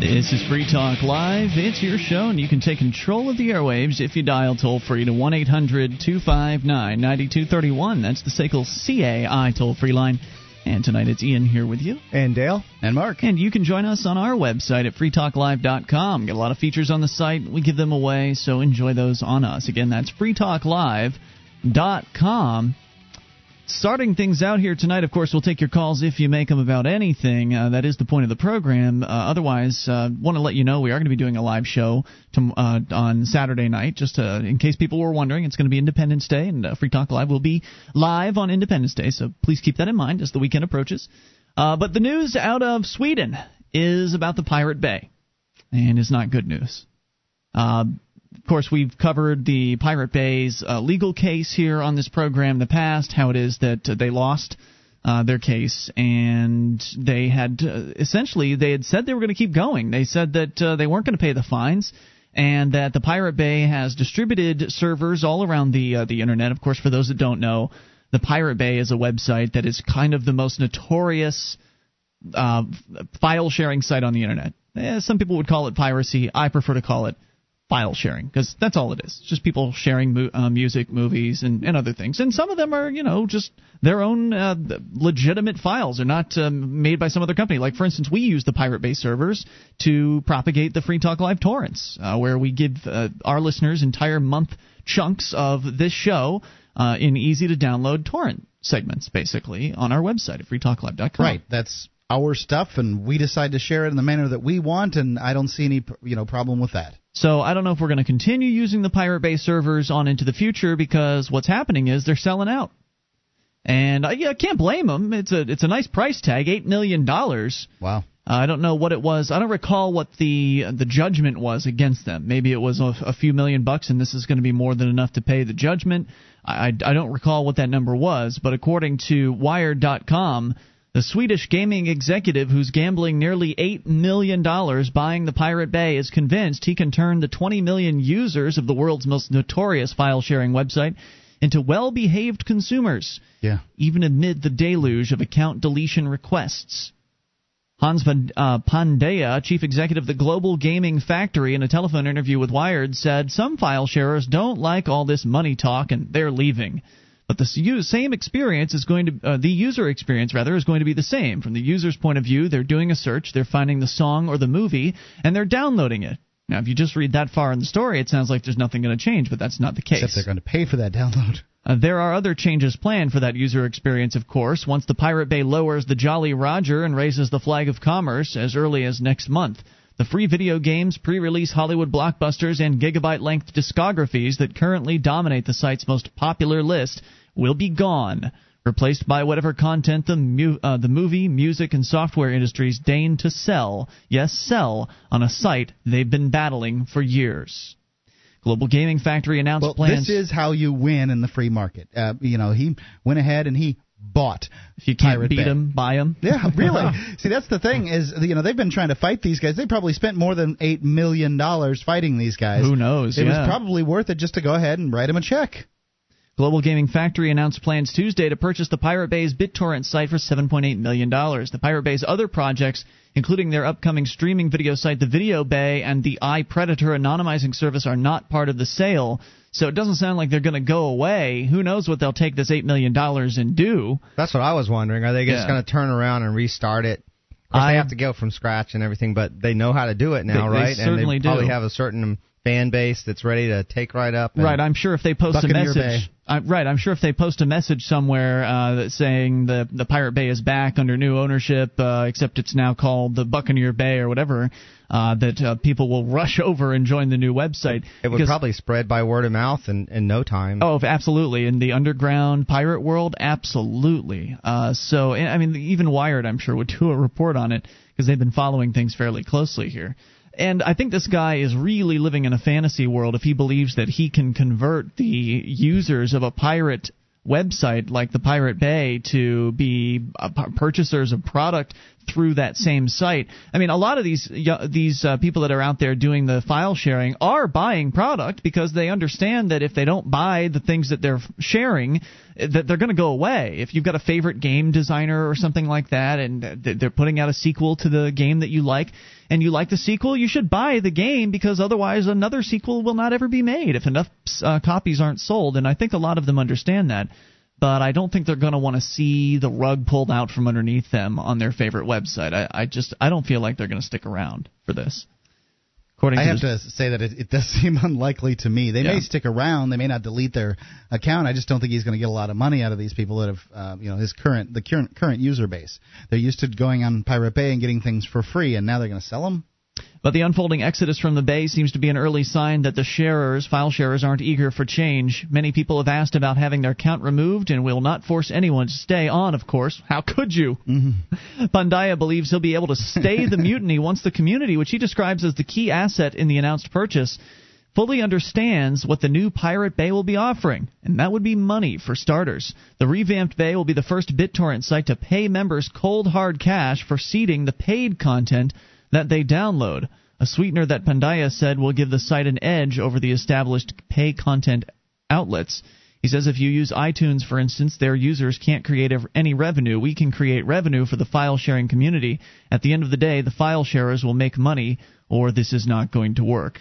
This is Free Talk Live. It's your show, and you can take control of the airwaves if you dial toll free to 1 800 259 9231. That's the SACL CAI toll free line. And tonight it's Ian here with you. And Dale. And Mark. And you can join us on our website at freetalklive.com. Get a lot of features on the site. We give them away, so enjoy those on us. Again, that's freetalklive.com. Starting things out here tonight, of course, we'll take your calls if you make them about anything. Uh, that is the point of the program. Uh, otherwise, uh, want to let you know we are going to be doing a live show to, uh, on Saturday night. Just uh, in case people were wondering, it's going to be Independence Day, and uh, Free Talk Live will be live on Independence Day. So please keep that in mind as the weekend approaches. but the news out of Sweden is about the Pirate Bay, and is not good news. Of course, we've covered the Pirate Bay's uh, legal case here on this program in the past, how it is that uh, they lost uh, their case, and they had uh, essentially they had said they were going to keep going. They said that uh, they weren't going to pay the fines, and that the Pirate Bay has distributed servers all around the the internet. Of course, for those that don't know, the Pirate Bay is a website that is kind of the most notorious file sharing site on the internet. Eh, some people would call it piracy. I prefer to call it file sharing because that's all it is. Just people sharing mu- uh, music, movies, and, and other things. And some of them are, you know, just their own uh, legitimate files. They're not um, made by some other company. Like, for instance, we use the Pirate Bay servers to propagate the Free Talk Live torrents, uh, where we give uh, our listeners entire month chunks of this show uh, in easy to download torrent segments, basically, on our website at freetalklive.com. Right. That's our stuff, and we decide to share it in the manner that we want, and I don't see any, you know, problem with that. So I don't know if we're going to continue using the Pirate Bay servers on into the future because what's happening is they're selling out. And I, yeah, I can't blame them. It's a it's a nice price tag, eight million dollars. Wow. Uh, I don't know what it was. I don't recall what the the judgment was against them. Maybe it was a, a few million bucks, and this is going to be more than enough to pay the judgment. I, I, I don't recall what that number was, but according to Wired.com, the Swedish gaming executive who's gambling nearly $8 million buying the Pirate Bay is convinced he can turn the 20 million users of the world's most notorious file sharing website into well behaved consumers, yeah. even amid the deluge of account deletion requests. Hans uh, Pandeya, chief executive of the Global Gaming Factory, in a telephone interview with Wired, said some file sharers don't like all this money talk and they're leaving. But the same experience is going to uh, the user experience rather is going to be the same. From the user's point of view, they're doing a search, they're finding the song or the movie, and they're downloading it. Now, if you just read that far in the story, it sounds like there's nothing going to change, but that's not the case. Except they're going to pay for that download. Uh, there are other changes planned for that user experience, of course, once the Pirate Bay lowers the Jolly Roger and raises the flag of commerce as early as next month. The free video games, pre release Hollywood blockbusters, and gigabyte length discographies that currently dominate the site's most popular list will be gone, replaced by whatever content the, mu- uh, the movie, music, and software industries deign to sell, yes, sell, on a site they've been battling for years. Global Gaming Factory announced well, plans. This is how you win in the free market. Uh, you know, he went ahead and he bought. If you can't Pirate beat Bay. them, buy them. Yeah, really. See, that's the thing is, you know, they've been trying to fight these guys. They probably spent more than eight million dollars fighting these guys. Who knows? It yeah. was probably worth it just to go ahead and write them a check. Global Gaming Factory announced plans Tuesday to purchase the Pirate Bay's BitTorrent site for $7.8 million. The Pirate Bay's other projects, including their upcoming streaming video site, the Video Bay, and the iPredator anonymizing service, are not part of the sale. So it doesn't sound like they're going to go away. Who knows what they'll take this $8 million and do? That's what I was wondering. Are they just Yeah. going to turn around and restart it? I- they have to go from scratch and everything, but they know how to do it now, They- they right? certainly and they probably do. have a certain fan base that's ready to take right up. and- Right, I'm sure if they post a message, I, right, I'm sure if they post a message somewhere uh, saying the the Pirate Bay is back under new ownership, uh, except it's now called the Buccaneer Bay or whatever, uh, that uh, people will rush over and join the new website. It would Because- probably spread by word of mouth in, in no time. Oh, absolutely. In the underground pirate world, absolutely. Uh, so, I mean, even Wired, I'm sure, would do a report on it because they've been following things fairly closely here. And I think this guy is really living in a fantasy world if he believes that he can convert the users of a pirate website like the Pirate Bay to be uh, pu- purchasers of product through that same site. I mean, a lot of these these uh, people that are out there doing the file sharing are buying product because they understand that if they don't buy the things that they're sharing, that they're going to go away. If you've got a favorite game designer or something like that, and they're putting out a sequel to the game that you like, and you like the sequel, you should buy the game because otherwise another sequel will not ever be made if enough uh, copies aren't sold. And I think a lot of them understand that. But I don't think they're going to want to see the rug pulled out from underneath them on their favorite website. I, I just I don't feel like they're going to stick around for this. According I to have to say that it, it, does seem unlikely to me. They yeah. may stick around. They may not delete their account. I just don't think he's going to get a lot of money out of these people that have, uh, you know, his current the current current user base. They're used to going on Pirate Bay and getting things for free, and now they're going to sell them. But the unfolding exodus from the Bay seems to be an early sign that the sharers, file sharers, aren't eager for change. Many people have asked about having their account removed and will not force anyone to stay on, of course. How could you? Mm-hmm. Believes he'll be able to stay the mutiny once the community, which he describes as the key asset in the announced purchase, fully understands what the new Pirate Bay will be offering, and that would be money for starters. The revamped Bay will be the first BitTorrent site to pay members cold hard cash for seeding the paid content that they download, a sweetener that Pandeya said will give the site an edge over the established pay content outlets. He says if you use iTunes, for instance, their users can't create any revenue. We can create revenue for the file sharing community. At the end of the day, the file sharers will make money, or this is not going to work.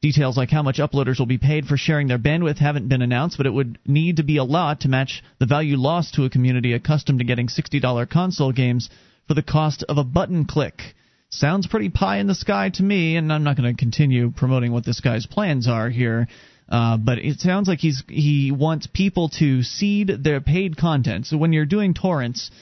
Details like how much uploaders will be paid for sharing their bandwidth haven't been announced, but it would need to be a lot to match the value lost to a community accustomed to getting $60 console games for the cost of a button click. Sounds pretty pie in the sky to me, and I'm not going to continue promoting what this guy's plans are here. Uh, but it sounds like he's he wants people to seed their paid content. So when you're doing torrents,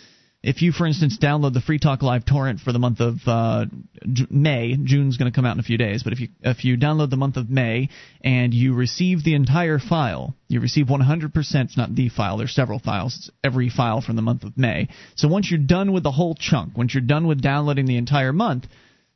if you, for instance, download the Free Talk Live torrent for the month of uh, J- May, June's going to come out in a few days, but if you if you download the month of May and you receive the entire file, you receive 100%. It's not the file. There's several files. It's every file from the month of May. So once you're done with the whole chunk, once you're done with downloading the entire month,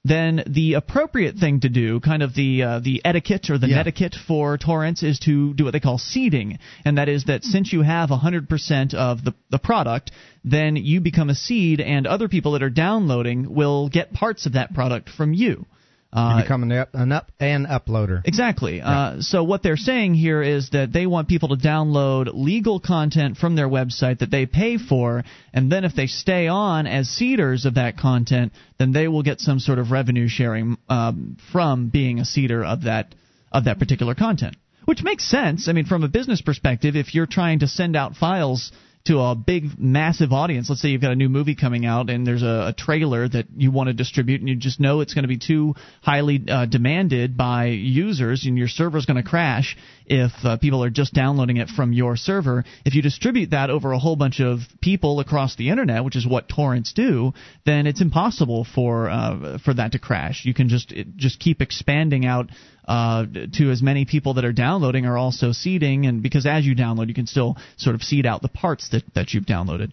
then the appropriate thing to do, kind of the uh, the etiquette or the yeah. netiquette for torrents, is to do what they call seeding, and that is that since you have 100% of the the product, then you become a seed, and other people that are downloading will get parts of that product from you. Uh, you become an, up, an up an uploader. Exactly. Yeah. Uh, so what they're saying here is that they want people to download legal content from their website that they pay for, and then if they stay on as seeders of that content, then they will get some sort of revenue sharing um, from being a seeder of that of that particular content. Which makes sense. I mean, from a business perspective, if you're trying to send out files to a big, massive audience. Let's say you've got a new movie coming out and there's a, a trailer that you want to distribute, and you just know it's going to be too highly uh, demanded by users, and your server's going to crash if uh, people are just downloading it from your server. If you distribute that over a whole bunch of people across the internet, which is what torrents do, then it's impossible for uh, for that to crash. You can just it, just keep expanding out uh, to as many people that are downloading are also seeding, and because as you download, you can still sort of seed out the parts that, that you've downloaded.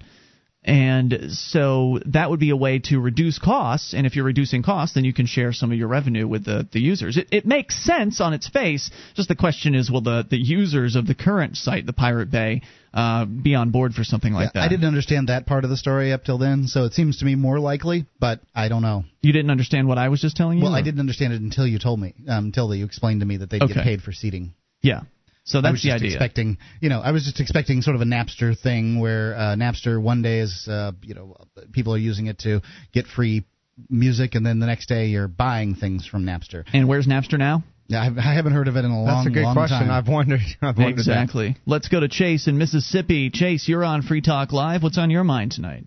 And so that would be a way to reduce costs. And if you're reducing costs, then you can share some of your revenue with the, the users. It, it makes sense on its face. Just the question is, will the, the users of the current site, the Pirate Bay, uh, be on board for something like yeah, that? I didn't understand that part of the story up till then, so it seems to me more likely, but I don't know. You didn't understand what I was just telling you? Well, or? I didn't understand it until you told me, um, until you explained to me that they okay. get paid for seeding. Yeah. So that's the idea. Expecting, you know, I was just expecting sort of a Napster thing where uh, Napster one day is, uh, you know, people are using it to get free music, and then the next day you're buying things from Napster. And where's Napster now? Yeah, I haven't heard of it in a long, time. That's a good question. Time. I've wondered. I've wondered exactly. That. Let's go to Chase in Mississippi. Chase, you're on Free Talk Live. What's on your mind tonight?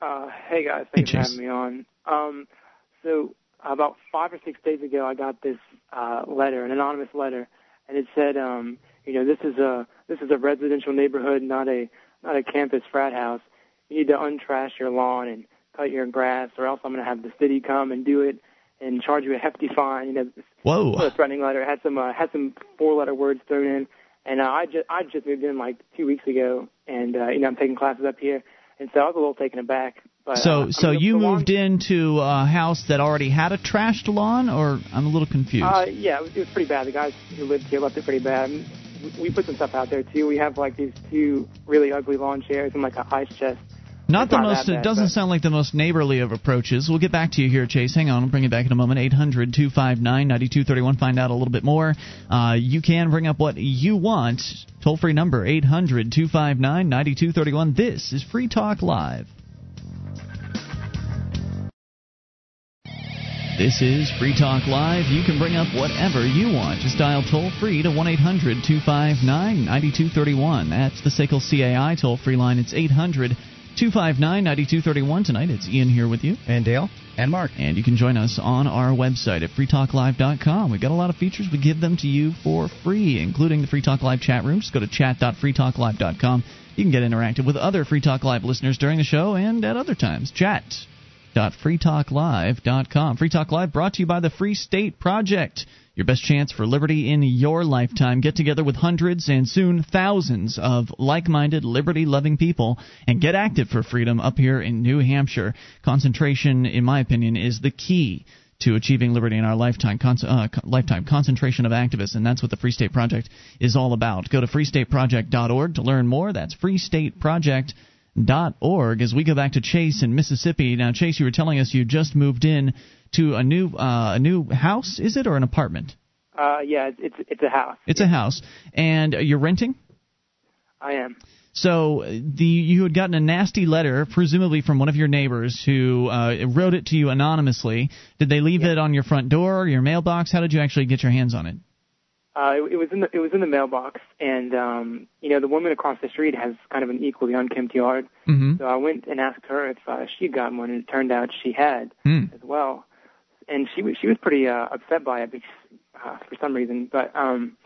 Uh, hey guys, thanks hey, for having me on. Um, so about five or six days ago, I got this uh, letter, an anonymous letter, and it said, um, you know, this is a this is a residential neighborhood, not a not a campus frat house. You need to untrash your lawn and cut your grass, or else I'm going to have the city come and do it and charge you a hefty fine. You know, whoa, a threatening letter had some uh, had some four letter words thrown in, and uh, I just I just moved in like two weeks ago, and uh, you know I'm taking classes up here, and so I was a little taken aback. But, so uh, so I mean, you moved into a house that already had a trashed lawn, or I'm a little confused. Uh, yeah, it was, it was pretty bad. The guys who lived here left it pretty bad. We put some stuff out there too. We have like these two really ugly lawn chairs and like an ice chest Not it's the not most. Bad, it doesn't but. sound like the most neighborly of approaches. We'll get back to you here, Chase. Hang on, I'll bring it back in a moment. Eight hundred two five nine ninety two thirty one. Find out a little bit more. Uh, you can bring up what you want. Toll free number eight hundred two five nine ninety two thirty one. This is Free Talk Live. This is Free Talk Live. You can bring up whatever you want. Just dial toll free to 1 800 259 9231. That's the SACL CAI toll free line. It's 800 259 9231. Tonight it's Ian here with you. And Dale. And Mark. And you can join us on our website at freetalklive.com. We've got a lot of features. We give them to you for free, including the Free Talk Live chat room. Just go to chat.freetalklive.com. You can get interactive with other Free Talk Live listeners during the show and at other times. Chat www.freetalklive.com. Free Talk Live brought to you by the Free State Project. Your best chance for liberty in your lifetime. Get together with hundreds and soon thousands of like minded, liberty loving people and get active for freedom up here in New Hampshire. Concentration, in my opinion, is the key to achieving liberty in our lifetime. Con- uh, lifetime concentration of activists, and that's what the Free State Project is all about. Go to freestateproject.org to learn more. That's freestateproject.org dot org as we go back to Chase in Mississippi. Now, Chase, you were telling us you just moved in to a new uh, a new house, is it, or an apartment? Uh, yeah, it's it's a house. It's a house, and you're renting. I am. So the you had gotten a nasty letter, presumably from one of your neighbors, who uh, wrote it to you anonymously. Did they leave Yeah. it on your front door or your mailbox? How did you actually get your hands on it? Uh, it, it was in the it was in the mailbox, and um, you know the woman across the street has kind of an equally unkempt yard. Mm-hmm. So I went and asked her if uh, she got one, and it turned out she had Mm. as well. And she was she was pretty uh, upset by it because, uh, for some reason. But um,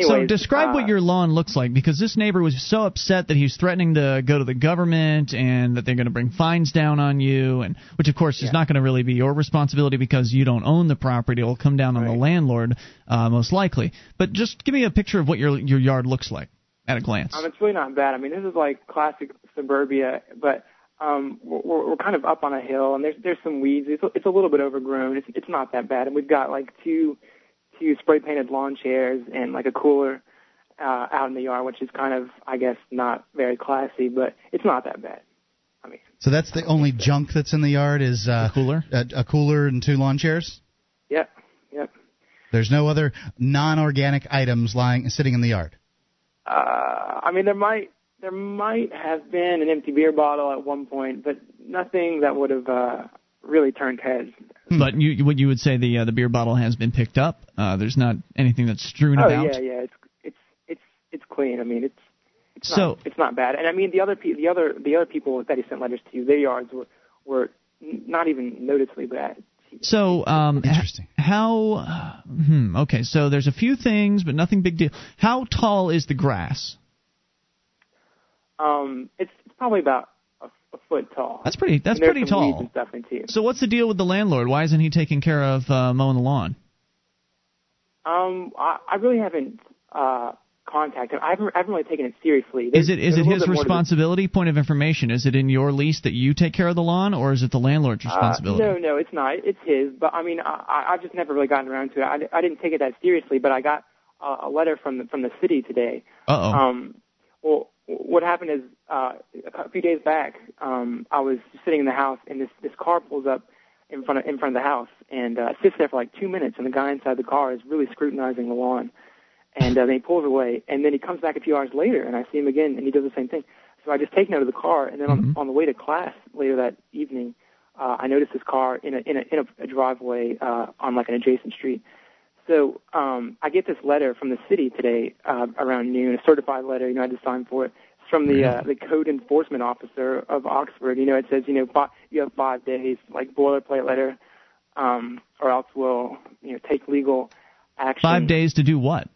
So describe uh, what your lawn looks like because this neighbor was so upset that he was threatening to go to the government and that they're going to bring fines down on you and which of course is not going to really be your responsibility because you don't own the property. It will come down on the landlord uh, most likely. But just give me a picture of what your your yard looks like at a glance. Um, it's really not bad. I mean, this is like classic suburbia, but um, we're, we're kind of up on a hill, and there's there's some weeds. It's a, it's a little bit overgrown. It's it's not that bad, and we've got like two two spray painted lawn chairs and like a cooler uh, out in the yard, which is kind of I guess not very classy, but it's not that bad. I mean, So that's the only junk that's in the yard is uh, A cooler? a, a cooler and two lawn chairs. yep, yep. There's no other non-organic items lying sitting in the yard. Uh, I mean, there might there might have been an empty beer bottle at one point, but nothing that would have uh, really turned heads. But you what you would say the uh, the beer bottle has been picked up. Uh, there's not anything that's strewn Oh about. yeah, yeah. It's it's it's it's clean. I mean, it's it's So- not, it's not bad. And I mean, the other pe- the other the other people that he sent letters to, their yards were were not even noticeably bad. So, um, Interesting. h- how? Hmm, okay, so there's a few things, but nothing big deal. How tall is the grass? Um, it's, it's probably about a, a foot tall. That's pretty. That's pretty tall. and stuff in too. So, what's the deal with the landlord? Why isn't he taking care of uh, mowing the lawn? Um, I, I really haven't uh contacted. him. I haven't I haven't really taken it seriously. Is it is it his bit more the- responsibility? Point of information: Is it in your lease that you take care of the lawn, or is it the landlord's responsibility? Uh, no, no, it's not. It's his. But I mean, I, I- I've just never really gotten around to it. I, I didn't take it that seriously. But I got uh, a letter from the from the city today. Uh oh. Um, well, what happened is uh, a few days back, um, I was sitting in the house, and this this car pulls up in front of in front of the house and uh, sits there for like two minutes, and the guy inside the car is really scrutinizing the lawn, and uh, then he pulls away, and then he comes back a few hours later, and I see him again, and he does the same thing. So I just take note of the car, and then on, Mhm. on the way to class later that evening, uh, I noticed this car in a in a, in a, a driveway uh, on like an adjacent street. So um, I get this letter from the city today uh, around noon, a certified letter. You know, I had to sign for it. It's from the uh, the code enforcement officer of Oxford. You know, it says you know fi- you have five days, like boilerplate letter, um, or else we'll you know take legal action. Five days to do what?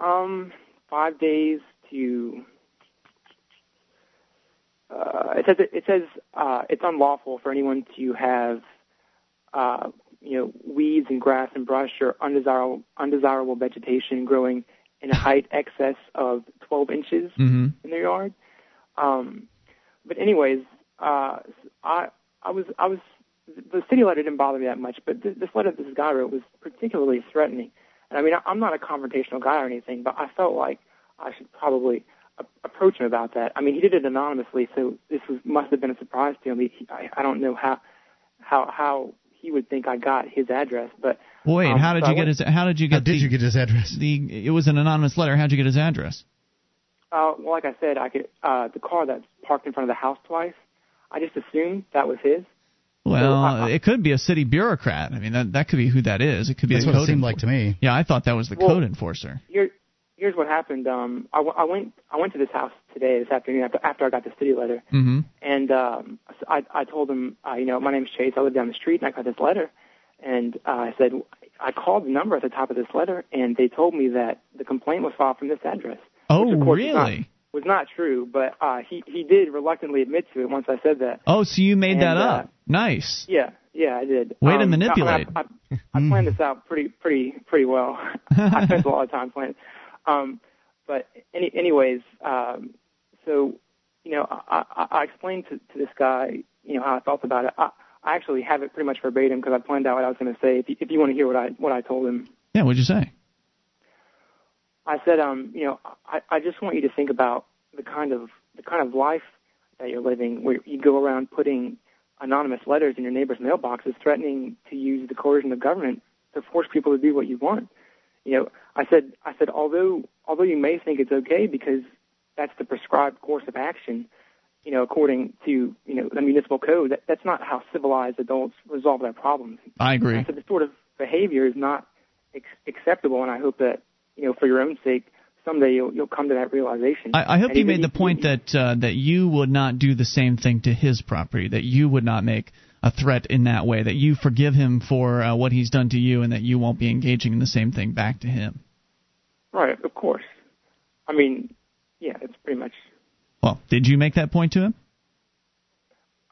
Um, five days to. Uh, it says it says uh, it's unlawful for anyone to have, uh, you know, weeds and grass and brush or undesirable undesirable vegetation growing in a height excess of 12 inches Mm-hmm. in their yard. Um, but anyways, uh, I I was I was the city letter didn't bother me that much, but this, this letter this guy wrote was particularly threatening. And I mean, I, I'm not a confrontational guy or anything, but I felt like I should probably approach him about that. I mean, he did it anonymously, so this was must have been a surprise to him. He, I, I don't know how how how he would think I got his address, but wait, um, how did so you get his? How did you get? How did the, you get his address? The it was an anonymous letter. How'd you get his address? Uh, well, like I said, I could uh, the car that's parked in front of the house twice. I just assumed that was his. Well, so, uh, it could be a city bureaucrat. I mean, that that could be who that is. It could be. That's what it seemed like to me. Yeah, I thought that was the well, code enforcer. Here, here's what happened. Um, I, w- I went I went to this house today this afternoon after after I got the city letter, mm-hmm. and um, I I told him, uh, you know, my name's Chase. I live down the street, and I got this letter, and uh, I said I called the number at the top of this letter, and they told me that the complaint was filed from this address. Oh, which of course really? Was not, was not true, but uh, he he did reluctantly admit to it once I said that. Oh, so you made and, that up? Uh, nice. Yeah, yeah, I did. Way um, to manipulate. I, I, I, I planned this out pretty pretty pretty well. I spent a lot of time planning. Um, but any, anyways, um, so you know, I, I, I explained to, to this guy, you know, how I felt about it. I, I actually have it pretty much verbatim because I planned out what I was going to say. If you, if you want to hear what I what I told him. Yeah, what'd you say? I said, um, you know, I, I just want you to think about the kind of the kind of life that you're living, where you go around putting anonymous letters in your neighbors' mailboxes, threatening to use the coercion of government to force people to do what you want. You know, I said, I said, although although you may think it's okay because that's the prescribed course of action, you know, according to you know the municipal code, that, that's not how civilized adults resolve their problems. I agree. So this sort of behavior is not ex- acceptable, and I hope that you know, for your own sake, someday you'll you'll come to that realization. I, I hope you made the point that uh, that you would not do the same thing to his property, that you would not make a threat in that way, that you forgive him for uh, what he's done to you, and that you won't be engaging in the same thing back to him. Right, of course. I mean, yeah, it's pretty much. Well, did you make that point to him?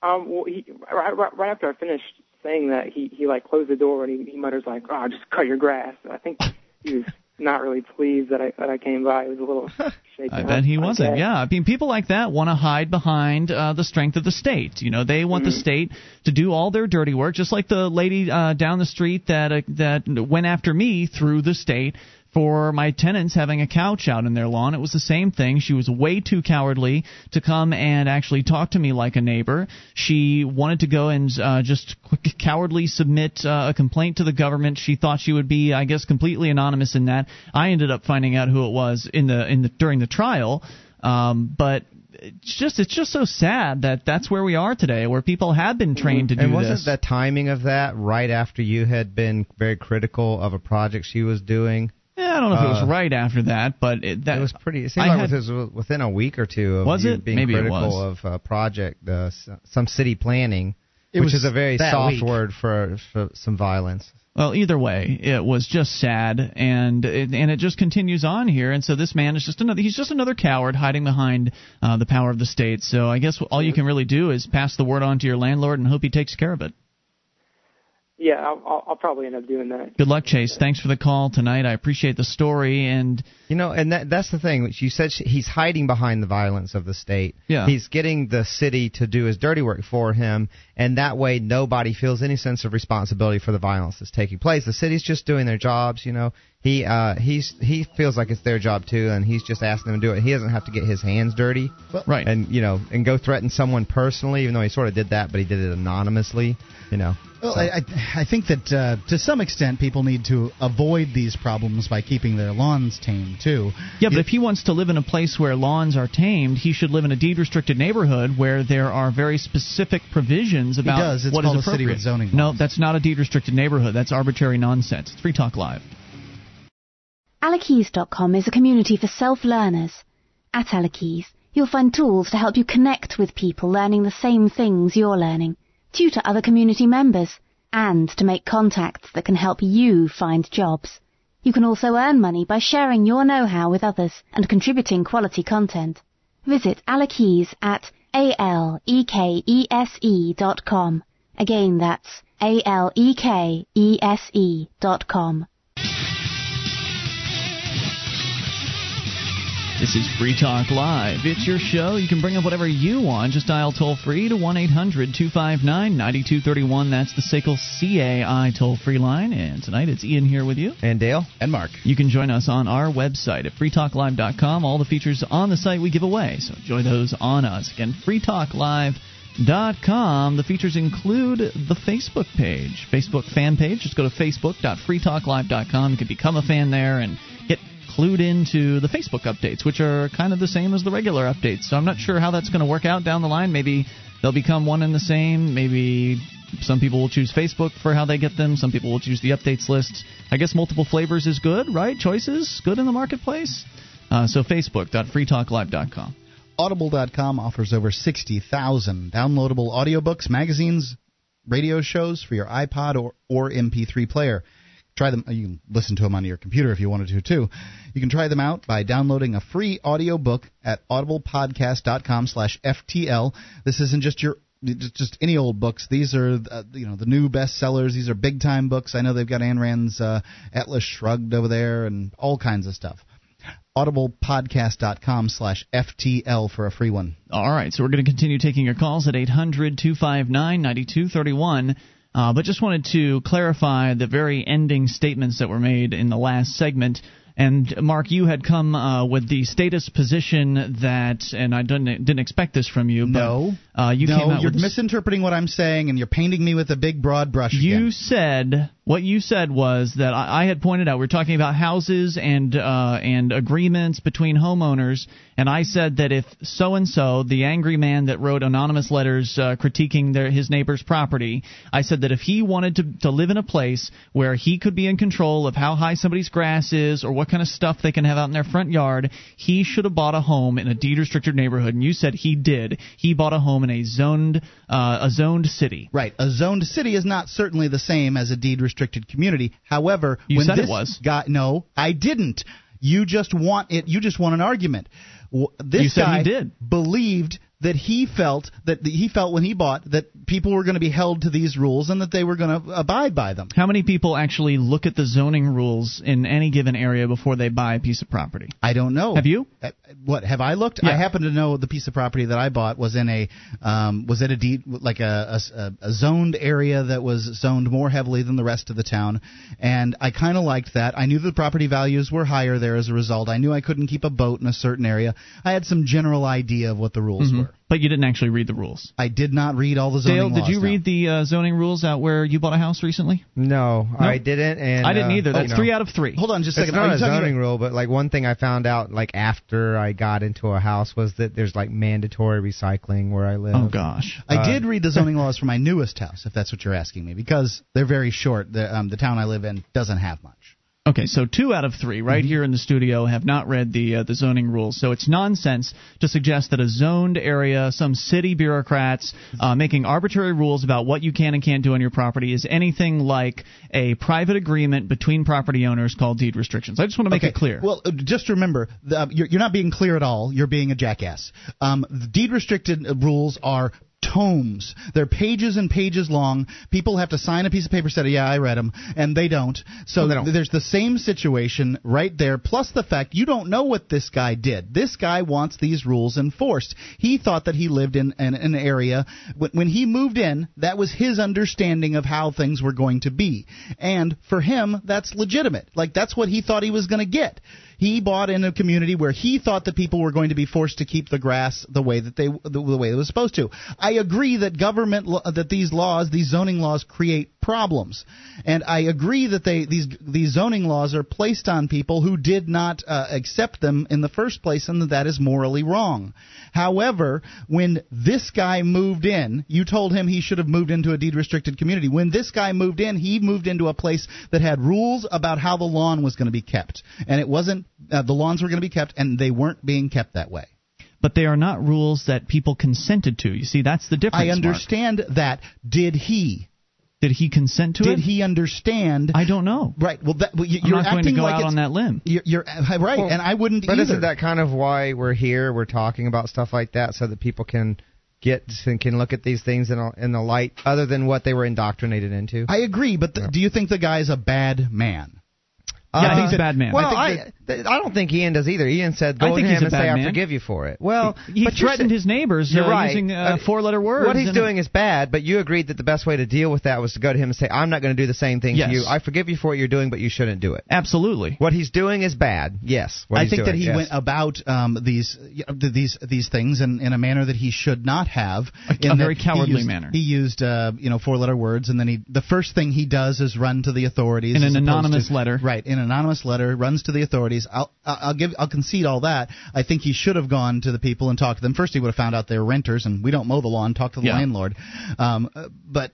Um, well, he, right, right, right after I finished saying that, he he like closed the door and he, he mutters like, "Oh, just cut your grass." I think he was not really pleased that I that I came by. He was a little shaken. I bet he wasn't. Yeah, I mean, people like that want to hide behind uh, the strength of the state. You know, they want mm-hmm. the state to do all their dirty work, just like the lady uh, down the street that uh, that went after me through the state for my tenants having a couch out in their lawn. It was the same thing. She was way too cowardly to come and actually talk to me like a neighbor. She wanted to go and uh, just cowardly submit uh, a complaint to the government. She thought she would be, I guess, completely anonymous in that. I ended up finding out who it was in the in the during the trial. Um, but it's just it's just so sad that that's where we are today, where people have been trained to do this. and wasn't this. the timing of that right after you had been very critical of a project she was doing? Yeah, I don't know if it was uh, right after that, but it, that it was pretty. It seemed I like had, it was within a week or two of was you it? being Maybe critical of a project, uh, some city planning, it which is a very soft week. word for, for some violence. Well, either way, it was just sad, and it, and it just continues on here. And so this man is just another—he's just another coward hiding behind uh, the power of the state. So I guess all you can really do is pass the word on to your landlord and hope he takes care of it. Yeah, I'll, I'll probably end up doing that. Good luck, Chase. Thanks for the call tonight. I appreciate the story and you know, and that that's the thing. You said he's hiding behind the violence of the state. Yeah. He's getting the city to do his dirty work for him, and that way nobody feels any sense of responsibility for the violence that's taking place. The city's just doing their jobs. You know, he uh he's he feels like it's their job too, and he's just asking them to do it. He doesn't have to get his hands dirty. right. And you know, and go threaten someone personally, even though he sort of did that, but he did it anonymously. You know. Well, so. I, I think that uh, to some extent people need to avoid these problems by keeping their lawns tamed too. Yeah, but you, if he wants to live in a place where lawns are tamed, he should live in a deed-restricted neighborhood where there are very specific provisions about he does. It's what called is appropriate. A city with zoning no, that's not a deed-restricted neighborhood. That's arbitrary nonsense. It's Free Talk Live. Alakeys.com is a community for self-learners. At Alakeys, you'll find tools to help you connect with people learning the same things you're learning tutor other community members, and to make contacts that can help you find jobs. You can also earn money by sharing your know-how with others and contributing quality content. Visit Alakeys at a-l-e-k-e-s-e dot com. Again, that's a-l-e-k-e-s-e dot com. This is Free Talk Live. It's your show. You can bring up whatever you want. Just dial toll free to 1 800 259 9231. That's the SACL CAI toll free line. And tonight it's Ian here with you. And Dale. And Mark. You can join us on our website at freetalklive.com. All the features on the site we give away. So enjoy those on us. Again, freetalklive.com. The features include the Facebook page, Facebook fan page. Just go to facebook.freetalklive.com. You can become a fan there and get clued into the Facebook updates, which are kind of the same as the regular updates. So I'm not sure how that's going to work out down the line. Maybe they'll become one and the same. Maybe some people will choose Facebook for how they get them. Some people will choose the updates list. I guess multiple flavors is good, right? Choices good in the marketplace. Uh, so facebook.freetalklive.com. Audible.com offers over 60,000 downloadable audiobooks, magazines, radio shows for your iPod or, or MP3 player. Try them. You can listen to them on your computer if you wanted to too. You can try them out by downloading a free audiobook at audiblepodcast.com/ftl. This isn't just your just any old books. These are uh, you know the new bestsellers. These are big time books. I know they've got Ayn Rand's uh, Atlas Shrugged over there and all kinds of stuff. audiblepodcast.com slash FTL for a free one. All right, so we're going to continue taking your calls at 800 259 9231. Uh, but just wanted to clarify the very ending statements that were made in the last segment. And Mark, you had come uh, with the status position that, and I didn't didn't expect this from you. But, no, uh, you no, came out you're with misinterpreting what I'm saying, and you're painting me with a big broad brush. You again. said what you said was that I, I had pointed out we are talking about houses and uh, and agreements between homeowners, and I said that if so and so, the angry man that wrote anonymous letters uh, critiquing their, his neighbor's property, I said that if he wanted to to live in a place where he could be in control of how high somebody's grass is or what kind of stuff they can have out in their front yard, he should have bought a home in a deed restricted neighborhood. And you said he did. He bought a home in a zoned uh, a zoned city. Right. A zoned city is not certainly the same as a deed restricted community. However, You when said it this was. guy, no, I didn't. You just want it. You just want an argument. This You guy did. believed that he felt that the, he felt when he bought that people were going to be held to these rules and that they were going to abide by them. How many people actually look at the zoning rules in any given area before they buy a piece of property? I don't know. Have you? Uh, What have I looked? Yeah. I happen to know the piece of property that I bought was in a um, was it a deed like a, a, a zoned area that was zoned more heavily than the rest of the town, and I kind of liked that. I knew the property values were higher there as a result. I knew I couldn't keep a boat in a certain area. I had some general idea of what the rules were. But you didn't actually read the rules. I did not read all the zoning Dale, did laws, you no. read the uh, zoning rules out where you bought a house recently? No, No? I didn't. And I didn't uh, either. That's you know, three out of three. Hold on, just a It's second. Are not you a talking zoning about- rule, but like one thing I found out like after I got into a house was that there's like mandatory recycling where I live. Oh gosh. I Uh, did read the zoning laws for my newest house, if that's what you're asking me, because they're very short. The, um, the town I live in doesn't have much. Okay, so two out of three right Mm-hmm. here in the studio have not read the uh, the zoning rules. So it's nonsense to suggest that a zoned area, some city bureaucrats uh, making arbitrary rules about what you can and can't do on your property is anything like a private agreement between property owners called deed restrictions. I just want to make okay. it clear. Well, uh, just remember, the, uh, you're, you're not being clear at all. You're being a jackass. Um, the deed restricted uh, rules are tomes. They're pages and pages long. People have to sign a piece of paper saying, "Yeah, I read them," and they don't. So they don't. there's the same situation right there. Plus the fact you don't know what this guy did. This guy wants these rules enforced. He thought that he lived in, in an area when he moved in. That was his understanding of how things were going to be, and for him, that's legitimate. Like that's what he thought he was going to get. He bought in a community where he thought that people were going to be forced to keep the grass the way that they the, the way it was supposed to. I agree that government that these laws, these zoning laws create problems. And I agree that they these these zoning laws are placed on people who did not uh, accept them in the first place and that that is morally wrong. However, when this guy moved in, you told him he should have moved into a deed restricted community. When this guy moved in, he moved into a place that had rules about how the lawn was going to be kept. And it wasn't uh, the lawns were going to be kept and they weren't being kept that way. but they are not rules that people consented to. You see, that's the difference. I Mark. understand that. Did he? Did he consent to Did it? Did he understand? I don't know. right. Well, that, well, you, I'm you're not going acting to go like out it's, on that limb. You're, you're uh, right, Well, and I wouldn't But either. isn't that kind of why we're here? We're talking about stuff like that so that people can get and can look at these things in a, in the light other than what they were indoctrinated into. I agree, but th- do you think the guy's a bad man? Uh, yeah, he's a bad man. Well, I, I, I, don't think Ian does either. Ian said, "Go to him and say man. I forgive you for it." Well, he, he threatened his neighbors you're uh, right. using uh, four-letter words. What he's doing is bad, but you agreed that the best way to deal with that was to go to him and say, "I'm not going to do the same thing yes. to you. I forgive you for what you're doing, but you shouldn't do it." Absolutely. What he's doing is bad. Yes. I think doing, that he yes. went about um, these these these things in, in a manner that he should not have. A, in a very cowardly he used, manner. He used uh, you know four-letter words, and then he the first thing he does is run to the authorities in an anonymous to, letter. Right, in an anonymous letter, runs to the authorities. I'll I'll give I'll concede all that. I think he should have gone to the people and talked to them. First, he would have found out they were renters, and we don't mow the lawn. Talk to the yeah. landlord. Um, but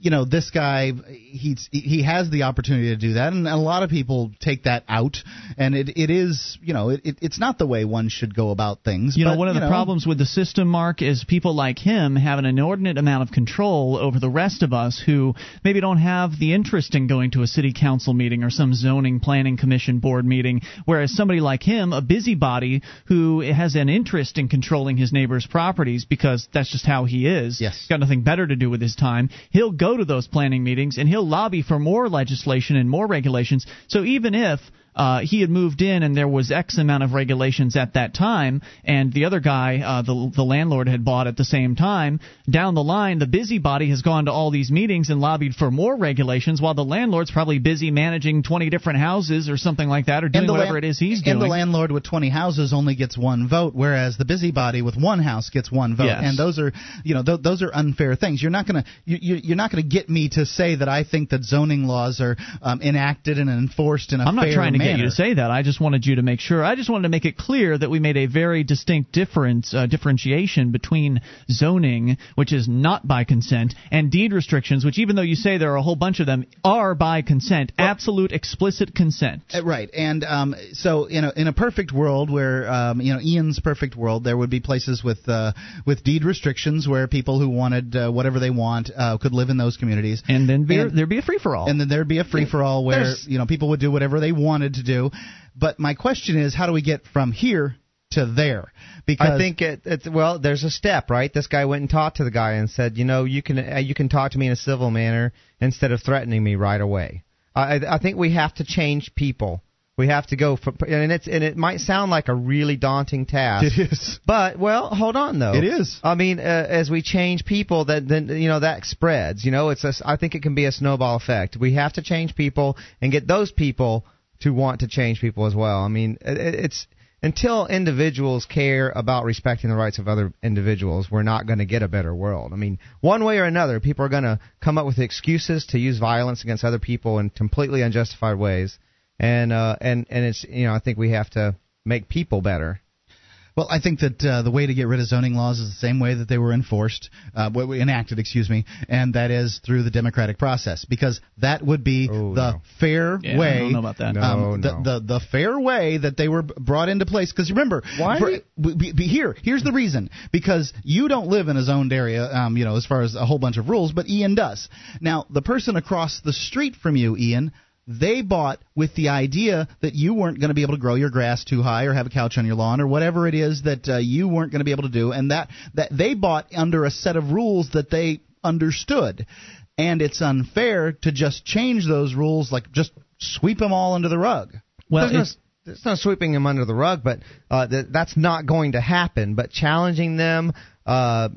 you know this guy he's he has the opportunity to do that and a lot of people take that out and it it is you know it, it's not the way one should go about things you but, know one of the know, problems with the system mark is people like him have an inordinate amount of control over the rest of us who maybe don't have the interest in going to a city council meeting or some zoning planning commission board meeting whereas somebody like him a busybody who has an interest in controlling his neighbor's properties because that's just how he is yes. got nothing better to do with his time he'll go to those planning meetings and he'll lobby for more legislation and more regulations. So even if uh, he had moved in and there was X amount of regulations at that time, and the other guy, uh, the the landlord, had bought at the same time. Down the line, the busybody has gone to all these meetings and lobbied for more regulations, while the landlord's probably busy managing 20 different houses or something like that, or doing whatever land- it is he's doing. And the landlord with 20 houses only gets one vote, whereas the busybody with one house gets one vote. Yes. And those are, you know, th- those are unfair things. You're not gonna you, you're not gonna get me to say that I think that zoning laws are um, enacted and enforced in a I'm not trying to manner. get you to say that. I just wanted you to make sure. I just wanted to make it clear that we made a very distinct difference, uh, differentiation between zoning, which is not by consent, and deed restrictions, which even though you say there are a whole bunch of them, are by consent, well, absolute explicit consent. Uh, right, and um, so in a in a perfect world where um, you know Ian's perfect world, there would be places with uh, with deed restrictions where people who wanted uh, whatever they want uh, could live in those communities, and then be, and, there'd be a free for all, and then there'd be a free for all where There's, you know people would do whatever they wanted to do. But my question is, how do we get from here to there? Because I think it, it's well, there's a step, right? This guy went and talked to the guy and said, you know, you can uh, you can talk to me in a civil manner instead of threatening me right away. I I think we have to change people. We have to go for, and it's and it might sound like a really daunting task. It is, but well, hold on though. It is. I mean, uh, as we change people, that then you know that spreads. You know, it's a, I think it can be a snowball effect. We have to change people and get those people to want to change people as well. I mean, it, it's until individuals care about respecting the rights of other individuals, we're not going to get a better world. I mean, one way or another, people are going to come up with excuses to use violence against other people in completely unjustified ways. And uh, and and it's you know I think we have to make people better. Well, I think that uh, the way to get rid of zoning laws is the same way that they were enforced, uh, enacted, excuse me, and that is through the democratic process, because that would be oh, the no. fair yeah, way. I don't know about that. No, um, no. The, the the fair way that they were brought into place. Because remember, Why? For, be, be, here, here's the reason. Because you don't live in a zoned area, um, you know, as far as a whole bunch of rules, but Ian does. Now, the person across the street from you, Ian they bought with the idea that you weren't going to be able to grow your grass too high or have a couch on your lawn or whatever it is that uh, you weren't going to be able to do and that that they bought under a set of rules that they understood and it's unfair to just change those rules like just sweep them all under the rug well There's no, it's not sweeping them under the rug, but uh, th- that's not going to happen. But challenging them, uh,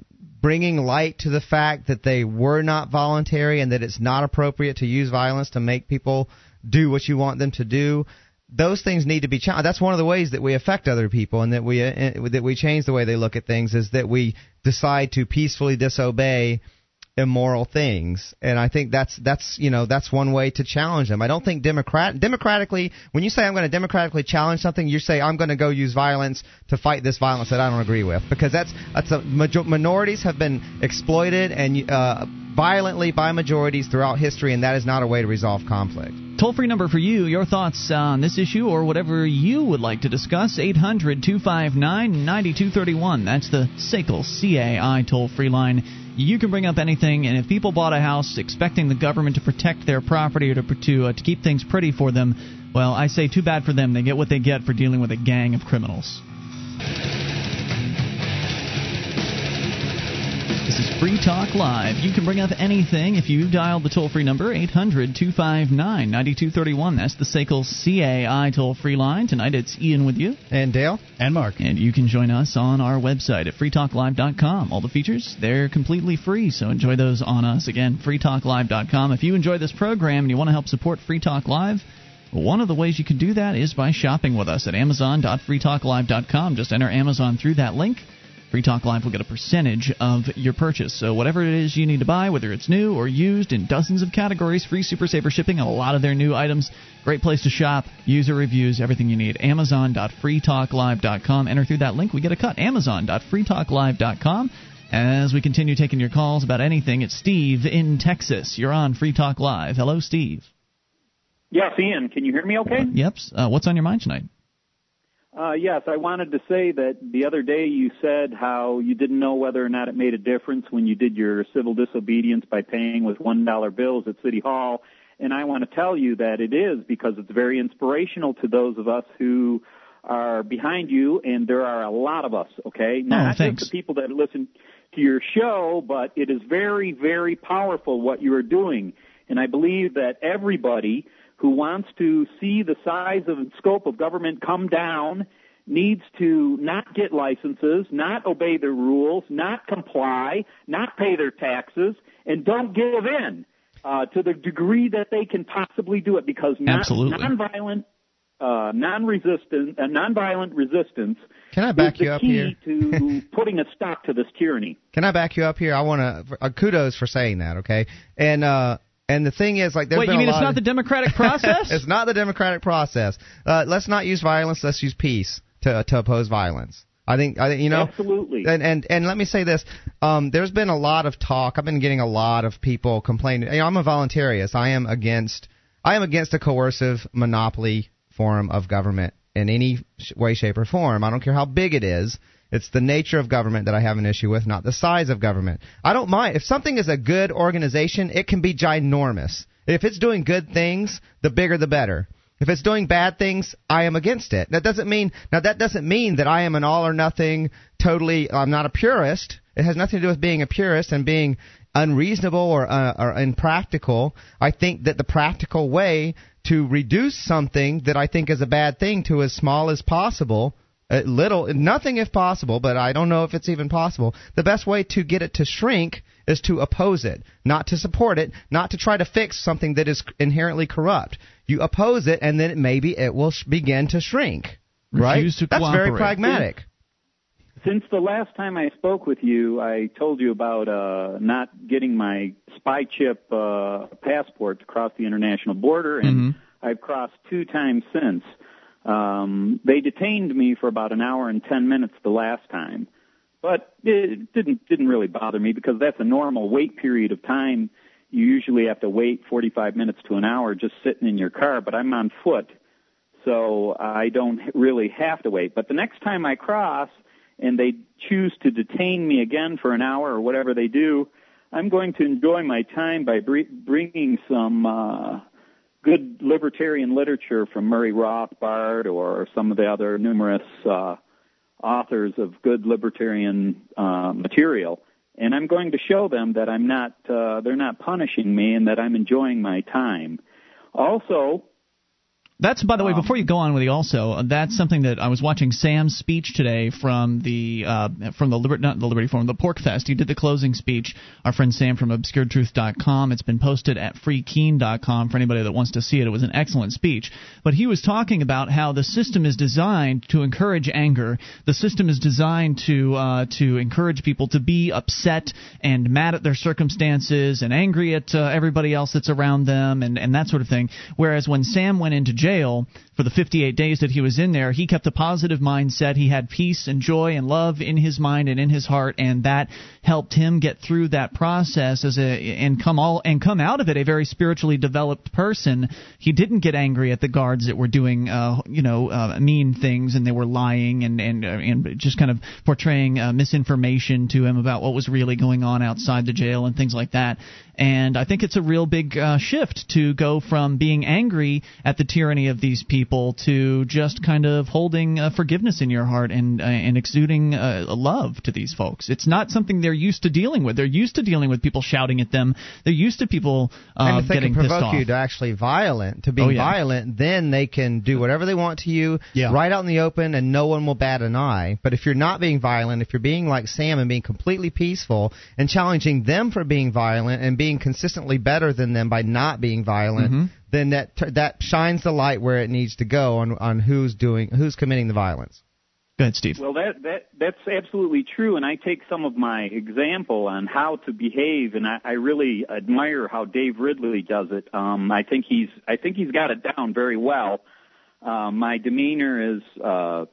bringing light to the fact that they were not voluntary and that it's not appropriate to use violence to make people do what you want them to do. Those things need to be challenged. That's one of the ways that we affect other people and that we uh, that we change the way they look at things is that we decide to peacefully disobey immoral things and i think that's that's you know that's one way to challenge them i don't think democrat democratically when you say i'm going to democratically challenge something you say i'm going to go use violence to fight this violence that i don't agree with because that's that's a major, minorities have been exploited and uh, violently by majorities throughout history and that is not a way to resolve conflict Toll free number for you, your thoughts on this issue or whatever you would like to discuss, 800 259 9231. That's the SACL CAI toll free line. You can bring up anything, and if people bought a house expecting the government to protect their property or to, to, uh, to keep things pretty for them, well, I say too bad for them. They get what they get for dealing with a gang of criminals. This is Free Talk Live. You can bring up anything if you dial the toll free number 800 259 9231. That's the SACL CAI toll free line. Tonight it's Ian with you. And Dale. And Mark. And you can join us on our website at freetalklive.com. All the features, they're completely free, so enjoy those on us. Again, freetalklive.com. If you enjoy this program and you want to help support Free Talk Live, one of the ways you can do that is by shopping with us at amazon.freetalklive.com. Just enter Amazon through that link. Free Talk Live will get a percentage of your purchase. So whatever it is you need to buy, whether it's new or used in dozens of categories, free Super Saver shipping on a lot of their new items. Great place to shop, user reviews, everything you need. Amazon.freetalklive.com. Enter through that link, we get a cut. Amazon.freetalklive.com. As we continue taking your calls about anything, it's Steve in Texas. You're on Free Talk Live. Hello, Steve. Yes, Ian. Can you hear me okay? Yep. Uh, what's on your mind tonight? Uh, yes, I wanted to say that the other day you said how you didn't know whether or not it made a difference when you did your civil disobedience by paying with one dollar bills at City Hall, and I want to tell you that it is because it's very inspirational to those of us who are behind you, and there are a lot of us. Okay, oh, not thanks. just the people that listen to your show, but it is very, very powerful what you are doing, and I believe that everybody who wants to see the size and scope of government come down needs to not get licenses, not obey the rules, not comply, not pay their taxes, and don't give in uh, to the degree that they can possibly do it because non- Absolutely. nonviolent, uh, non-resistant, uh, nonviolent resistance Can I back is the you up key here? to putting a stop to this tyranny. Can I back you up here? I want to uh, kudos for saying that, okay? And uh and the thing is, like, there's Wait, been you mean a it's not of- the democratic process? it's not the democratic process. Uh, let's not use violence. Let's use peace to to oppose violence. I think I think you know Absolutely. And and and let me say this: um, there's been a lot of talk. I've been getting a lot of people complaining. You know, I'm a voluntarist. I am against I am against a coercive monopoly form of government in any sh- way, shape, or form. I don't care how big it is. It's the nature of government that I have an issue with, not the size of government. I don't mind if something is a good organization. It can be ginormous. If it's doing good things, the bigger the better. If it's doing bad things, I am against it. That doesn't mean now that doesn't mean that I am an all or nothing, totally. I'm not a purist. It has nothing to do with being a purist and being unreasonable or, uh, or impractical. I think that the practical way to reduce something that I think is a bad thing to as small as possible, uh, little, nothing if possible, but I don't know if it's even possible. The best way to get it to shrink is to oppose it, not to support it, not to try to fix something that is inherently corrupt. You oppose it, and then maybe it will sh- begin to shrink. right? Refuse to That's very pragmatic. Since the last time I spoke with you, I told you about uh, not getting my spy chip uh, passport to cross the international border, and I've crossed two times since. Um, they detained me for about an hour and ten minutes the last time, but it didn't didn't really bother me because that's a normal wait period of time. You usually have to wait 45 minutes to an hour just sitting in your car, but I'm on foot, so I don't really have to wait. But the next time I cross and they choose to detain me again for an hour or whatever they do, I'm going to enjoy my time by br- bringing some uh, good libertarian literature from Murray Rothbard or some of the other numerous uh, authors of good libertarian uh, material. And I'm going to show them that I'm not, uh, they're not punishing me and that I'm enjoying my time. Also, That's by the way. Um, Before you go on with the also, uh, that's something that I was watching Sam's speech today from the uh, from the Liber- not the Liberty Forum, the PorcFest. He did the closing speech. Our friend Sam from ObscureTruth.com. It's been posted at FreeKeene.com for anybody that wants to see it. It was an excellent speech. But he was talking about how the system is designed to encourage anger. The system is designed to uh, to encourage people to be upset and mad at their circumstances and angry at uh, everybody else that's around them and and that sort of thing. Whereas when Sam went into jail for the 58 days that he was in there, he kept a positive mindset. He had peace and joy and love in his mind and in his heart, and that helped him get through that process as a and come all and come out of it a very spiritually developed person. He didn't get angry at the guards that were doing, uh, you know, uh, mean things and they were lying and and uh, and just kind of portraying uh, misinformation to him about what was really going on outside the jail and things like that. And I think it's a real big uh, shift to go from being angry at the tyranny of these people to just kind of holding uh, forgiveness in your heart and uh, and exuding uh, love to these folks. It's not something they're used to dealing with. They're used to dealing with people shouting at them. They're used to people uh, and if they getting can provoke pissed off. you to actually violent, to being Oh, yeah. violent, then they can do whatever they want to you, Yeah. right out in the open, and no one will bat an eye. But if you're not being violent, if you're being like Sam and being completely peaceful and challenging them for being violent and being consistently better than them by not being violent, Mm-hmm. then that that shines the light where it needs to go on on who's doing who's committing the violence. Go ahead, Steve. Well, that that that's absolutely true, and I take some of my example on how to behave, and I, I really admire how Dave Ridley does it. Um, I think he's I think he's got it down very well. Uh, my demeanor is, uh,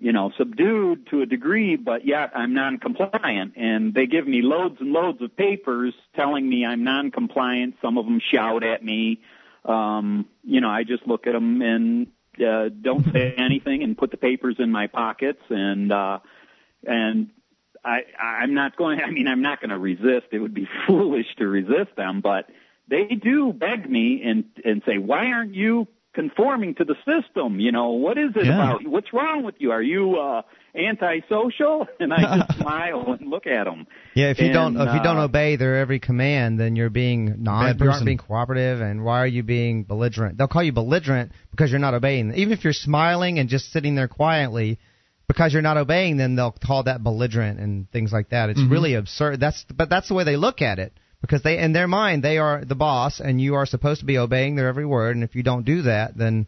you know, subdued to a degree, but yet I'm non-compliant, and they give me loads and loads of papers telling me I'm non-compliant. Some of them shout at me. Um, you know, I just look at them and uh, don't say anything and put the papers in my pockets and uh and I I'm not going I mean I'm not going to resist it would be foolish to resist them but they do beg me and and say why aren't you conforming to the system you know what is it Yeah. about what's wrong with you are you uh antisocial and I just smile and look at them Yeah, if you And, don't if you don't uh, obey their every command, then you're being non you aren't being cooperative. And why are you being belligerent? They'll call you belligerent because you're not obeying. Even if you're smiling and just sitting there quietly, because you're not obeying, then they'll call that belligerent and things like that. It's really absurd. That's but that's the way they look at it because they in their mind they are the boss and you are supposed to be obeying their every word. And if you don't do that, then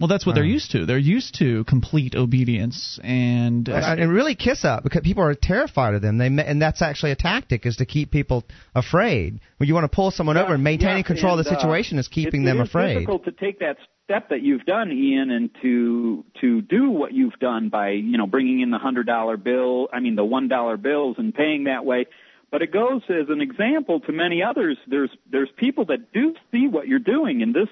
Well, that's what they're Uh. used to. They're used to complete obedience, and uh, and and really kiss up because people are terrified of them. They and that's actually a tactic is to keep people afraid. When you want to pull someone over and maintaining Yes, control of the and, uh, situation is keeping it, them it is afraid. difficult to take that step that you've done, Ian, and to to do what you've done by you know bringing in the hundred dollar bill, I mean the one dollar bills, and paying that way. But it goes as an example to many others. There's there's people that do see what you're doing, and this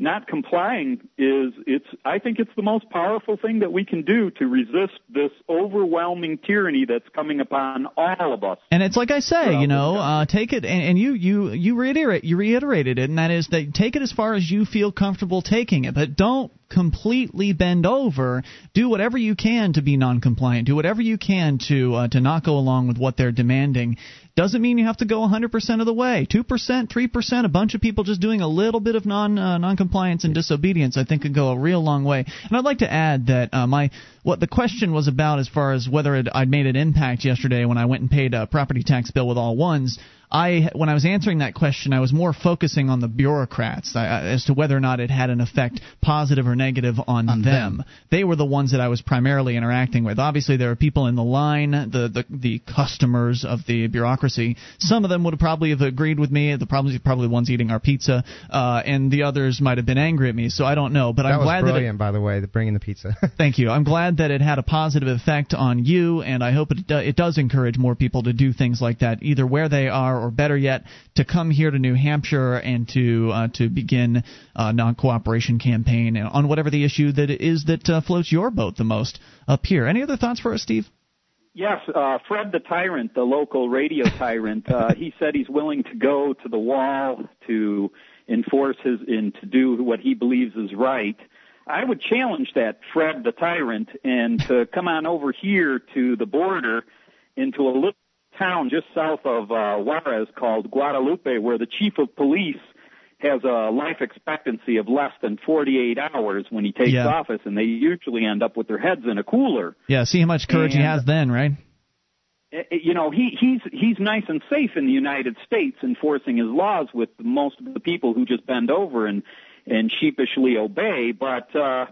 not complying is it's I think it's the most powerful thing that we can do to resist this overwhelming tyranny that's coming upon all of us. And it's like I say, you know, uh, take it, and, and you you you reiterate you reiterated it, and that is that take it as far as you feel comfortable taking it, but don't completely bend over. Do whatever you can to be non-compliant. Do whatever you can to uh, to not go along with what they're demanding. Doesn't mean you have to go 100% of the way. 2%, 3%, a bunch of people just doing a little bit of non uh, non-compliance and disobedience, I think, could go a real long way. And I'd like to add that uh, my what the question was about as far as whether it, I'd made an impact yesterday when I went and paid a property tax bill with all ones. I when I was answering that question, I was more focusing on the bureaucrats I, I- as to whether or not it had an effect, positive or negative, on, On them. them. They were the ones that I was primarily interacting with. Obviously, there are people in the line, the the, the customers of the bureaucracy. Some of them would have probably have agreed with me. The probably probably the ones eating our pizza, uh, and the others might have been angry at me. So I don't know. But that I'm glad that it, brilliant, by the way, the bringing the pizza. Thank you. I'm glad that it had a positive effect on you, and I hope it do, it does encourage more people to do things like that, either where they are or better yet, to come here to New Hampshire and to uh, to begin a non-cooperation campaign on whatever the issue that is that uh, floats your boat the most up here. Any other thoughts for us, Steve? Yes, uh, Fred the tyrant, the local radio tyrant, uh, he said he's willing to go to the wall to enforce his and to do what he believes is right. I would challenge that Fred the tyrant and to come on over here to the border into a little town just south of uh, Juarez called Guadalupe, where the chief of police has a life expectancy of less than 48 hours when he takes Yeah. office, and they usually end up with their heads in a cooler. Yeah, see how much courage he has then, right? Uh, you know he he's he's nice and safe in the United States enforcing his laws with most of the people who just bend over and and sheepishly obey but uh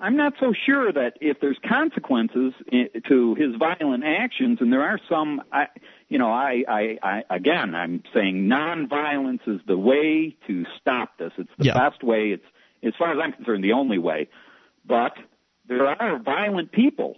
I'm not so sure that if there's consequences eh, to his violent actions and there are some I you know I I, I again I'm saying nonviolence is the way to stop this. It's the Yeah. best way. It's as far as I'm concerned the only way. But there are violent people.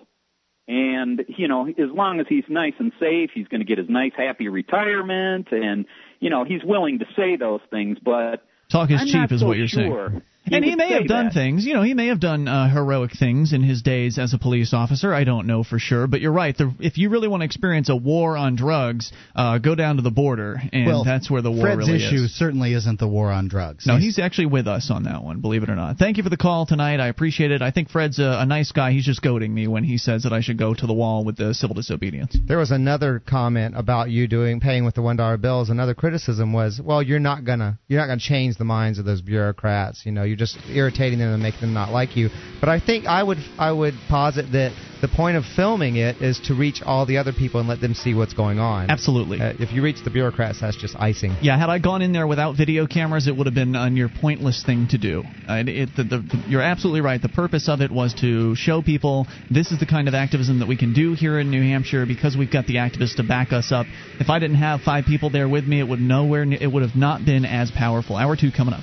And you know as long as he's nice and safe he's going to get his nice happy retirement and you know he's willing to say those things but Talk is I'm cheap, not is so what you're sure. He and he may have done that. things, you know, he may have done uh, heroic things in his days as a police officer. I don't know for sure, but you're right. The, if you really want to experience a war on drugs, uh, go down to the border, and well, that's where the war Fred's really issue is. certainly isn't the war on drugs. No, he's, he's, actually with us on that one, believe it or not. Thank you for the call tonight. I appreciate it. I think Fred's a, a nice guy. He's just goading me when he says that I should go to the wall with the civil disobedience. There was another comment about you doing paying with the one dollar bills. Another criticism was, well, you're not gonna you're not gonna change the minds of those bureaucrats. You know, you're just irritating them and making them not like you. But I think I would I would posit that the point of filming it is to reach all the other people and let them see what's going on. Absolutely. Uh, if you reach the bureaucrats, that's just icing. Yeah, had I gone in there without video cameras, it would have been a near pointless thing to do. Uh, it, the, the, the, you're absolutely right. The purpose of it was to show people this is the kind of activism that we can do here in New Hampshire because we've got the activists to back us up. If I didn't have five people there with me, it would nowhere. It would have not been as powerful. Hour two coming up.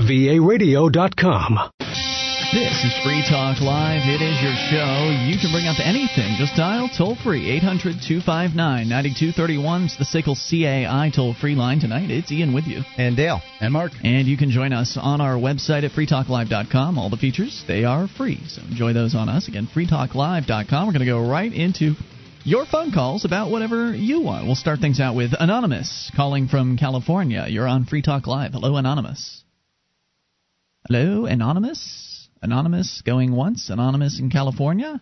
varadio.com. This is Free Talk Live. It is your show. You can bring up anything. Just dial toll free 800 259 9231. It's the Sickle CAI toll free line tonight. It's Ian with you. And Dale. And Mark. And you can join us on our website at freetalklive.com. All the features, they are free. So enjoy those on us. Again, freetalklive.com. We're going to go right into your phone calls about whatever you want. We'll start things out with Anonymous calling from California. You're on Free Talk Live. Hello, Anonymous. Hello, Anonymous. Anonymous going once, Anonymous in California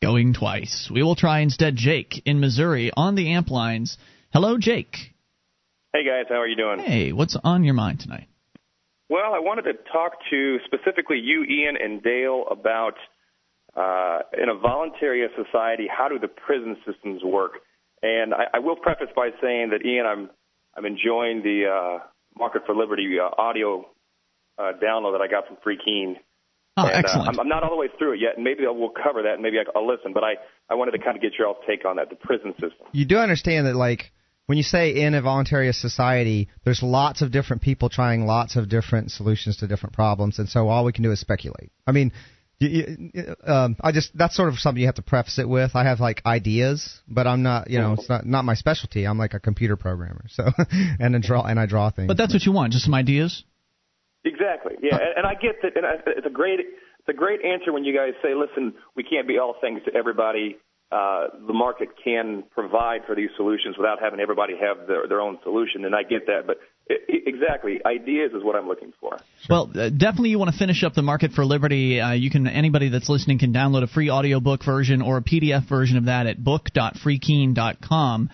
going twice. We will try instead Jake in Missouri on the amp lines. Hello, Jake. Hey guys, how are you doing? Hey, what's on your mind tonight? Well, I wanted to talk to specifically you, Ian, and Dale about uh, in a voluntary society, how do the prison systems work? And I, I will preface by saying that Ian, I'm I'm enjoying the uh, Market for Liberty uh, audio uh, download that I got from Free Keene. Oh, and, excellent. Uh, I'm, I'm not all the way through it yet, and maybe we'll cover that, and maybe I'll listen. But I, I wanted to kind of get your all's take on that, the prison system. You do understand that, like, when you say in a voluntary society, there's lots of different people trying lots of different solutions to different problems, and so all we can do is speculate. I mean, you, you, um, I just that's sort of something you have to preface it with. I have like ideas, but I'm not, you know, it's not not my specialty. I'm like a computer programmer, so and I draw and I draw things. But that's what you want, just some ideas. Exactly. Yeah, and, and I get that. And I, it's a great it's a great answer when you guys say, "Listen, we can't be all things to everybody. Uh, the market can provide for these solutions without having everybody have their their own solution." And I get that, but exactly, ideas is what I'm looking for. Well, uh, definitely you want to finish up the market for liberty. Uh, you can anybody that's listening can download a free audiobook version or a PDF version of that at book.freekeene.com.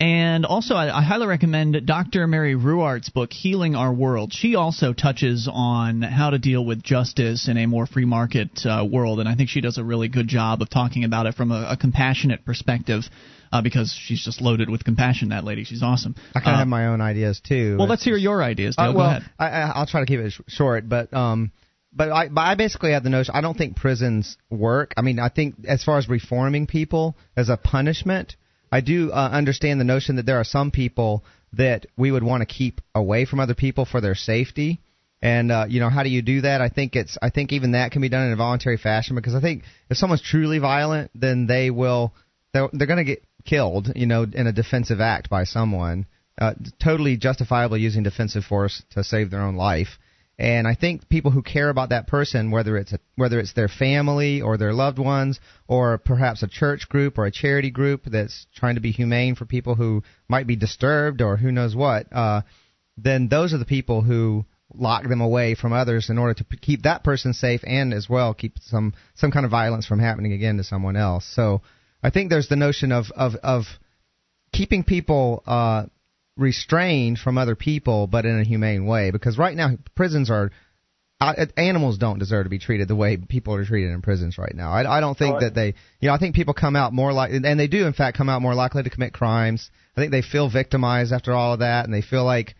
And also, I, I, highly recommend Dr. Mary Ruwart's book, Healing Our World. She also touches on how to deal with justice in a more free market uh, world, and I think she does a really good job of talking about it from a, a compassionate perspective. Uh, because she's just loaded with compassion, that lady. She's awesome. I kind of uh, have my own ideas too. Well, let's hear your ideas. Dale. well, Go ahead. I, I'll try to keep it sh- short, but um, but I, but I basically have the notion. I don't think prisons work. I mean, I think as far as reforming people as a punishment, I do uh, understand the notion that there are some people that we would want to keep away from other people for their safety. And uh, you know, how do you do that? I think it's I think even that can be done in a voluntary fashion because I think if someone's truly violent, then they will they're, they're going to get killed, you know, in a defensive act by someone, uh, totally justifiably using defensive force to save their own life. And I think people who care about that person, whether it's a, whether it's their family or their loved ones, or perhaps a church group or a charity group that's trying to be humane for people who might be disturbed or who knows what, uh, then those are the people who lock them away from others in order to p- keep that person safe and as well keep some some kind of violence from happening again to someone else. So I think there's the notion of of of keeping people uh, restrained from other people, but in a humane way. Because right now prisons are uh, animals don't deserve to be treated the way people are treated in prisons right now. I, I don't think that they, you know, I think people come out more like, and they do in fact come out more likely to commit crimes. I think they feel victimized after all of that, and they feel like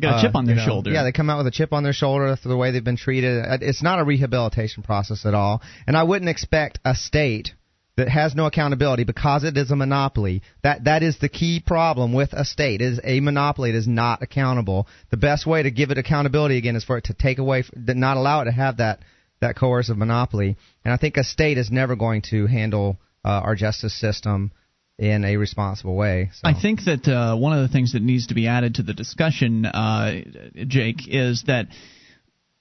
got a chip uh, on their know, shoulder. Yeah, they come out with a chip on their shoulder after the way they've been treated. It's not a rehabilitation process at all, and I wouldn't expect a state that has no accountability because it is a monopoly. That that is the key problem with a state. Is a monopoly. It is not accountable. The best way to give it accountability again is for it to take away, not allow it to have that that coercive monopoly. And I think a state is never going to handle uh, our justice system in a responsible way. So. I think that uh, one of the things that needs to be added to the discussion, uh, Jake, is that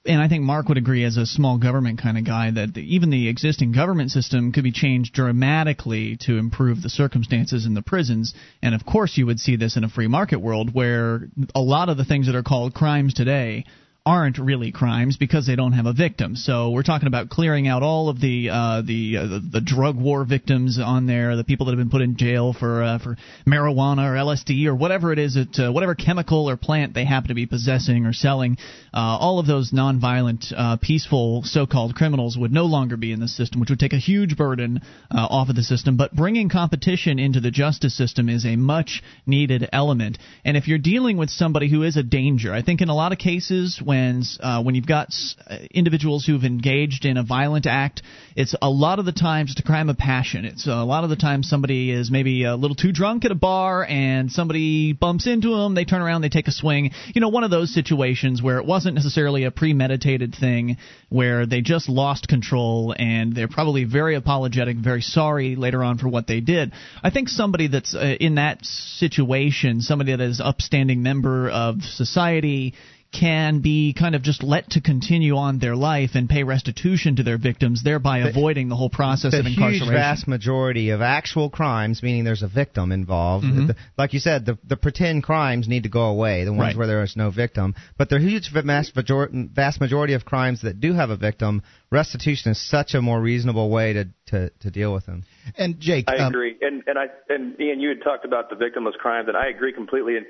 and I think Mark would agree as a small government kind of guy that even the existing government system could be changed dramatically to improve the circumstances in the prisons. And of course, you would see this in a free market world where a lot of the things that are called crimes today aren't really crimes because they don't have a victim. So we're talking about clearing out all of the uh, the, uh, the, the drug war victims on there, the people that have been put in jail for uh, for marijuana or LSD or whatever it is, it, uh, whatever chemical or plant they happen to be possessing or selling. Uh, all of those nonviolent, uh, peaceful so-called criminals would no longer be in the system, which would take a huge burden off of the system. But bringing competition into the justice system is a much needed element. And if you're dealing with somebody who is a danger, I think in a lot of cases when when uh, when you've got uh, individuals who've engaged in a violent act, it's a lot of the times it's a crime of passion. It's a lot of the times somebody is maybe a little too drunk at a bar and somebody bumps into them. They turn around, they take a swing. You know, one of those situations where it wasn't necessarily a premeditated thing, where they just lost control and they're probably very apologetic, very sorry later on for what they did. I think somebody that's uh, in that situation, somebody that is upstanding member of society can be kind of just let to continue on their life and pay restitution to their victims, thereby the, avoiding the whole process the of incarceration. The huge vast majority of actual crimes, meaning there's a victim involved, mm-hmm. the, like you said, the, the pretend crimes need to go away, the ones right. where there is no victim. But the huge vast majority, vast majority of crimes that do have a victim, restitution is such a more reasonable way to, to, to deal with them. And Jake, I um, agree. And and I and Ian, you had talked about the victimless crimes, and I agree completely. And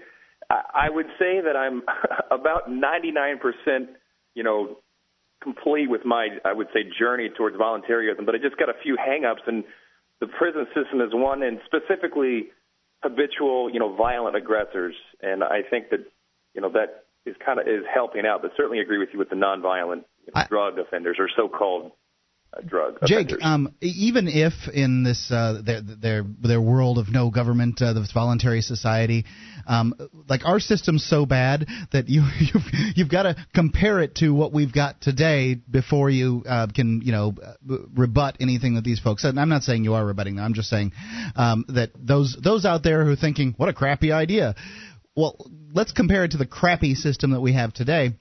I would say that I'm about 99%, you know, complete with my, I would say, journey towards voluntarism. But I just got a few hangups, and the prison system is one, and specifically habitual, you know, violent aggressors. And I think that, you know, that is kind of is helping out. But certainly agree with you with the nonviolent you know, I, drug offenders or so-called drug. Jake, um, even if in this uh, their, their their world of no government, uh, this voluntary society, um, like our system's so bad that you you've, you've got to compare it to what we've got today before you uh, can you know rebut anything that these folks said. And I'm not saying you are rebutting them. I'm just saying um, that those those out there who are thinking what a crappy idea. Well, let's compare it to the crappy system that we have today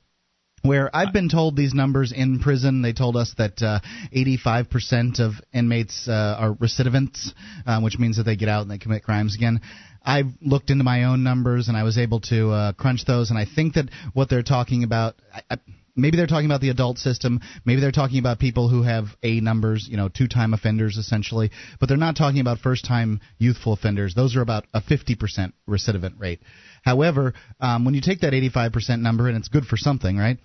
where I've been told these numbers in prison. They told us that uh, 85% of inmates uh, are recidivants, uh, which means that they get out and they commit crimes again. I looked into my own numbers and I was able to uh, crunch those, and I think that what they're talking about. I, I, maybe they're talking about the adult system maybe they're talking about people who have a numbers you know two time offenders essentially but they're not talking about first time youthful offenders those are about a 50% recidivant rate however um, when you take that 85% number and it's good for something right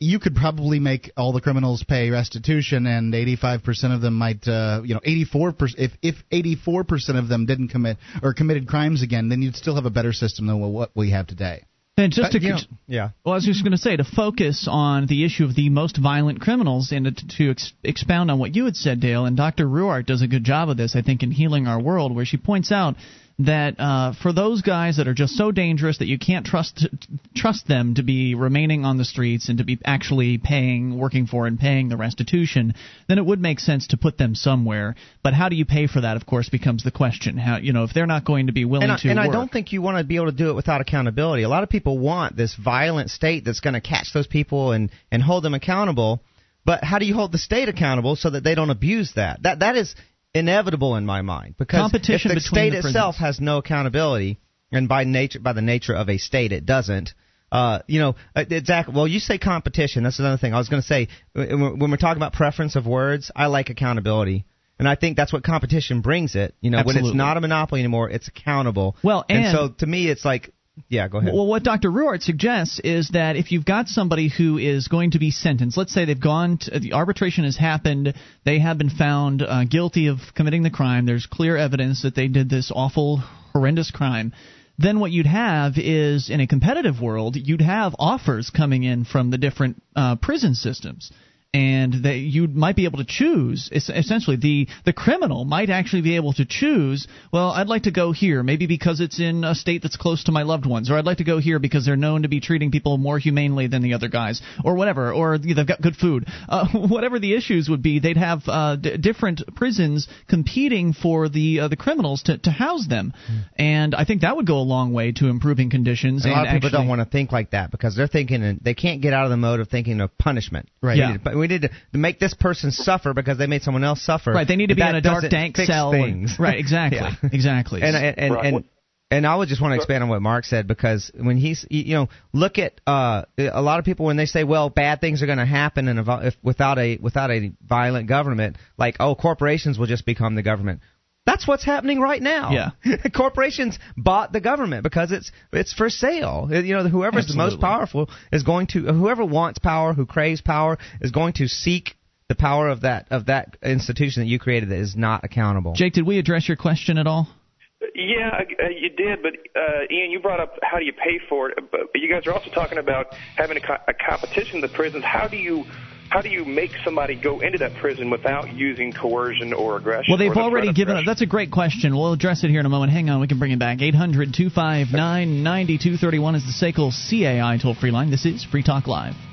you could probably make all the criminals pay restitution, and 85% of them might, uh, you know, 84%. If if 84% of them didn't commit or committed crimes again, then you'd still have a better system than what we have today. And just to, you know, yeah. Well, I was just going to say to focus on the issue of the most violent criminals and to, to ex- expound on what you had said, Dale. And Dr. Ruwart does a good job of this, I think, in healing our world, where she points out that uh, for those guys that are just so dangerous that you can't trust trust them to be remaining on the streets and to be actually paying, working for, and paying the restitution, then it would make sense to put them somewhere. But how do you pay for that? Of course, becomes the question. How you know if they're not going to be willing and I, to. And work. I don't think you want to be able to do it without accountability. A lot of people want this violent state that's going to catch those people and and hold them accountable. But how do you hold the state accountable so that they don't abuse that? That that is inevitable in my mind because Competition if the state the itself has no accountability, and by nature by the nature of a state it doesn't, uh, you know, uh, exactly. Well, you say competition. That's another thing. I was going to say when we're talking about preference of words, I like accountability. And I think that's what competition brings it. You know, Absolutely. when it's not a monopoly anymore, it's accountable. Well, and, and so to me, it's like yeah, go ahead. Well, what Dr. Ruwart suggests is that if you've got somebody who is going to be sentenced, let's say they've gone, to, the arbitration has happened, they have been found uh, guilty of committing the crime, there's clear evidence that they did this awful, horrendous crime then what you'd have is in a competitive world, you'd have offers coming in from the different uh, prison systems and that you might be able to choose. Essentially the the criminal might actually be able to choose well I'd like to go here maybe because it's in a state that's close to my loved ones or I'd like to go here because they're known to be treating people more humanely than the other guys or whatever or they've got good food. Uh, whatever the issues would be they'd have uh, d- different prisons competing for the uh, the criminals to, to house them. Mm. and I think that would go a long way to improving conditions and a lot of people actually, don't want to think like that because they're thinking they can't get out of the mode of thinking of punishment. Right. Yeah we need to make this person suffer because they made someone else suffer. Right, they need to be in a dark, dank cell. Things. And, right, exactly, yeah. exactly. And and and, and, and I would just want to expand on what Mark said because when he's you know look at uh, a lot of people when they say well bad things are going to happen in a, if, without a without a violent government like oh corporations will just become the government that's what's happening right now. Yeah. Corporations bought the government because it's it's for sale. You know, whoever's Absolutely. the most powerful is going to whoever wants power, who craves power, is going to seek the power of that of that institution that you created that is not accountable. Jake, did we address your question at all? Yeah, uh, you did, but uh, Ian, you brought up how do you pay for it, but you guys are also talking about having a, co- a competition in the prisons. How do you how do you make somebody go into that prison without using coercion or aggression? Well, they've already given up. That's a great question. We'll address it here in a moment. Hang on, we can bring it back. 800 259 9231 is the SACL CAI toll free line. This is Free Talk Live.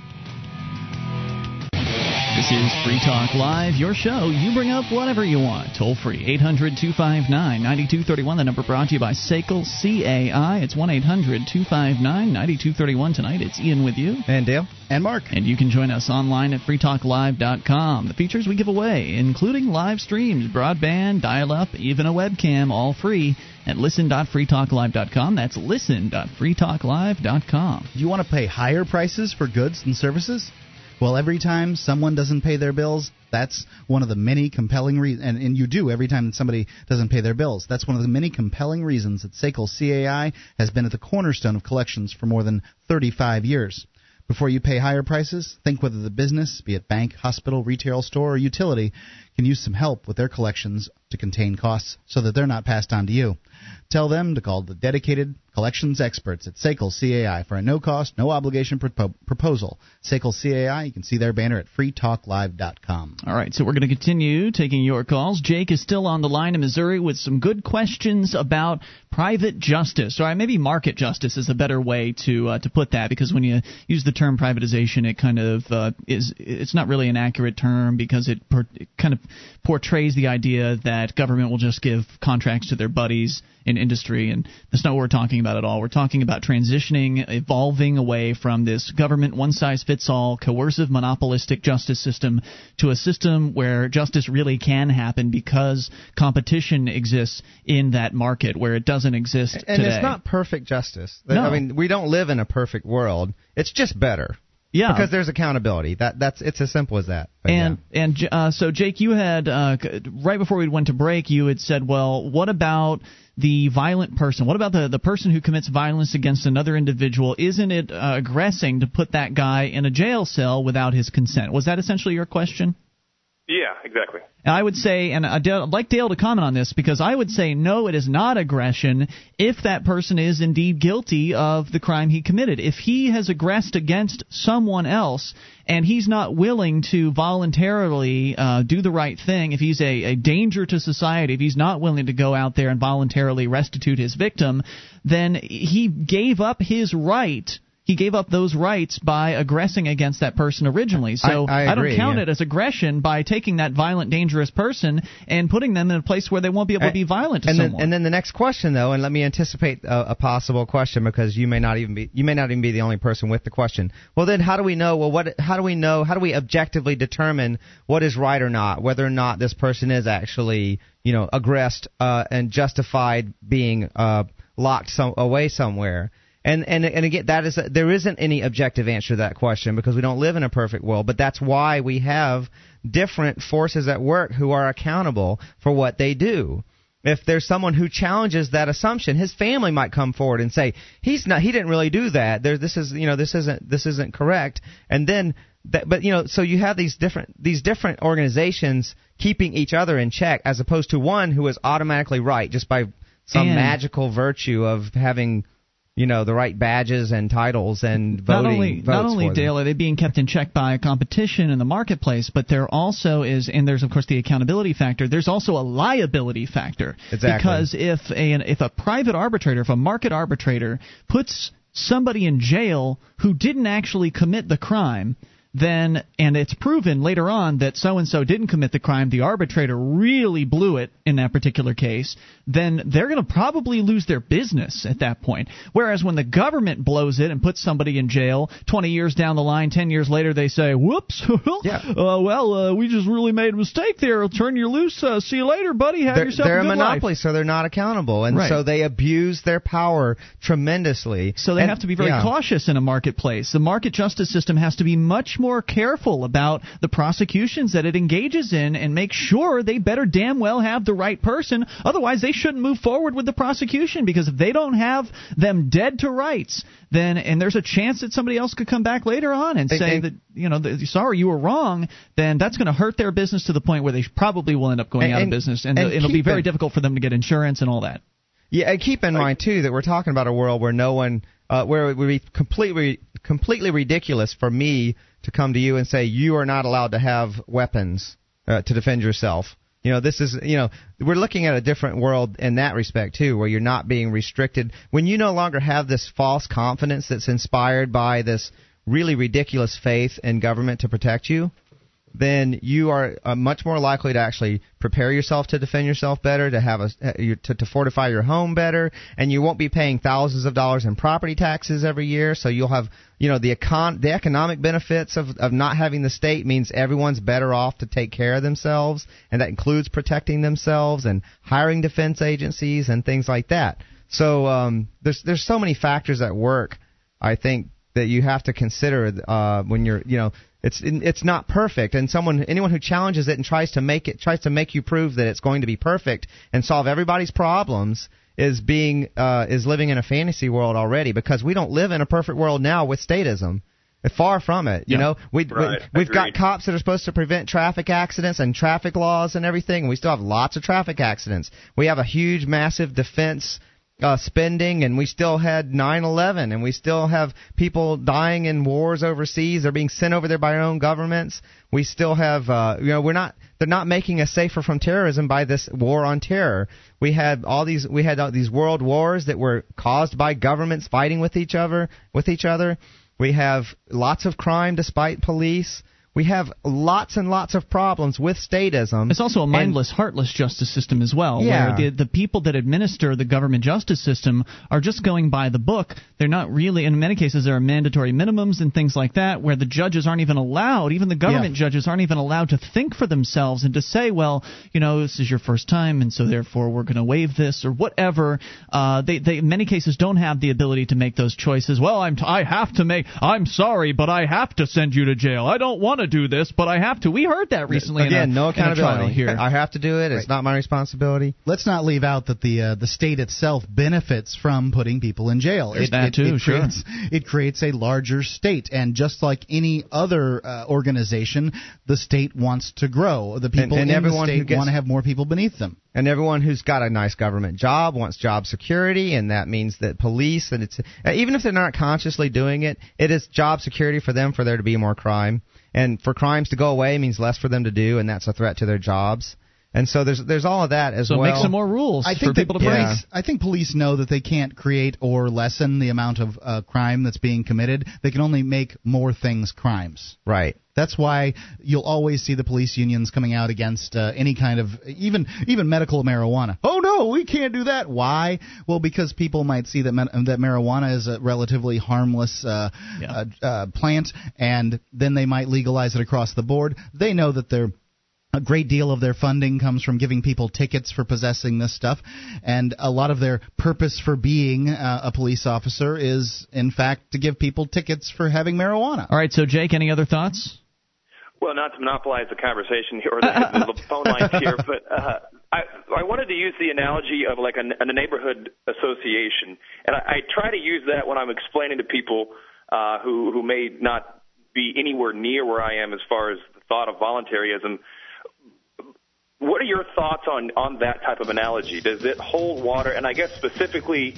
This is Free Talk Live, your show. You bring up whatever you want. Toll free, 800 259 9231. The number brought to you by SACL CAI. It's 1 800 259 9231. Tonight, it's Ian with you. And Dale. And Mark. And you can join us online at freetalklive.com. The features we give away, including live streams, broadband, dial up, even a webcam, all free at listen.freetalklive.com. That's listen.freetalklive.com. Do you want to pay higher prices for goods and services? Well, every time someone doesn't pay their bills, that's one of the many compelling reasons, and, and you do every time somebody doesn't pay their bills. That's one of the many compelling reasons that SACL CAI has been at the cornerstone of collections for more than 35 years. Before you pay higher prices, think whether the business, be it bank, hospital, retail store, or utility, can use some help with their collections to contain costs so that they're not passed on to you. Tell them to call the dedicated collections experts at SACL CAI for a no cost, no obligation propo- proposal. SACL CAI, you can see their banner at freetalklive.com. All right, so we're going to continue taking your calls. Jake is still on the line in Missouri with some good questions about private justice, or maybe market justice is a better way to uh, to put that because when you use the term privatization, it kind of uh, is it's not really an accurate term because it, per, it kind of portrays the idea that government will just give contracts to their buddies in industry, and that's not what we're talking about at all. We're talking about transitioning, evolving away from this government one size fits all, coercive, monopolistic justice system to a system where justice really can happen because competition exists in that market where it doesn't exist and today. it's not perfect justice. No. I mean, we don't live in a perfect world. It's just better. Yeah, because there's accountability. That that's it's as simple as that. But and yeah. and uh, so Jake, you had uh, right before we went to break, you had said, well, what about the violent person? What about the the person who commits violence against another individual? Isn't it uh, aggressing to put that guy in a jail cell without his consent? Was that essentially your question? Yeah, exactly. I would say, and I'd like Dale to comment on this because I would say no, it is not aggression if that person is indeed guilty of the crime he committed. If he has aggressed against someone else and he's not willing to voluntarily uh, do the right thing, if he's a, a danger to society, if he's not willing to go out there and voluntarily restitute his victim, then he gave up his right he gave up those rights by aggressing against that person originally. So I, I, I don't count yeah. it as aggression by taking that violent, dangerous person and putting them in a place where they won't be able to be violent to and someone. Then, and then the next question, though, and let me anticipate a, a, possible question because you may not even be you may not even be the only person with the question. Well, then how do we know? Well, what how do we know? How do we objectively determine what is right or not? Whether or not this person is actually you know aggressed uh, and justified being uh, locked some away somewhere. And and and again, that is a, there isn't any objective answer to that question because we don't live in a perfect world. But that's why we have different forces at work who are accountable for what they do if there's someone who challenges that assumption, his family might come forward and say he's not he didn't really do that. There, this is you know this isn't this isn't correct. And then that, but you know so you have these different these different organizations keeping each other in check as opposed to one who is automatically right just by some and magical virtue of having you know the right badges and titles and voting. Not only, not only Dale, are they being kept in check by competition in the marketplace, but there also is, and there's of course the accountability factor. There's also a liability factor exactly. because if a if a private arbitrator, if a market arbitrator puts somebody in jail who didn't actually commit the crime then and it's proven later on that so and so didn't commit the crime, the arbitrator really blew it in that particular case, then they're going to probably lose their business at that point. Whereas when the government blows it and puts somebody in jail 20 years down the line, 10 years later they say, "Whoops, yeah. uh, well, uh, we just really made a mistake there. I'll turn you loose. Uh, see you later, buddy. Have they're, yourself they're a good monopoly, life. so they're not accountable, and right. so they abuse their power tremendously. So they and, have to be very yeah. cautious in a marketplace. The market justice system has to be much more careful about the prosecutions that it engages in and make sure they better damn well have the right person. Otherwise, they shouldn't move forward with the prosecution because if they don't have them dead to rights, then and there's a chance that somebody else could come back later on and say that you know the, sorry you were wrong, then that's going to hurt their business to the point where they probably will end up going and, out of business and, and it'll be very it, difficult for them to get insurance and all that. Yeah, and keep in mind too that we're talking about a world where no one, uh, where it would be completely completely ridiculous for me to come to you and say you are not allowed to have weapons uh, to defend yourself. You know, this is, you know, we're looking at a different world in that respect too, where you're not being restricted. When you no longer have this false confidence that's inspired by this really ridiculous faith in government to protect you, then you are uh, much more likely to actually prepare yourself to defend yourself better, to have a uh, to, to fortify your home better, and you won't be paying thousands of dollars in property taxes every year. So you'll have you know the econ the economic benefits of of not having the state means everyone's better off to take care of themselves, and that includes protecting themselves and hiring defense agencies and things like that. So um, there's there's so many factors at work. I think that you have to consider uh, when you're you know it's it's not perfect, and someone anyone who challenges it and tries to make it tries to make you prove that it's going to be perfect and solve everybody's problems is being uh, is living in a fantasy world already because we don't live in a perfect world now with statism. Far from it. You yeah. know, we, right. we have got cops that are supposed to prevent traffic accidents and traffic laws and everything, and we still have lots of traffic accidents. We have a huge, massive defense uh, spending, and we still had 9/11, and we still have people dying in wars overseas. They're being sent over there by our own governments. We still have, uh, you know, we're not. They're not making us safer from terrorism by this war on terror. We had all these. We had all these world wars that were caused by governments fighting with each other. With each other, we have lots of crime despite police. We have lots and lots of problems with statism. It's also a mindless, and, heartless justice system as well, yeah. where the, the people that administer the government justice system are just going by the book. They're not really, in many cases, there are mandatory minimums and things like that, where the judges aren't even allowed, even the government yeah. judges aren't even allowed to think for themselves and to say, well, you know, this is your first time, and so therefore we're going to waive this or whatever. Uh, they, they, in many cases, don't have the ability to make those choices. Well, I'm t- I have to make. I'm sorry, but I have to send you to jail. I don't want to do this, but I have to. We heard that recently. Again, a, no accountability here. I have to do it. It's right. not my responsibility. Let's not leave out that the uh, the state itself benefits from putting people in jail. It, that it, too, it sure. Creates, it creates a larger state, and just like any other uh, organization, the state wants to grow. The people and, and in everyone the state gets, want to have more people beneath them. And everyone who's got a nice government job wants job security, and that means that police and it's even if they're not consciously doing it, it is job security for them for there to be more crime and for crimes to go away means less for them to do, and that's a threat to their jobs. And so there's there's all of that as so well. make some more rules I think for people to police, break. I think police know that they can't create or lessen the amount of uh, crime that's being committed. They can only make more things crimes. Right. That's why you'll always see the police unions coming out against uh, any kind of even even medical marijuana. Oh no, we can't do that. Why? Well, because people might see that that marijuana is a relatively harmless uh, yeah. uh, uh, plant, and then they might legalize it across the board. They know that they're a great deal of their funding comes from giving people tickets for possessing this stuff, and a lot of their purpose for being uh, a police officer is, in fact, to give people tickets for having marijuana. All right, so Jake, any other thoughts? Well, not to monopolize the conversation here or the, the phone lines here, but uh, I, I wanted to use the analogy of like a, a neighborhood association, and I, I try to use that when I'm explaining to people uh, who who may not be anywhere near where I am as far as the thought of voluntarism. What are your thoughts on on that type of analogy? Does it hold water? And I guess specifically,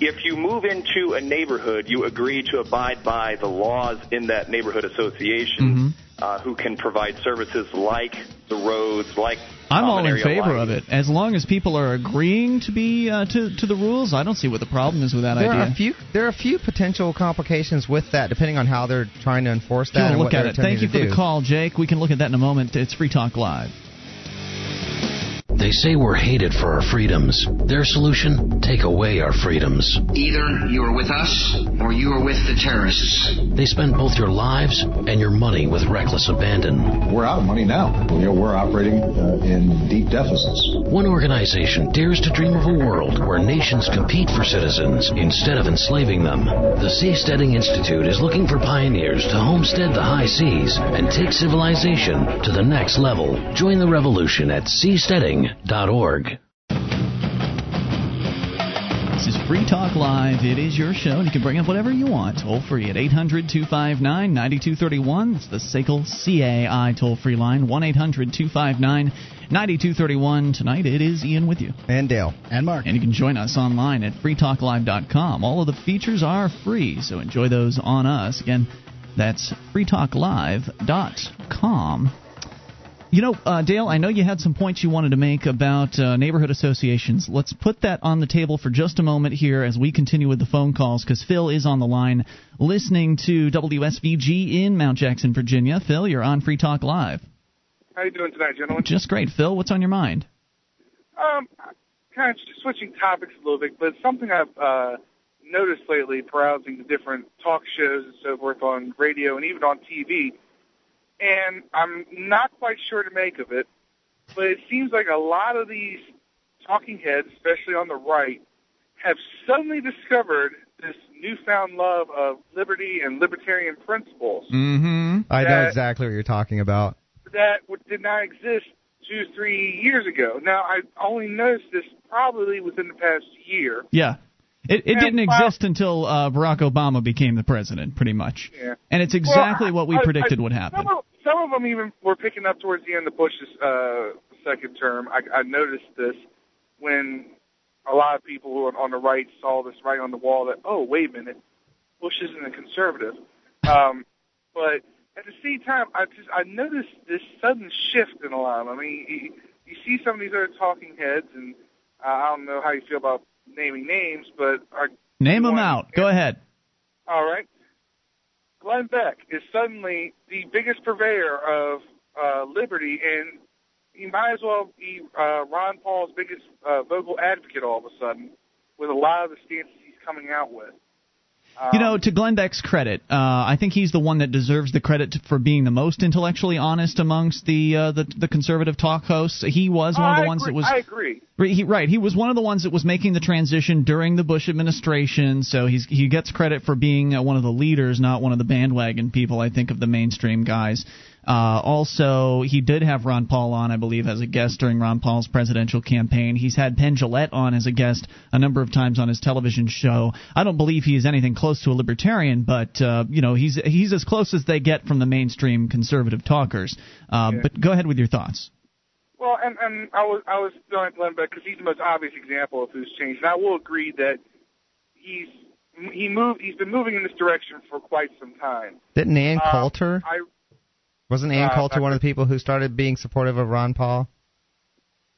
if you move into a neighborhood, you agree to abide by the laws in that neighborhood association. Uh, who can provide services like the roads, like I'm all in favor lighting. of it. As long as people are agreeing to be uh, to to the rules, I don't see what the problem is with that there idea. Are a few, there are a few potential complications with that, depending on how they're trying to enforce that. Sure, and look what at it. Thank you for attempting to the call, Jake. We can look at that in a moment. It's Free Talk Live. They say we're hated for our freedoms. Their solution? Take away our freedoms. Either you are with us or you are with the terrorists. They spend both your lives and your money with reckless abandon. We're out of money now. You know, we're operating uh, in deep deficits. One organization dares to dream of a world where nations compete for citizens instead of enslaving them. The Seasteading Institute is looking for pioneers to homestead the high seas and take civilization to the next level. Join the revolution at seasteading.org. This is Free Talk Live. It is your show, and you can bring up whatever you want. Toll free at 800 259 9231. That's the SACL CAI toll free line, 1 800 259 9231. Tonight it is Ian with you. And Dale. And Mark. And you can join us online at freetalklive.com. All of the features are free, so enjoy those on us. Again, that's freetalklive.com. You know, uh, Dale, I know you had some points you wanted to make about uh, neighborhood associations. Let's put that on the table for just a moment here as we continue with the phone calls because Phil is on the line listening to WSVG in Mount Jackson, Virginia. Phil, you're on Free Talk Live. How you doing tonight, gentlemen? Just great. Phil, what's on your mind? Um, kind of switching topics a little bit, but something I've uh, noticed lately, browsing the different talk shows and so forth on radio and even on TV, and I'm not quite sure to make of it, but it seems like a lot of these talking heads, especially on the right, have suddenly discovered this newfound love of liberty and libertarian principles Mm-hmm. I know exactly what you're talking about. that did not exist two, three years ago. Now, I only noticed this probably within the past year. Yeah. It, it And didn't while- exist until uh, Barack Obama became the president, pretty much. Yeah. And it's exactly Well, what we I- predicted I- would happen. Some of, some of them even were picking up towards the end of Bush's uh, second term. I, I noticed this when a lot of people who are on the right saw this right on the wall that, oh, wait a minute, Bush isn't a conservative. Um, but at the same time, I just I noticed this sudden shift in a lot of them. I mean, you, you see some of these other talking heads, and uh, I don't know how you feel about naming names, but are Name them out. Go ahead. all right. Glenn Beck is suddenly the biggest purveyor of uh, liberty, and he might as well be uh, Ron Paul's biggest uh, vocal advocate all of a sudden with a lot of the stances he's coming out with. You know, to Glenn Beck's credit, uh, I think he's the one that deserves the credit for being the most intellectually honest amongst the uh, the, the conservative talk hosts. He was one of the I ones agree, that was I agree. Right, He, right, he was one of the ones that was making the transition during the Bush administration, so he's he gets credit for being uh, one of the leaders, not one of the bandwagon people. I think of the mainstream guys. Uh, also, he did have Ron Paul on, I believe, as a guest during Ron Paul's presidential campaign. He's had Penn Jillette on as a guest a number of times on his television show. I don't believe he is anything close to a libertarian, but uh, you know he's he's as close as they get from the mainstream conservative talkers. Uh, Yeah. But go ahead with your thoughts. Well, and and I was I was throwing Glenn Beck because he's the most obvious example of who's changed. And I will agree that he's he moved he's been moving in this direction for quite some time. Didn't Ann Uh, Coulter? I Wasn't Ann uh, Coulter one of the people who started being supportive of Ron Paul?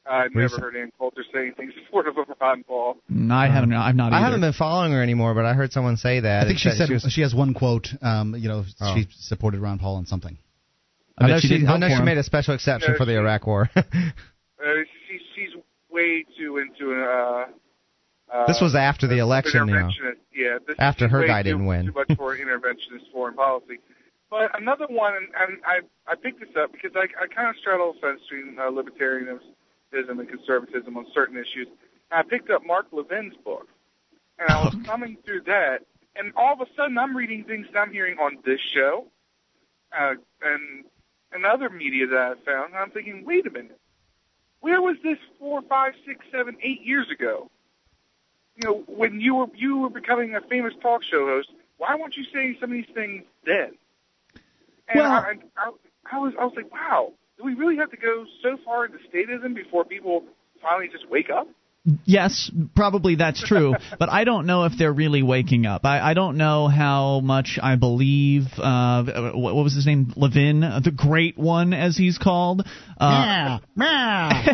I've never Recent- heard Ann Coulter say anything supportive of Ron Paul. No, I haven't. I've not. I haven't been following her anymore, but I heard someone say that. I think she that said was- she has one quote. Um, you know, Oh. she supported Ron Paul on something. I know she she, I know she made a special exception No, for the she- Iraq War. Uh, she, she's way too into uh, uh, This was after the election, you know. Yeah, After her guy too, didn't win. Too much for interventionist foreign policy. But another one, and, and I I picked this up because I I kind of straddle the fence between uh, libertarianism and conservatism on certain issues. And I picked up Mark Levin's book, and I was coming through that, and all of a sudden I'm reading things that I'm hearing on this show, uh, and and other media that I found, and I'm thinking, wait a minute, where was this four, five, six, seven, eight years ago? You know, when you were you were becoming a famous talk show host, why weren't you saying some of these things then? And well, I, I, I was I was like, wow, do we really have to go so far into statism before people finally just wake up? Yes, probably that's true, but I don't know if they're really waking up. I, I don't know how much I believe. Uh, what, what was his name? Levin, the Great One, as he's called. Uh, yeah,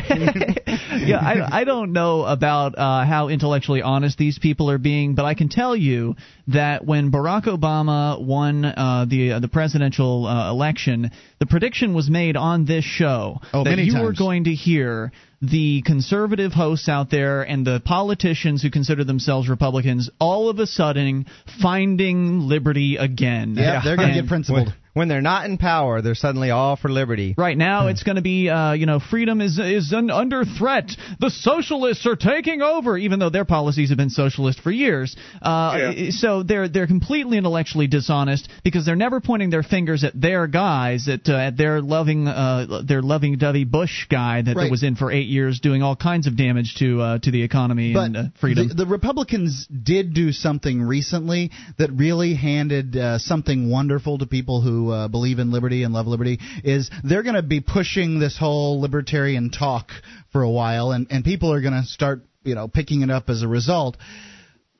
yeah. I, I don't know about uh, how intellectually honest these people are being, but I can tell you that when Barack Obama won uh, the uh, the presidential uh, election, the prediction was made on this show oh, that you times. were going to hear the conservative hosts out there and the politicians who consider themselves Republicans all of a sudden finding liberty again. Yeah, they're going to get principled. When, when they're not in power, they're suddenly all for liberty. Right now, it's going to be, uh, you know, freedom is is under threat. The socialists are taking over, even though their policies have been socialist for years. Uh, yeah. So they're they're completely intellectually dishonest because they're never pointing their fingers at their guys, at uh, at their loving uh, their loving dovey Bush guy that, right. that was in for eight years, doing all kinds of damage to uh, to the economy but and uh, freedom. The, the, Republicans did do something recently that really handed uh, something wonderful to people who uh, believe in liberty and love liberty is they're going to be pushing this whole libertarian talk for a while, and and people are going to start you know picking it up as a result.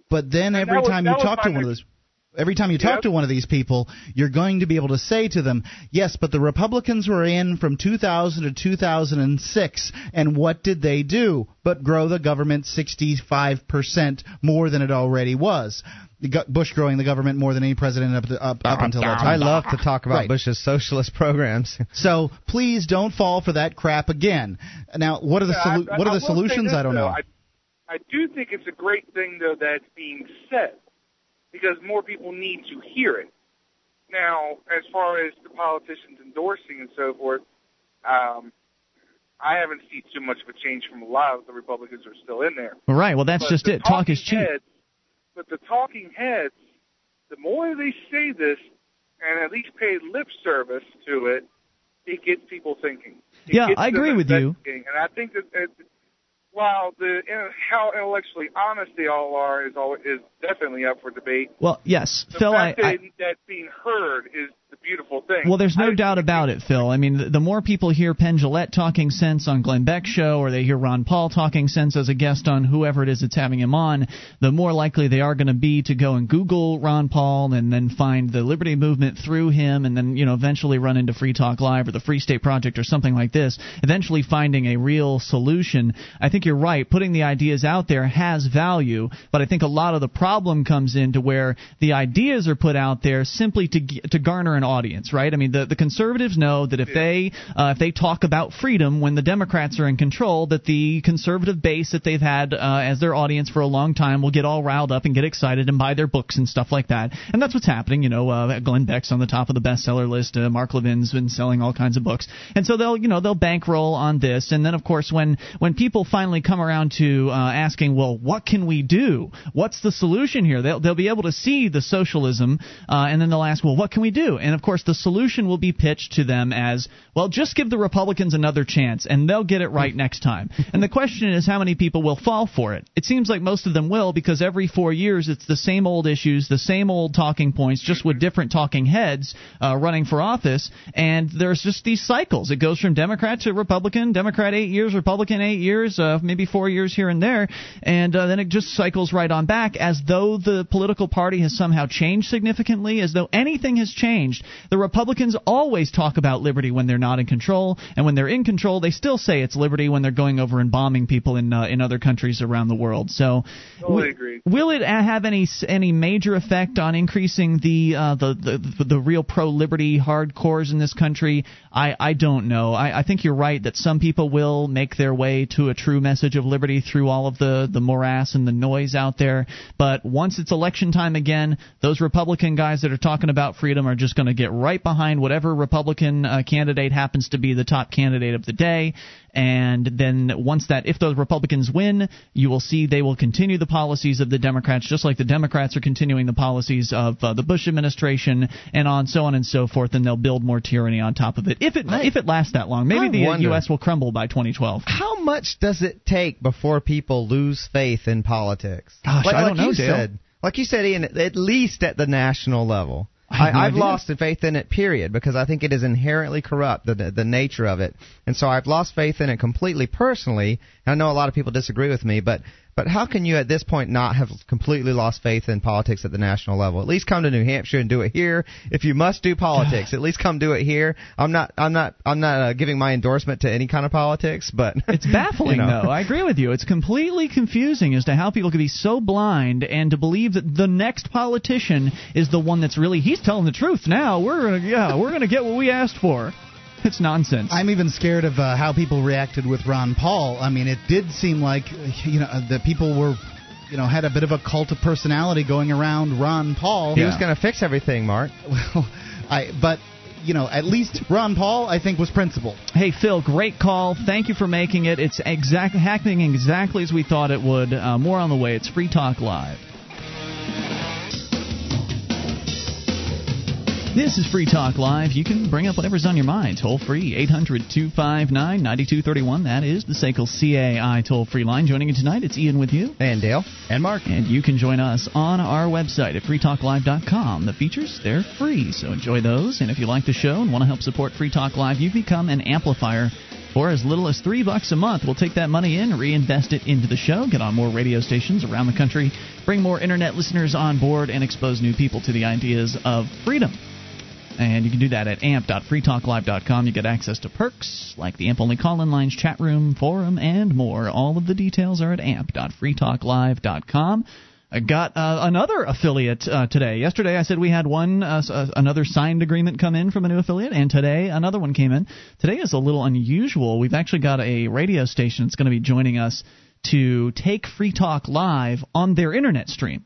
But then every was, time you talk to one of those every time you talk yep. to one of these people, you're going to be able to say to them, yes, but the Republicans were in from 2000 to 2006, and what did they do? But grow the government 65% more than it already was. Bush growing the government more than any president up, to, up, up until that time. I love to talk about right. Bush's socialist programs. so please don't fall for that crap again. Now, what are the solu- I, I, what are I the solutions? This, I don't though. know. I, I do think it's a great thing though that's being said because more people need to hear it. Now, as far as the politicians endorsing and so forth, um, I haven't seen too much of a change from a lot of the Republicans who are still in there. Right. Well, that's but just it. Talk is cheap. Heads, but the talking heads, the more they say this and at least pay lip service to it, it gets people thinking. It yeah, I agree with you. And I think that, that while the how intellectually honest they all are is all is definitely up for debate. Well, yes, the Phil, fact I, that, I, that being heard is the beautiful thing. Well, there's no doubt about it, Phil. I mean, the, the more people hear Penn Jillette talking sense on Glenn Beck's show, or they hear Ron Paul talking sense as a guest on whoever it is that's having him on, the more likely they are going to be to go and Google Ron Paul and then find the Liberty Movement through him, and then you know eventually run into Free Talk Live or the Free State Project or something like this. Eventually finding a real solution. I think you're right. Putting the ideas out there has value, but I think a lot of the problem comes into where the ideas are put out there simply to to garner an audience, right? I mean, the the conservatives know that if they uh, if they talk about freedom when the Democrats are in control, that the conservative base that they've had uh, as their audience for a long time will get all riled up and get excited and buy their books and stuff like that. And that's what's happening. You know, uh, Glenn Beck's on the top of the bestseller list. Uh, Mark Levin's been selling all kinds of books, and so they'll you know they'll bankroll on this. And then of course when when people finally come around to uh, asking, well, what can we do? What's the solution here? They'll they'll be able to see the socialism, uh, and then they'll ask, well, what can we do? And of course the solution will be pitched to them as, well, just give the Republicans another chance, and they'll get it right next time. and the question is, how many people will fall for it? It seems like most of them will, because every four years it's the same old issues, the same old talking points, just with different talking heads uh, running for office, and there's just these cycles. It goes from Democrat to Republican, Democrat eight years, Republican eight years, uh, maybe four years here and there, and uh, then it just cycles right on back as though the political party has somehow changed significantly, as though anything has changed. The Republicans always talk about liberty when they're not in control, and when they're in control, they still say it's liberty when they're going over and bombing people in uh, in other countries around the world. So, totally agree. will it have any any major effect on increasing the uh, the, the the real pro liberty hardcores in this country? I I don't know. I, I think you're right that some people will make their way to a true message of liberty through all of the the morass and the noise out there. But once it's election time again, those Republican guys that are talking about freedom are just going to get right behind whatever Republican uh, candidate happens to be the top candidate of the day. And then once that, if those Republicans win, you will see they will continue the policies of the Democrats, just like the Democrats are continuing the policies of uh, the Bush administration, and on so on and so forth. And they'll build more tyranny on top of it. If it I, if it lasts that long, maybe I the wonder, U.S. will crumble by 2012. How much does it take before people lose faith in politics? Gosh, like, I don't like know, you Dale. said, like you said, Ian, at least at the national level. I, have no lost faith in it, period, because I think it is inherently corrupt, the, the nature of it. And so I've lost faith in it completely personally. I know a lot of people disagree with me, but but how can you at this point not have completely lost faith in politics at the national level? At least come to New Hampshire and do it here. If you must do politics, at least come do it here. I'm not I'm not I'm not uh, giving my endorsement to any kind of politics, but it's baffling you know. though. I agree with you. It's completely confusing as to how people can be so blind and to believe that the next politician is the one that's really he's telling the truth now. We're gonna yeah, we're gonna get what we asked for. It's nonsense. I'm even scared of uh, how people reacted with Ron Paul. I mean, it did seem like you know the people were you know had a bit of a cult of personality going around Ron Paul. He yeah. was going to fix everything, Mark. Well, I but you know, at least Ron Paul, I think, was principled. Hey, Phil, great call. Thank you for making it. It's exact happening exactly as we thought it would. Uh, more on the way. It's Free Talk Live. This is Free Talk Live. You can bring up whatever's on your mind. Toll free, 800 259 9231. That is the SACL CAI toll free line. Joining you tonight, it's Ian with you. And Dale. And Mark. And you can join us on our website at freetalklive.com. The features, they're free, so enjoy those. And if you like the show and want to help support Free Talk Live, you become an amplifier for as little as three bucks a month. We'll take that money in, reinvest it into the show, get on more radio stations around the country, bring more internet listeners on board, and expose new people to the ideas of freedom. And you can do that at amp.freetalklive.com. You get access to perks like the AMP only call in lines, chat room, forum, and more. All of the details are at amp.freetalklive.com. I got uh, another affiliate uh, today. Yesterday I said we had one uh, uh, another signed agreement come in from a new affiliate, and today another one came in. Today is a little unusual. We've actually got a radio station that's going to be joining us to take Free Talk Live on their internet stream.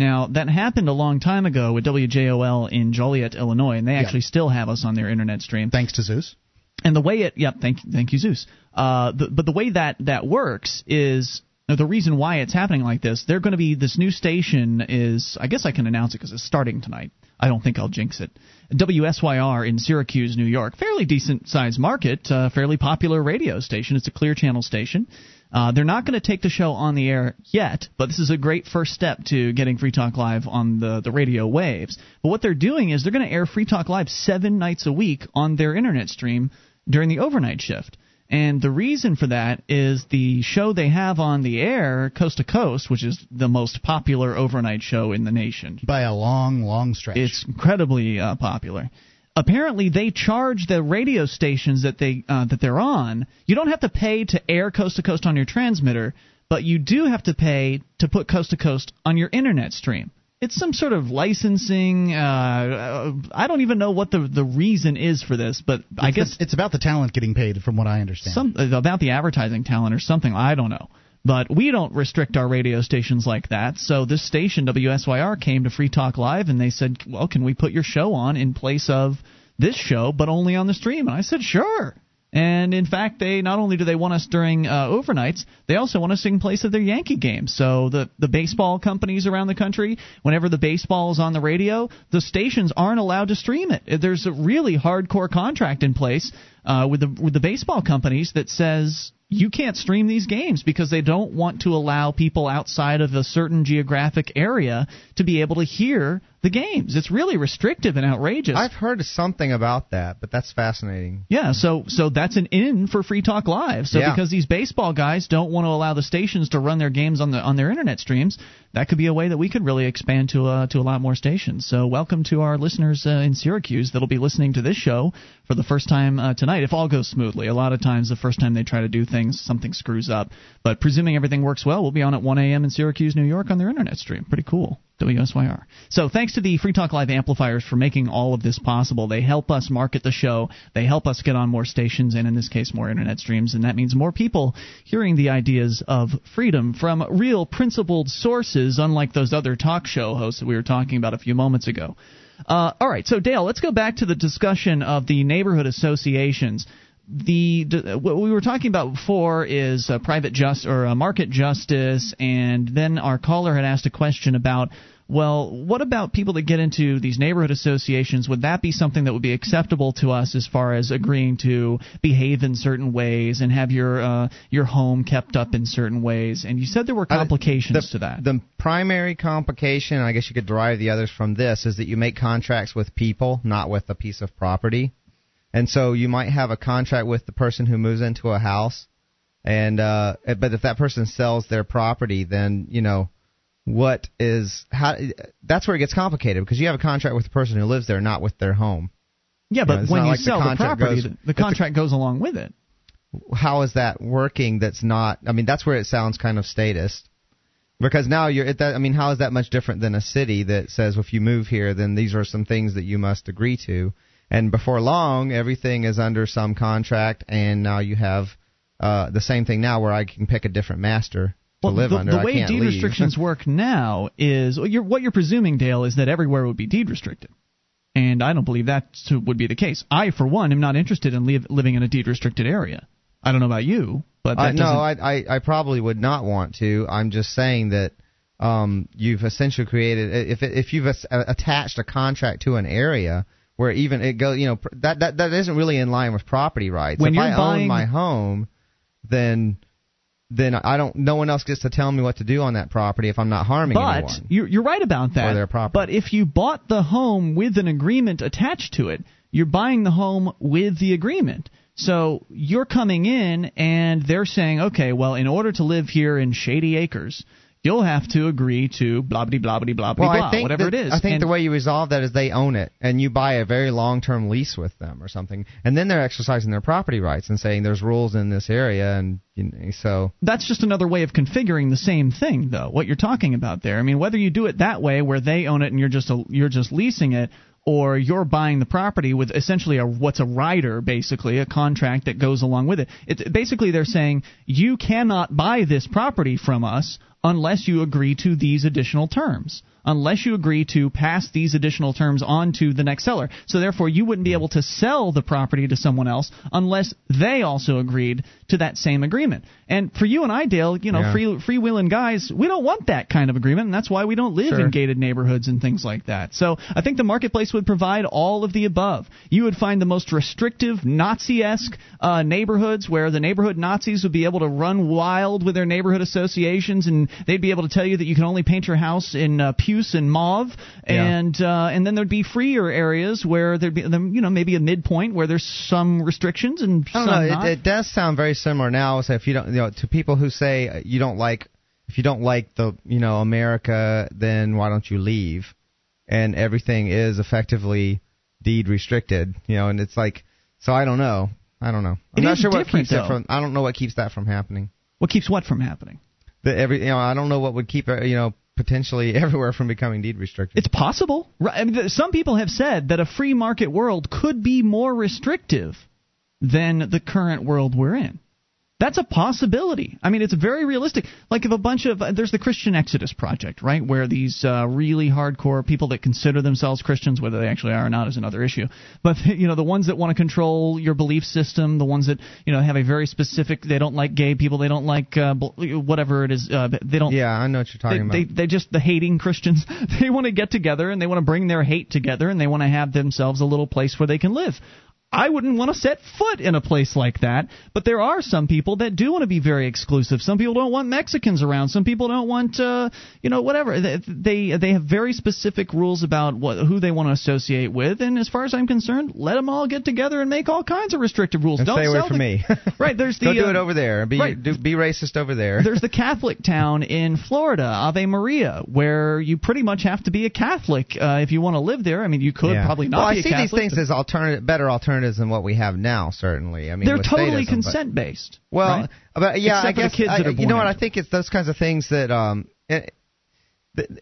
Now, that happened a long time ago with WJOL in Joliet, Illinois, and they actually still have us on their internet stream. Thanks to Zeus. And the way it, yep, thank, thank you, Zeus. Uh, the, but the way that that works is the reason why it's happening like this. They're going to be this new station is, I guess I can announce it because it's starting tonight. I don't think I'll jinx it. WSYR in Syracuse, New York, fairly decent sized market, uh, fairly popular radio station. It's a clear channel station. Uh, they're not going to take the show on the air yet, but this is a great first step to getting Free Talk Live on the, the radio waves. But what they're doing is they're going to air Free Talk Live seven nights a week on their internet stream during the overnight shift. And the reason for that is the show they have on the air, Coast to Coast, which is the most popular overnight show in the nation. By a long, long stretch. It's incredibly uh, popular apparently they charge the radio stations that they uh, that they're on. You don't have to pay to air coast to coast on your transmitter, but you do have to pay to put coast to coast on your internet stream. It's some sort of licensing. Uh, I don't even know what the the reason is for this, but it's I guess the, it's about the talent getting paid, from what I understand. Some about the advertising talent or something. I don't know. But we don't restrict our radio stations like that. So this station, WSYR, came to Free Talk Live and they said, well, can we put your show on in place of this show, but only on the stream? And I said, sure. And in fact, they not only do they want us during uh, overnights, they also want us in place of their Yankee games. So the the baseball companies around the country, whenever the baseball is on the radio, the stations aren't allowed to stream it. There's a really hardcore contract in place uh, with the with the baseball companies that says you can't stream these games because they don't want to allow people outside of a certain geographic area to be able to hear the games. It's really restrictive and outrageous. I've heard something about that, but that's fascinating. Yeah, so so that's an in for Free Talk Live. So yeah. because these baseball guys don't want to allow the stations to run their games on the on their internet streams, that could be a way that we could really expand to uh, to a lot more stations. So welcome to our listeners uh, in Syracuse that'll be listening to this show for the first time uh, tonight. If all goes smoothly, a lot of times the first time they try to do things, something screws up. But presuming everything works well, we'll be on at 1 a.m. in Syracuse, New York, on their internet stream. Pretty cool. WSYR. So thanks to the Free Talk Live amplifiers for making all of this possible. They help us market the show. They help us get on more stations and in this case more internet streams and that means more people hearing the ideas of freedom from real principled sources unlike those other talk show hosts that we were talking about a few moments ago. Uh, all right, so Dale, let's go back to the discussion of the neighborhood associations. The what we were talking about before is private just or market justice, and then our caller had asked a question about well, what about people that get into these neighborhood associations? Would that be something that would be acceptable to us as far as agreeing to behave in certain ways and have your uh, your home kept up in certain ways? And you said there were complications uh, the, to that. The primary complication, I guess you could derive the others from this, is that you make contracts with people, not with a piece of property. And so you might have a contract with the person who moves into a house, and uh, but if that person sells their property, then you know what is how that's where it gets complicated because you have a contract with the person who lives there, not with their home. Yeah, but you know, when you like sell the, the property, goes, the, contract goes along with it. How is that working? That's not. I mean, that's where it sounds kind of statist. Because now you're at that. I mean, how is that much different than a city that says well, if you move here, then these are some things that you must agree to, and before long, everything is under some contract, and now you have uh, the same thing now where I can pick a different master well, live the, under. The way deed leave. restrictions work now is you're, what you're presuming, Dale, is that everywhere would be deed restricted. And I don't believe that would be the case. I, for one, am not interested in live, living in a deed restricted area. I don't know about you, but uh, no, I, I I probably would not want to. I'm just saying that um, you've essentially created if if you've attached a contract to an area where even it goes, you know, that that that isn't really in line with property rights. When if you're I buying, own my home, then then I don't. No one else gets to tell me what to do on that property if I'm not harming but anyone. But you're, you're right about that. Or their property. But if you bought the home with an agreement attached to it, you're buying the home with the agreement. So you're coming in and they're saying, okay, well, in order to live here in Shady Acres, you'll have to agree to blah blah blah blah blah well, blah whatever that, it is. I think and the way you resolve that is they own it, and you buy a very long-term lease with them or something, and then they're exercising their property rights and saying there's rules in this area, and you know, so that's just another way of configuring the same thing, though. What you're talking about there. I mean, whether you do it that way, where they own it and you're just a, you're just leasing it, or you're buying the property with essentially a what's a rider basically a contract that goes along with it basically they're saying you cannot buy this property from us unless you agree to these additional terms unless you agree to pass these additional terms on to the next seller. So therefore, you wouldn't be able to sell the property to someone else unless they also agreed to that same agreement. And for you and I, Dale, you know, yeah. free freewheeling guys, we don't want that kind of agreement, and that's why we don't live sure. in gated neighborhoods and things like that. So I think the marketplace would provide all of the above. You would find the most restrictive, Nazi-esque uh, neighborhoods where the neighborhood Nazis would be able to run wild with their neighborhood associations, and they'd be able to tell you that you can only paint your house in uh, puce and mauve, yeah. and uh, and then there'd be freer areas where there'd be you know maybe a midpoint where there's some restrictions and I don't know. It, it does sound very similar now. So if you don't, know, to people who say you don't like if you don't like the you know America, then why don't you leave? And everything is effectively deed restricted, you know, and it's like so I don't know. I don't know. I'm it not sure what keeps though. it from. I don't know what keeps that from happening. What keeps what from happening? The every you know I don't know what would keep uh, you know potentially everywhere from becoming deed restricted. It's possible. I mean, some people have said that a free market world could be more restrictive than the current world we're in. That's a possibility. I mean, it's very realistic. Like if a bunch of there's the Christian Exodus project, right, where these uh, really hardcore people that consider themselves Christians, whether they actually are or not, is another issue. But you know, the ones that want to control your belief system, the ones that you know have a very specific, they don't like gay people, they don't like uh, whatever it is, uh, they don't. Yeah, I know what you're talking they, about. They, they just the hating Christians. They want to get together and they want to bring their hate together and they want to have themselves a little place where they can live. I wouldn't want to set foot in a place like that. But there are some people that do want to be very exclusive. Some people don't want Mexicans around. Some people don't want, uh, you know, whatever. They, they they have very specific rules about what who they want to associate with. And as far as I'm concerned, let them all get together and make all kinds of restrictive rules. And don't stay away from the, me. right. There's the don't do uh, it over there. Be right. do, be racist over there. There's the Catholic town in Florida, Ave Maria, where you pretty much have to be a Catholic uh, if you want to live there. I mean, you could yeah. probably not. Well, be I see Catholic, these things as alternative, better alternatives than what we have now. Certainly, I mean they're totally consent based. Well, right? but yeah, Except I guess kids I, that you know what I think it's those kinds of things that um. It, the,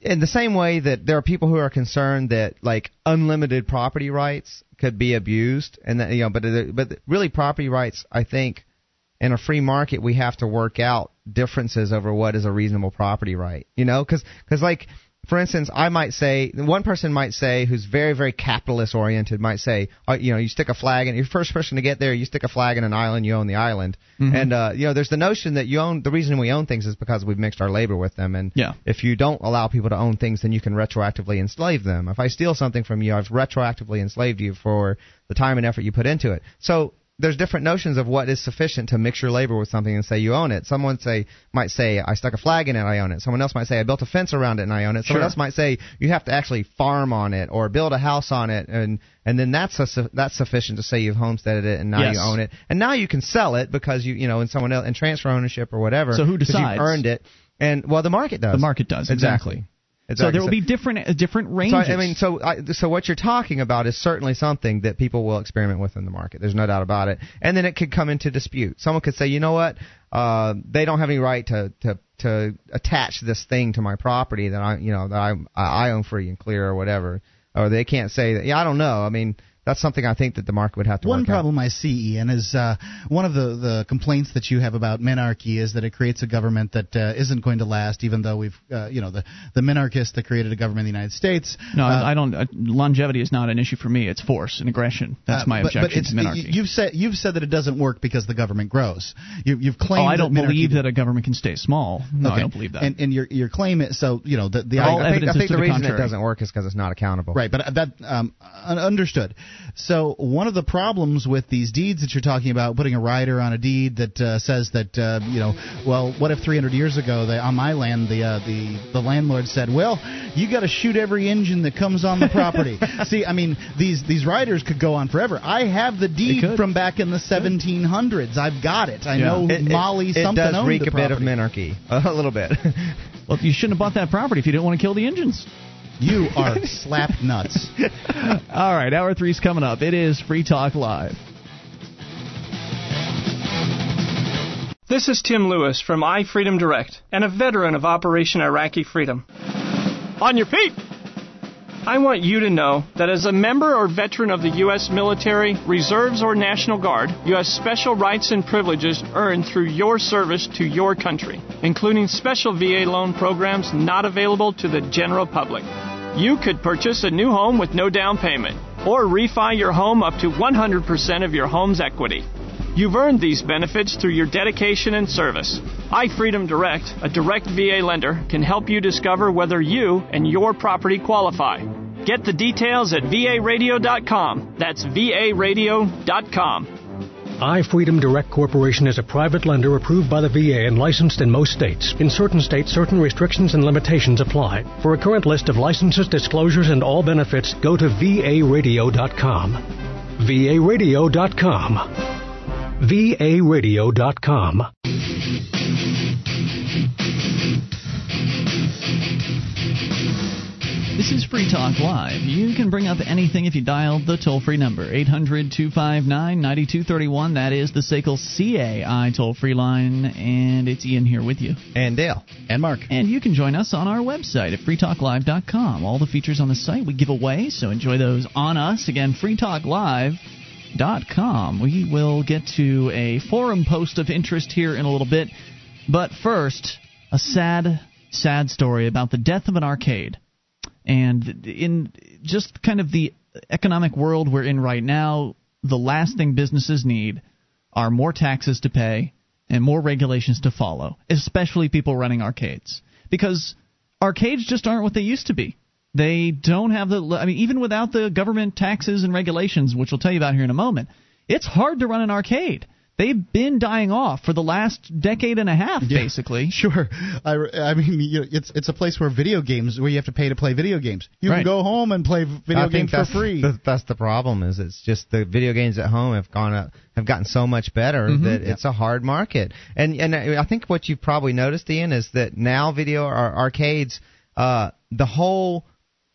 in the same way that there are people who are concerned that like unlimited property rights could be abused, and that you know, but but really property rights, I think, in a free market, we have to work out differences over what is a reasonable property right. You know, because because like for instance, I might say one person might say who's very very capitalist oriented might say, uh, you know, you stick a flag and you're the first person to get there, you stick a flag in an island, you own the island. Mm-hmm. And uh, you know, there's the notion that you own the reason we own things is because we've mixed our labor with them. And yeah. if you don't allow people to own things, then you can retroactively enslave them. If I steal something from you, I've retroactively enslaved you for the time and effort you put into it. So there's different notions of what is sufficient to mix your labor with something and say you own it. Someone say might say I stuck a flag in it, I own it. Someone else might say I built a fence around it and I own it. Someone sure. else might say you have to actually farm on it or build a house on it and and then that's a, that's sufficient to say you've homesteaded it and now yes. you own it. And now you can sell it because you you know and someone else and transfer ownership or whatever. So who decides? You've earned it. And well, the market does. The market does exactly. exactly. Exactly. So there will be different uh, different ranges. So I mean, so I, so what you're talking about is certainly something that people will experiment with in the market. There's no doubt about it. And then it could come into dispute. Someone could say, you know what, uh, they don't have any right to to to attach this thing to my property that I you know that I I own free and clear or whatever. Or they can't say that. Yeah, I don't know. I mean, that's something I think that the market would have to. One problem out. I see, Ian, is uh, one of the, the complaints that you have about minarchy is that it creates a government that uh, not going to last, even though we've, uh, you know, the the minarchists that created a government in the United States. No, uh, I don't. Uh, longevity is not an issue for me. It's force and aggression. That's my Uh, but, objection but to minarchy. You've said you've said that it doesn't work because the government grows. You, you've claimed. Oh, I don't that believe that a government can stay small. No, okay. I don't believe that. And, and your your claim is so you know the the All I think, I think the, the reason contrary. it doesn't work is because it's not accountable. Right, but that um, understood. So one of the problems with these deeds that you're talking about, putting a rider on a deed that uh, says that uh, you know, well, what if 300 years ago they, on my land the uh, the the landlord said, well, you got to shoot every engine that comes on the property. See, I mean, these these riders could go on forever. I have the deed from back in the 1700s. I've got it. I Yeah. know It, Molly it, it something does owned reek the a bit of property. minarchy, a little bit. well, you shouldn't have bought that property if you didn't want to kill the engines. You are slap nuts. All right, hour three's coming up. It is Free Talk Live. This is Tim Lewis from iFreedom Direct and a veteran of Operation Iraqi Freedom. On your feet! I want you to know that as a member or veteran of the U.S. military, reserves, or National Guard, you have special rights and privileges earned through your service to your country, including special VA loan programs not available to the general public. You could purchase a new home with no down payment, or refi your home up to 100% of your home's equity. You've earned these benefits through your dedication and service. iFreedom Direct, a direct VA lender, can help you discover whether you and your property qualify. Get the details at varadio.com. That's varadio.com. iFreedom Direct Corporation is a private lender approved by the VA and licensed in most states. In certain states, certain restrictions and limitations apply. For a current list of licenses, disclosures, and all benefits, go to varadio.com. varadio.com. varadio.com. This is Free Talk Live. You can bring up anything if you dial the toll free number, 800 259 9231. That is the SACL CAI toll free line. And it's Ian here with you. And Dale. And Mark. And you can join us on our website at freetalklive.com. All the features on the site we give away, so enjoy those on us. Again, freetalklive.com. We will get to a forum post of interest here in a little bit. But first, a sad, sad story about the death of an arcade. And in just kind of the economic world we're in right now, the last thing businesses need are more taxes to pay and more regulations to follow, especially people running arcades. Because arcades just aren't what they used to be. They don't have the. I mean, even without the government taxes and regulations, which we'll tell you about here in a moment, it's hard to run an arcade they've been dying off for the last decade and a half, Yeah, basically. Sure. I, I mean, you know, it's it's a place where video games where you have to pay to play video games. You Right. can go home and play video I think games for that's, free. the- that's the problem. Is it's just the video games at home have gone up, have gotten so much better Mm-hmm. that it's a hard market. And and I think what you've probably noticed, Ian, is that now video or arcades, uh, the whole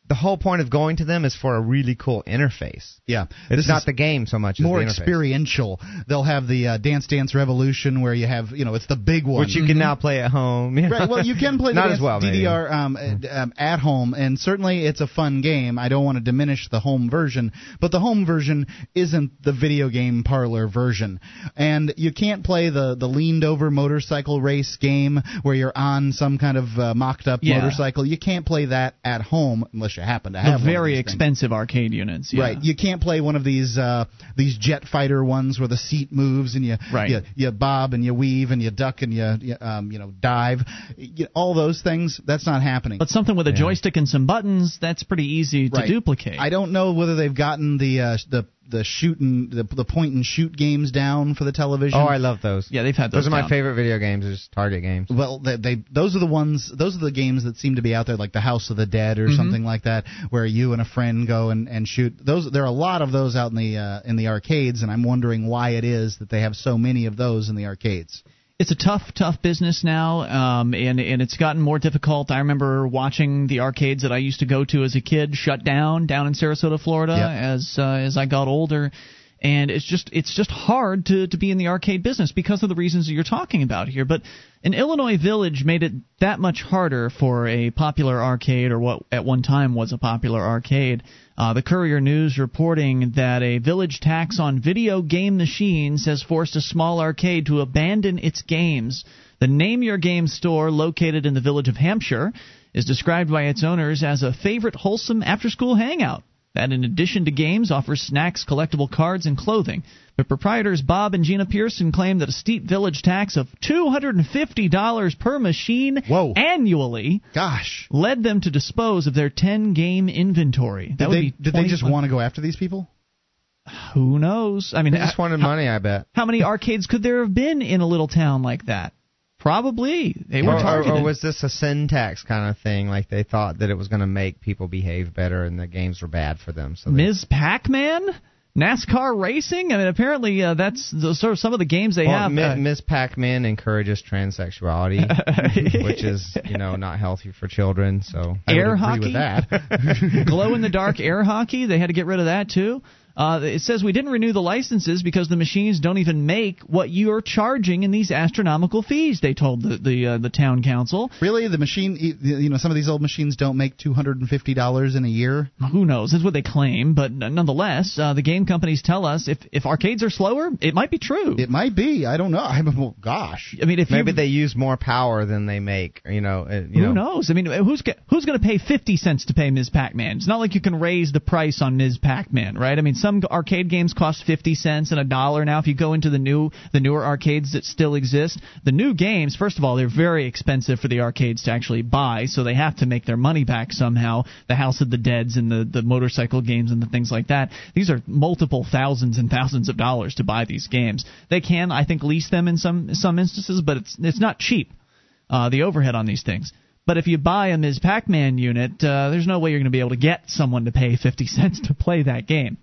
the whole point of going to them is for a really cool interface. Yeah, it's this not the game so much. More experiential. They'll have the uh, Dance Dance Revolution where you have you know it's the big one, which you can now play at home. right. Well, you can play not as well, DDR um, um, at home, and certainly it's a fun game. I don't want to diminish the home version, but the home version isn't the video game parlor version, and you can't play the the leaned over motorcycle race game where you're on some kind of uh, mocked up yeah. motorcycle. You can't play that at home unless you happen to have the very expensive things. arcade units. Yeah. Right. You can't play one of these uh, these jet fighter ones where the seat moves and you right. you, you bob and you weave and you duck and you, you um, you know dive. You, all those things that's not happening. But something with a yeah. joystick and some buttons that's pretty easy to duplicate. I don't know whether they've gotten the uh, the the shoot and the, the point and shoot games down for the television. Oh, I love those. Yeah, they've had those. Those are down. my favorite video games. Is Target games. Well, they, they those are the ones. Those are the games that seem to be out there, like the House of the Dead or mm-hmm. something like that, where you and a friend go and, and shoot. Those there are a lot of those out in the uh, in the arcades, and I'm wondering why it is that they have so many of those in the arcades it's a tough, tough business now, um, and and it's gotten more difficult. I remember watching the arcades that I used to go to as a kid shut down down in Sarasota, Florida, yep. as uh, as I got older, and it's just it's just hard to to be in the arcade business because of the reasons that you're talking about here. But an Illinois village made it that much harder for a popular arcade, or what at one time was a popular arcade. Uh, the Courier News reporting that a village tax on video game machines has forced a small arcade to abandon its games. The Name Your Game store, located in the village of Hampshire, is described by its owners as a favorite wholesome after school hangout that, in addition to games, offers snacks, collectible cards, and clothing. But proprietors Bob and Gina Pearson claim that a steep village tax of $250 per machine Whoa. annually gosh led them to dispose of their 10 game inventory. That did they, did they just want to go after these people? Who knows? I mean, they just wanted how, money. I bet. How many arcades could there have been in a little town like that? Probably they were or, targeted. Or, or was this a sin tax kind of thing? Like they thought that it was going to make people behave better, and the games were bad for them. So Ms. Pac-Man. NASCAR racing. I mean, apparently uh, that's the, sort of some of the games they well, have. Ms. Uh, Ms. Pac-Man encourages transsexuality, which is you know not healthy for children. So I air hockey, with that. glow in the dark air hockey. They had to get rid of that too. Uh, it says we didn't renew the licenses because the machines don't even make what you are charging in these astronomical fees. They told the the, uh, the town council. Really, the machine, you know, some of these old machines don't make two hundred and fifty dollars in a year. Who knows? That's what they claim, but nonetheless, uh, the game companies tell us if if arcades are slower, it might be true. It might be. I don't know. I mean, well, gosh. I mean, if maybe they use more power than they make. You know. Uh, you who know. knows? I mean, who's who's going to pay fifty cents to pay Ms. Pac-Man? It's not like you can raise the price on Ms. Pac-Man, right? I mean, some arcade games cost 50 cents and a dollar now. If you go into the new the newer arcades that still exist the new games first of all they're very expensive for the arcades to actually buy so they have to make their money back somehow. The house of the deads and the the motorcycle games and the things like that. These are multiple thousands and thousands of dollars to buy these games. They can i think lease them in some some instances but it's it's not cheap uh, the overhead on these things. But if you buy a Ms. Pac-Man unit, uh, there's no way you're going to be able to get someone to pay 50 cents to play that game.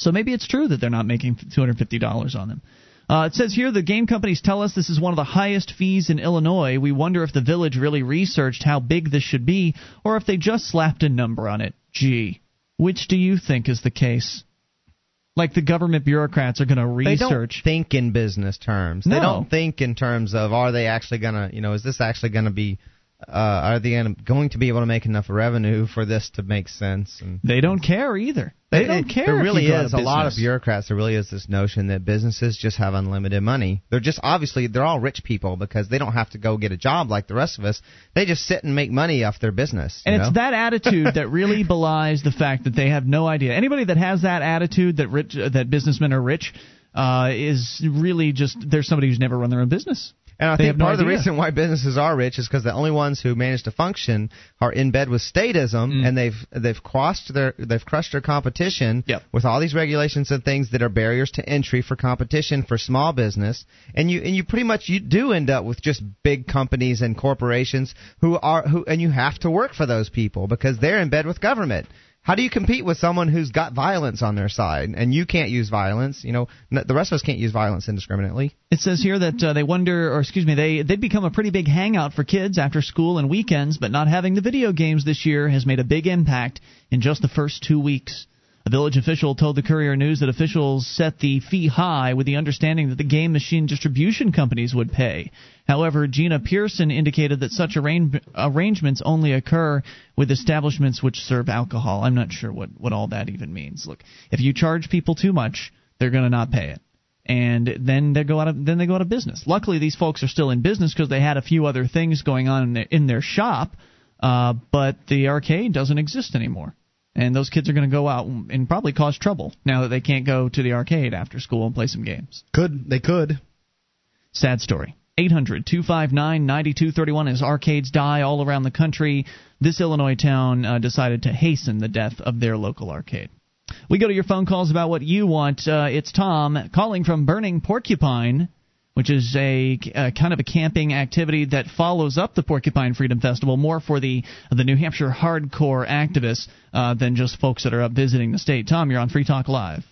So maybe it's true that they're not making $250 on them. Uh, it says here the game companies tell us this is one of the highest fees in Illinois. We wonder if the village really researched how big this should be, or if they just slapped a number on it. Gee, which do you think is the case? Like the government bureaucrats are going to research. They don't think in business terms. No. They don't think in terms of are they actually going to, you know, is this actually going to be uh, are they going to be able to make enough revenue for this to make sense? And they don't care either. They, don't care. There really is a lot of bureaucrats. There really is this notion that businesses just have unlimited money. They're just obviously they're all rich people because they don't have to go get a job like the rest of us. They just sit and make money off their business. And know? it's that attitude that really belies the fact that they have no idea. Anybody that has that attitude that rich that businessmen are rich uh, is really just there's somebody who's never run their own business. And I They think have no part of the reason why businesses are rich is because the only ones who manage to function are in bed with statism, Mm. and they've they've crushed their they've crushed their competition Yep. with all these regulations and things that are barriers to entry for competition for small business. And you and you pretty much you do end up with just big companies and corporations who are who and you have to work for those people because they're in bed with government. How do you compete with someone who's got violence on their side and you can't use violence? You know, the rest of us can't use violence indiscriminately. It says here that uh, they wonder, or excuse me, they they'd become a pretty big hangout for kids after school and weekends, but not having the video games this year has made a big impact in just the first two weeks. A village official told the Courier News that officials set the fee high with the understanding that the game machine distribution companies would pay. However, Gina Pearson indicated that such arrange- arrangements only occur with establishments which serve alcohol. I'm not sure what, what all that even means. Look, if you charge people too much, they're going to not pay it and then they go out of then they go out of business. Luckily, these folks are still in business because they had a few other things going on in their, in their shop, uh, but the arcade doesn't exist anymore and those kids are going to go out and probably cause trouble now that they can't go to the arcade after school and play some games. Could they could? Sad story. 800 259 9231 as arcades die all around the country. This Illinois town uh, decided to hasten the death of their local arcade. We go to your phone calls about what you want. Uh, it's Tom calling from Burning Porcupine which is a, a, kind of a camping activity that follows up the Porcupine Freedom Festival, more for the the New Hampshire hardcore activists uh, than just folks that are up visiting the state. Tom, you're on Free Talk Live.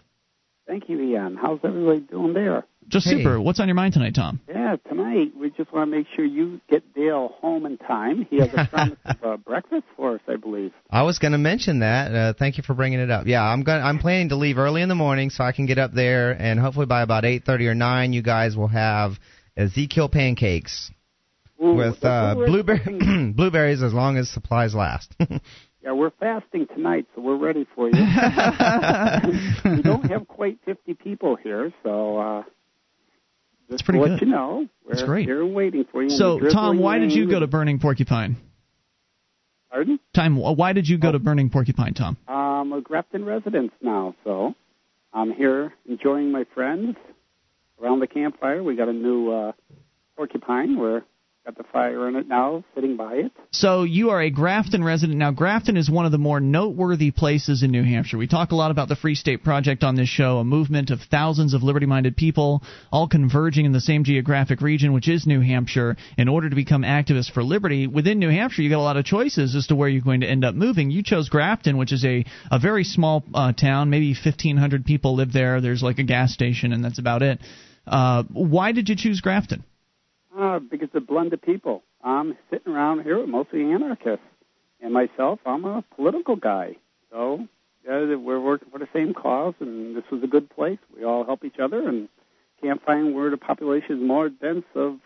Thank you, Ian. How's everybody doing there? Just hey. super. What's on your mind tonight, Tom? Yeah, tonight we just want to make sure you get Dale home in time. He has a promise of uh, breakfast for us, I believe. I was going to mention that. Uh, thank you for bringing it up. Yeah, I'm going. I'm planning to leave early in the morning so I can get up there, and hopefully by about 8:30 or 9, you guys will have Ezekiel pancakes Ooh, with uh, blueberry blueberries as long as supplies last. Yeah, we're fasting tonight, so we're ready for you. we don't have quite 50 people here, so uh, just pretty good. you know. We're That's great. here waiting for you. So, Tom, why did you go to Burning Porcupine? Pardon? Time. Why did you go to Burning Porcupine, Tom? I'm a Grafton resident now, so I'm here enjoying my friends around the campfire. We got a new uh, porcupine. We're Got the fire in it now, sitting by it. So you are a Grafton resident. Now, Grafton is one of the more noteworthy places in New Hampshire. We talk a lot about the Free State Project on this show, a movement of thousands of liberty minded people all converging in the same geographic region, which is New Hampshire, in order to become activists for liberty. Within New Hampshire, you got a lot of choices as to where you're going to end up moving. You chose Grafton, which is a, a very small uh, town, maybe 1,500 people live there. There's like a gas station, and that's about it. Uh, why did you choose Grafton? Uh, because the blend of people. I'm sitting around here with mostly anarchists, and myself, I'm a political guy. So yeah, we're working for the same cause, and this was a good place. We all help each other, and can't find where the population is more dense of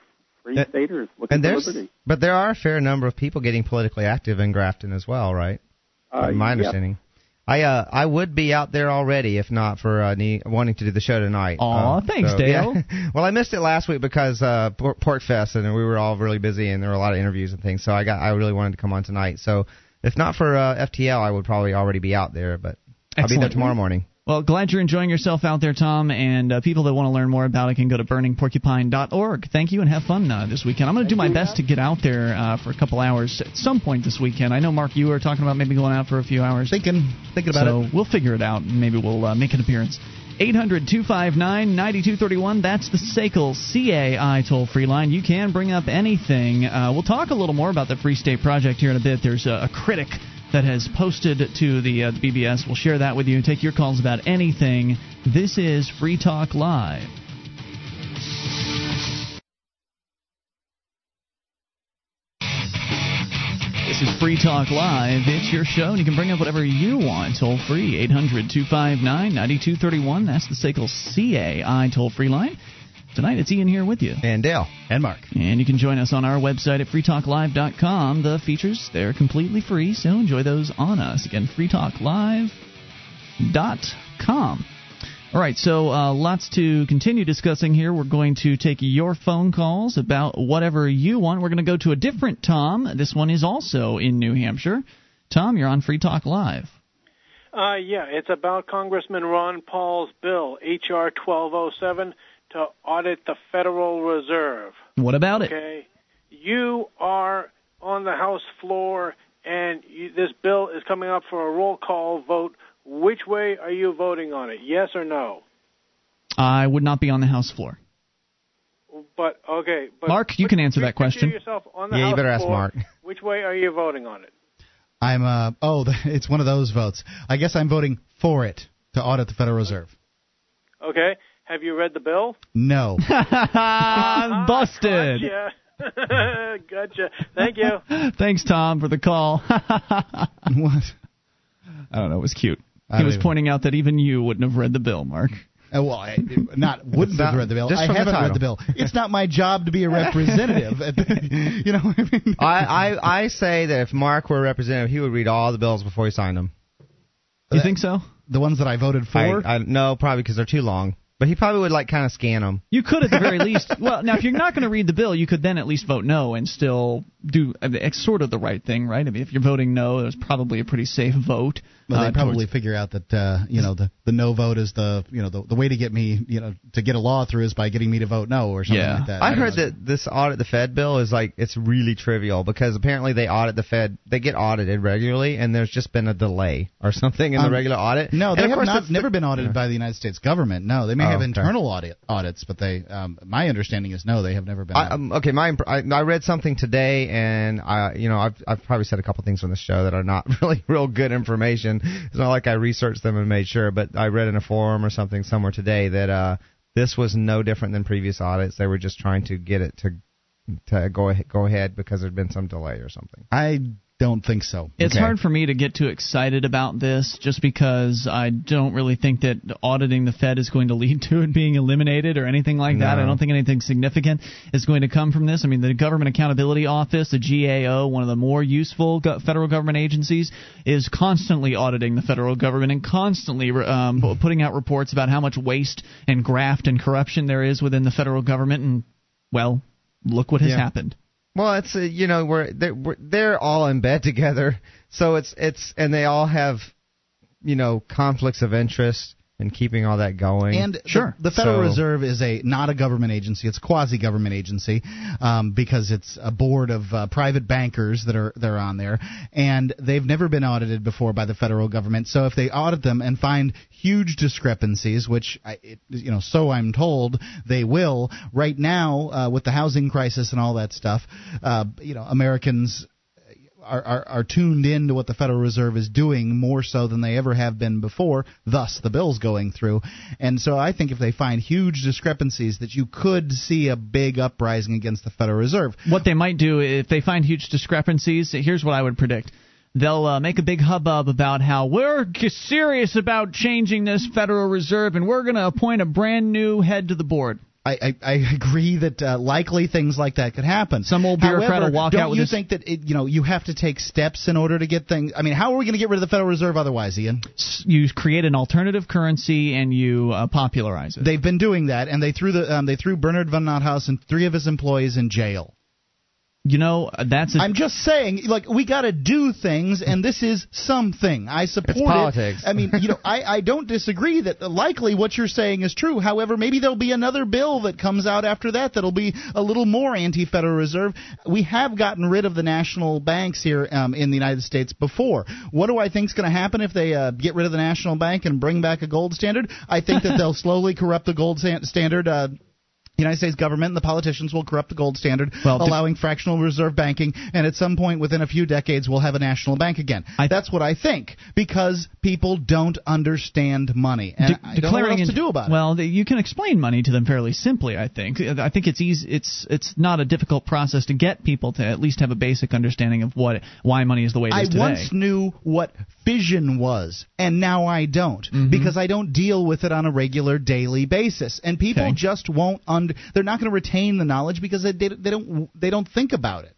free that, staters looking for liberty. But there are a fair number of people getting politically active in Grafton as well, right? Uh, my understanding. I uh I would be out there already if not for uh, need, wanting to do the show tonight. Aw, uh, thanks, so, Dale. Yeah. well, I missed it last week because uh PorcFest and we were all really busy and there were a lot of interviews and things. So I got I really wanted to come on tonight. So if not for uh, FTL, I would probably already be out there, but Excellent. I'll be there tomorrow morning. Well, glad you're enjoying yourself out there, Tom. And uh, people that want to learn more about it can go to burningporcupine.org. Thank you and have fun uh, this weekend. I'm going to do my best to get out there uh, for a couple hours at some point this weekend. I know, Mark, you were talking about maybe going out for a few hours. Thinking, thinking about so it. So we'll figure it out and maybe we'll uh, make an appearance. 800 259 9231. That's the SACL CAI toll free line. You can bring up anything. Uh, we'll talk a little more about the Free State Project here in a bit. There's a, a critic that has posted to the, uh, the BBS. We'll share that with you. and Take your calls about anything. This is Free Talk Live. This is Free Talk Live. It's your show, and you can bring up whatever you want. Toll free, 800 259 9231. That's the SACL CAI toll free line. Tonight it's Ian here with you. And Dale. And Mark. And you can join us on our website at freetalklive.com. The features, they're completely free, so enjoy those on us. Again, freetalklive.com. All right, so uh, lots to continue discussing here. We're going to take your phone calls about whatever you want. We're going to go to a different Tom. This one is also in New Hampshire. Tom, you're on Free Talk Live. Uh, yeah, it's about Congressman Ron Paul's bill, H.R. 1207 to audit the Federal Reserve. What about it? Okay, you are on the House floor, and you, this bill is coming up for a roll call vote. Which way are you voting on it? Yes or no? I would not be on the House floor. But okay, but Mark, you can answer that question. Yourself on the yeah, House you better floor, ask Mark. Which way are you voting on it? I'm uh oh, it's one of those votes. I guess I'm voting for it to audit the Federal Reserve. Okay. Have you read the bill? No. Busted. Gotcha. gotcha. Thank you. Thanks, Tom, for the call. what? I don't know. It was cute. I He was even- pointing out that even you wouldn't have read the bill, Mark. Uh, well, I, not wouldn't have not- read the bill. I haven't read the bill. It's not my job to be a representative. you know what I mean? I, I I say that if Mark were a representative, he would read all the bills before he signed them. You think so? The ones that I voted for. I, I, no, probably because they're too long. But he probably would like kind of scan them. You could, at the very least. Well, now if you're not going to read the bill, you could then at least vote no and still do I mean, it's sort of the right thing, right? I mean, if you're voting no, it was probably a pretty safe vote. Well, they uh, probably towards- figure out that uh, you know the, the no vote is the you know the, the way to get me you know to get a law through is by getting me to vote no or something Yeah. like that. I don't heard know. that this audit the Fed bill is like it's really trivial because apparently they audit the Fed, they get audited regularly, and there's just been a delay or something in the Um, regular audit. No, they have not, never been audited Yeah. by the United States government. No, they may Oh, have okay. internal audit audits, but they um, my understanding is no, they have never been. I, um, okay, my imp- I, I read something today, and I, you know, I've I've probably said a couple things on the show that are not really real good information. It's not like I researched them and made sure, but I read in a forum or something somewhere today that uh, this was no different than previous audits. They were just trying to get it to to go ahead, go ahead because there'd been some delay or something. I don't think so. It's Okay. hard for me to get too excited about this just because I don't really think that auditing the Fed is going to lead to it being eliminated or anything like that. I don't think anything significant is going to come from this. I mean, the Government Accountability Office, the GAO, one of the more useful federal government agencies, is constantly auditing the federal government and constantly um, putting out reports about how much waste and graft and corruption there is within the federal government. And, well, look what has Yeah. happened. Well, it's uh, you know we're they're we're, they're all in bed together, so it's it's and they all have you know conflicts of interest in keeping all that going. And the, the Federal So- Reserve is a not a government agency; it's a quasi government agency um, because it's a board of uh, private bankers that are they're on there, and they've never been audited before by the federal government. So if they audit them and find huge discrepancies, which I, it, you know, so I'm told they will, right now uh, with the housing crisis and all that stuff, uh, you know, Americans are, are, are tuned in to what the Federal Reserve is doing more so than they ever have been before, thus the bills going through. And so I think if they find huge discrepancies that you could see a big uprising against the Federal Reserve. What they might do if they find huge discrepancies, here's what I would predict. They'll uh, make a big hubbub about how we're serious about changing this Federal Reserve and we're going to appoint a brand new head to the board. I, I, I agree that uh, likely things like that could happen. Some old bureaucrat However, will walk don't out with you think that it, you know you have to take steps in order to get things? I mean, how are we going to get rid of the Federal Reserve otherwise, Ian? You create an alternative currency and you uh, popularize it. They've been doing that, and they threw the um, they threw Bernard von Nothaus and three of his employees in jail. You know, uh, that's. A, I'm just saying, like we got to do things, and this is something. I support It's politics. it. I mean, you know, I, I don't disagree that likely what you're saying is true. However, maybe there'll be another bill that comes out after that that'll be a little more anti-Federal Reserve. We have gotten rid of the national banks here um, in the United States before. What do I think is going to happen if they uh, get rid of the national bank and bring back a gold standard? I think that they'll slowly corrupt the gold sta- standard. Uh, United States government and the politicians will corrupt the gold standard, Well, allowing fractional reserve banking, and at some point within a few decades, we'll have a national bank again. I- That's what I think because people don't understand money, and De- I don't know what else to do about it. well, you can explain money to them fairly simply. I think. I think it's easy. It's it's not a difficult process to get people to at least have a basic understanding of what why money is the way it I is today. once knew what fission was, and now I don't Mm-hmm. because I don't deal with it on a regular daily basis. And people Okay. just won't. They're not going to retain the knowledge because they, they, they don't. They don't think about it.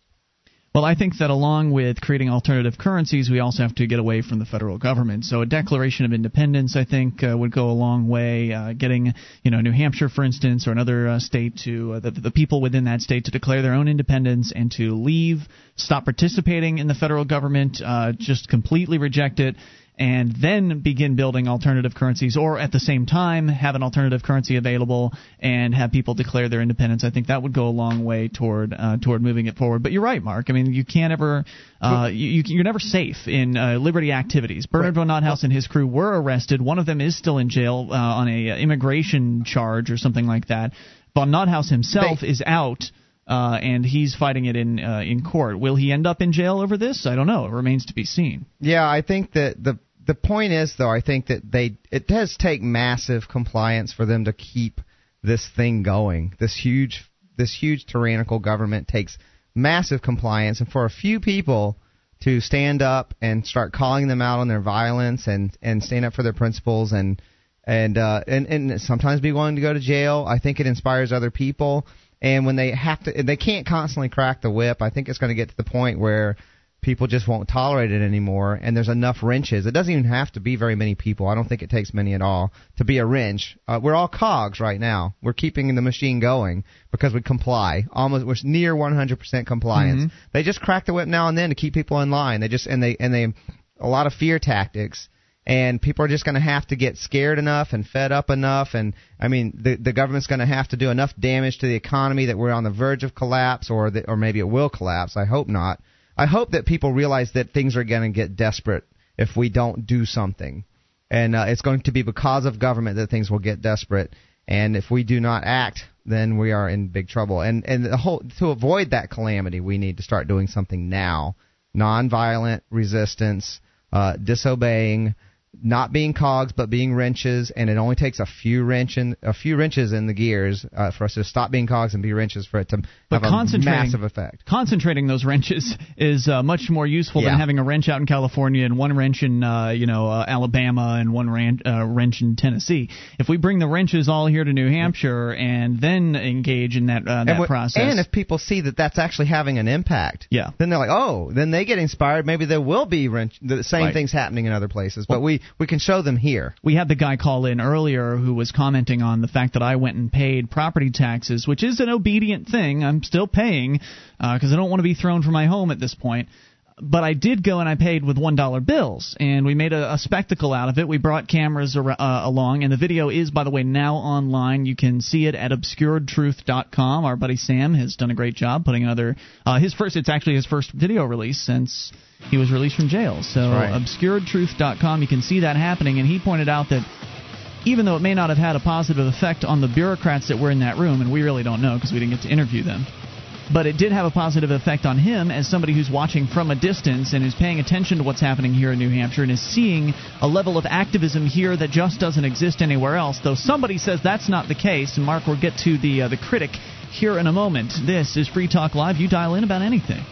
Well, I think that along with creating alternative currencies, we also have to get away from the federal government. So a declaration of independence, I think, uh, would go a long way. Uh, getting, you know, New Hampshire, for instance, or another uh, state to uh, the, the people within that state to declare their own independence and to leave, stop participating in the federal government, uh, just completely reject it. And then begin building alternative currencies, or at the same time have an alternative currency available and have people declare their independence. I think that would go a long way toward uh, toward moving it forward. But you're right, Mark. I mean, you can't ever uh, you, you- you're never safe in uh, liberty activities. Bernard von Nothaus and his crew were arrested. One of them is still in jail uh, on a uh, immigration charge or something like that. Von Nothaus himself is out. Uh, and he's fighting it in uh, in court. Will he end up in jail over this? I don't know. It remains to be seen. Yeah, I think that the the point is though, I think that they it does take massive compliance for them to keep this thing going. This huge this huge tyrannical government takes massive compliance, and for a few people to stand up and start calling them out on their violence and and stand up for their principles and and uh, and and sometimes be willing to go to jail. I think it inspires other people. And when they have to, they can't constantly crack the whip. I think it's going to get to the point where people just won't tolerate it anymore and there's enough wrenches. It doesn't even have to be very many people. I don't think it takes many at all to be a wrench. Uh, we're all cogs right now. We're keeping the machine going because we comply. Almost we're near 100% compliance. Mm-hmm. they just crack the whip now and then to keep people in line. They just and they and they a lot of fear tactics and people are just going to have to get scared enough and fed up enough and i mean the the government's going to have to do enough damage to the economy that we're on the verge of collapse or or maybe it will collapse i hope not I hope that people realize that things are going to get desperate if we don't do something, and uh, it's going to be because of government that things will get desperate. And if we do not act, then we are in big trouble. And and the whole to avoid that calamity, we need to start doing something now. Nonviolent resistance, uh, disobeying, not being cogs but being wrenches, and it only takes a few wrench in, a few wrenches in the gears uh, for us to stop being cogs and be wrenches for it to but have a massive effect. Concentrating those wrenches is uh, much more useful yeah. than having a wrench out in California and one wrench in uh, you know uh, Alabama and one ran- uh, wrench in Tennessee. If we bring the wrenches all here to New Hampshire and then engage in that uh, that and process, and if people see that that's actually having an impact, yeah, then they're like, oh, then they get inspired. Maybe there will be wrench the same right. things happening in other places, but well, we we can show them here. We had the guy call in earlier who was commenting on the fact that I went and paid property taxes, which is an obedient thing. I'm still paying because uh, I don't want to be thrown from my home at this point. But I did go and I paid with one dollar bills, and we made a, a spectacle out of it. We brought cameras ar- uh, along, and the video is, by the way, now online. You can see it at obscuredtruth.com. Our buddy Sam has done a great job putting another uh, his first. It's actually his first video release since he was released from jail. So right. obscuredtruth.com, you can see that happening. And he pointed out that even though it may not have had a positive effect on the bureaucrats that were in that room, and we really don't know because we didn't get to interview them but it did have a positive effect on him as somebody who's watching from a distance and is paying attention to what's happening here in New Hampshire and is seeing a level of activism here that just doesn't exist anywhere else. Though somebody says that's not the case, and Mark we'll get to the uh, the critic here in a moment. This is Free Talk Live. You dial in about anything.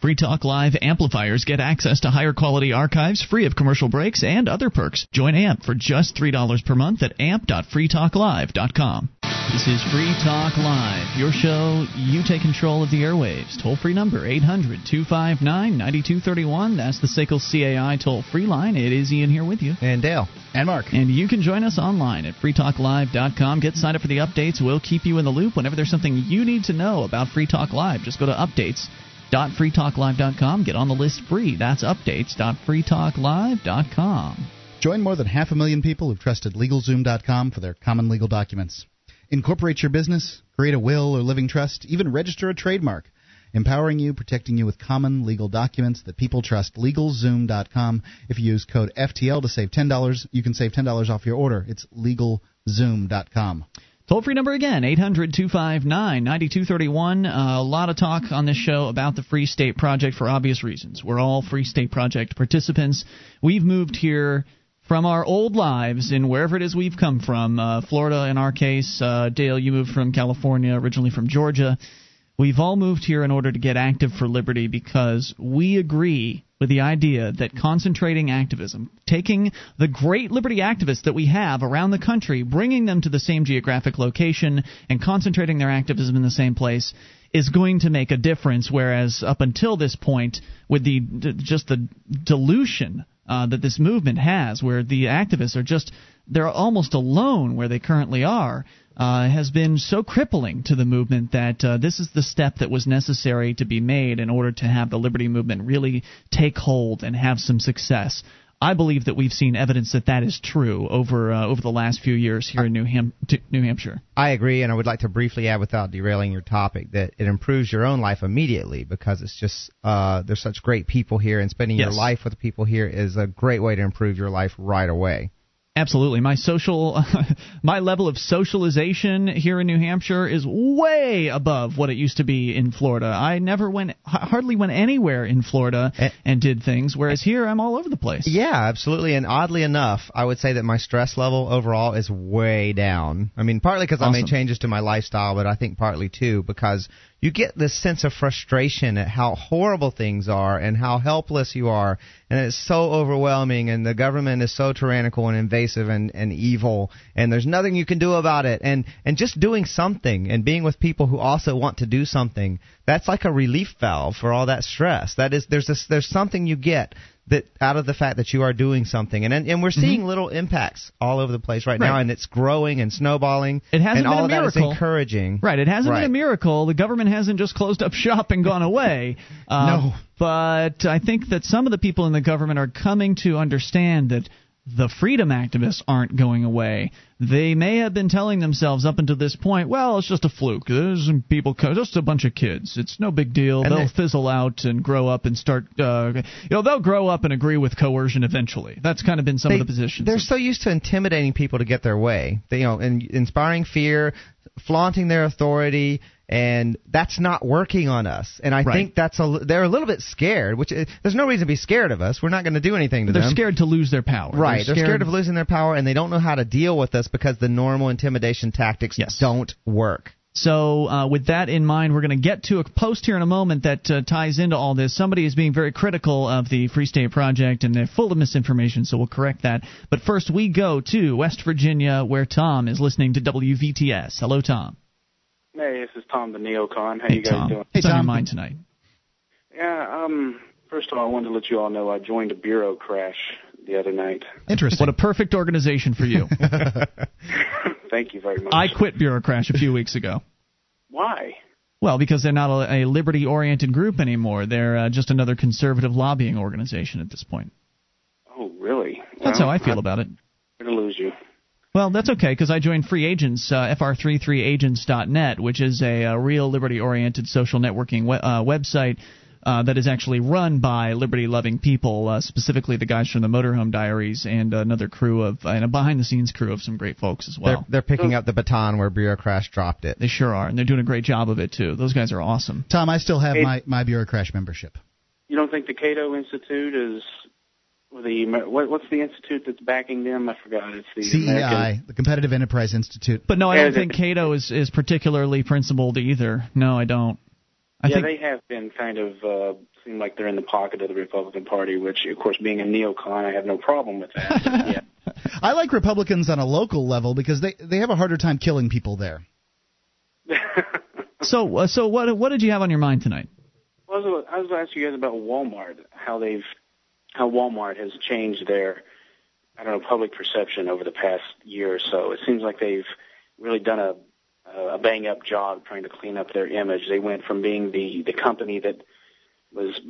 Free Talk Live amplifiers get access to higher quality archives, free of commercial breaks, and other perks. Join AMP for just $3 per month at amp.freetalklive.com. This is Free Talk Live, your show. You take control of the airwaves. Toll free number 800 259 9231. That's the SACL CAI toll free line. It is Ian here with you. And Dale. And Mark. And you can join us online at freetalklive.com. Get signed up for the updates. We'll keep you in the loop whenever there's something you need to know about Free Talk Live. Just go to updates updates.freetalklive.com. Get on the list free. That's updates.freetalklive.com. Join more than half a million people who've trusted LegalZoom.com for their common legal documents. Incorporate your business, create a will or living trust, even register a trademark. Empowering you, protecting you with common legal documents that people trust. LegalZoom.com. If you use code FTL to save $10, you can save $10 off your order. It's LegalZoom.com. Toll free number again, 800 259 9231. A lot of talk on this show about the Free State Project for obvious reasons. We're all Free State Project participants. We've moved here from our old lives in wherever it is we've come from. Uh, Florida, in our case. Uh, Dale, you moved from California, originally from Georgia. We've all moved here in order to get active for liberty because we agree with the idea that concentrating activism, taking the great liberty activists that we have around the country, bringing them to the same geographic location, and concentrating their activism in the same place, is going to make a difference. Whereas up until this point, with the just the dilution uh, that this movement has, where the activists are just they're almost alone where they currently are uh, has been so crippling to the movement that uh, this is the step that was necessary to be made in order to have the liberty movement really take hold and have some success. I believe that we've seen evidence that that is true over uh, over the last few years here in New, Ham- New Hampshire. I agree, and I would like to briefly add, without derailing your topic, that it improves your own life immediately because it's just uh, there's such great people here, and spending yes. your life with people here is a great way to improve your life right away. Absolutely. My social my level of socialization here in New Hampshire is way above what it used to be in Florida. I never went hardly went anywhere in Florida and, eh. and did things whereas here I'm all over the place. Yeah, absolutely. And oddly enough, I would say that my stress level overall is way down. I mean, partly because awesome. I made changes to my lifestyle, but I think partly too because you get this sense of frustration at how horrible things are and how helpless you are. And it's so overwhelming and the government is so tyrannical and invasive and, and evil and there's nothing you can do about it. And and just doing something and being with people who also want to do something that's like a relief valve for all that stress. That is there's this there's something you get that out of the fact that you are doing something, and and we're seeing mm-hmm. little impacts all over the place right, right, now, and it's growing and snowballing. It hasn't and been all a miracle. That is encouraging. Right, it hasn't right. been a miracle. The government hasn't just closed up shop and gone away. Uh, no, but I think that some of the people in the government are coming to understand that the freedom activists aren't going away. They may have been telling themselves up until this point, well, it's just a fluke. There's some people, just a bunch of kids. It's no big deal. And they'll they, fizzle out and grow up and start, uh, you know, they'll grow up and agree with coercion eventually. That's kind of been some they, of the positions. They're so used to intimidating people to get their way. They, you know, in, inspiring fear, flaunting their authority, and that's not working on us. And I right. think that's a they're a little bit scared. Which is, there's no reason to be scared of us. We're not going to do anything to they're them. They're scared to lose their power. Right. They're scared, they're scared, of losing their power, and they don't know how to deal with us because the normal intimidation tactics yes. don't work. So, uh, with that in mind, we're going to get to a post here in a moment that uh, ties into all this. Somebody is being very critical of the Free State Project, and they're full of misinformation, so we'll correct that. But first, we go to West Virginia, where Tom is listening to WVTS. Hello, Tom. Hey, this is Tom the Neocon. How hey, you guys Tom. doing? Hey, What's Tom. on your mind tonight? Yeah, um, first of all, I wanted to let you all know I joined a Bureaucrash the other night. Interesting. What a perfect organization for you. Thank you very much. I quit Bureaucrash a few weeks ago. Why? Well, because they're not a, a liberty-oriented group anymore. They're uh, just another conservative lobbying organization at this point. Oh, really? That's well, how I feel about it. I'm going to lose you. Well, that's okay because I joined Free Agents, uh, fr33agents.net, which is a, a real liberty-oriented social networking we- uh, website uh, that is actually run by liberty-loving people, uh, specifically the guys from the Motorhome Diaries and another crew of and a behind-the-scenes crew of some great folks as well. They're, they're picking up the baton where Bureaucrash dropped it. They sure are, and they're doing a great job of it too. Those guys are awesome. Tom, I still have hey, my my Bureaucrash membership. You don't think the Cato Institute is the what, what's the institute that's backing them? I forgot. It's the CEI, American... the Competitive Enterprise Institute. But no, I don't think Cato is is particularly principled either. No, I don't. I yeah, think... they have been kind of uh, seem like they're in the pocket of the Republican Party, which, of course, being a neocon, I have no problem with that. yeah. I like Republicans on a local level because they they have a harder time killing people there. so, uh, so what what did you have on your mind tonight? Well, I was, I was going to ask you guys about Walmart, how they've how Walmart has changed their I don't know public perception over the past year or so. It seems like they've really done a a bang up job trying to clean up their image. They went from being the the company that was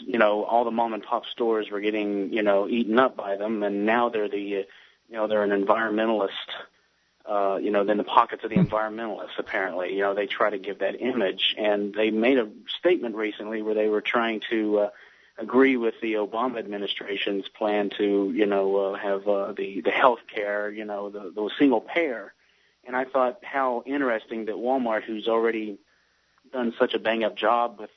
you know all the mom and pop stores were getting you know eaten up by them, and now they're the you know they're an environmentalist. Uh, you know, then the pockets of the environmentalists. Apparently, you know, they try to give that image, and they made a statement recently where they were trying to uh, agree with the Obama administration's plan to, you know, uh, have uh, the the health care, you know, the, the single payer. And I thought how interesting that Walmart, who's already done such a bang up job with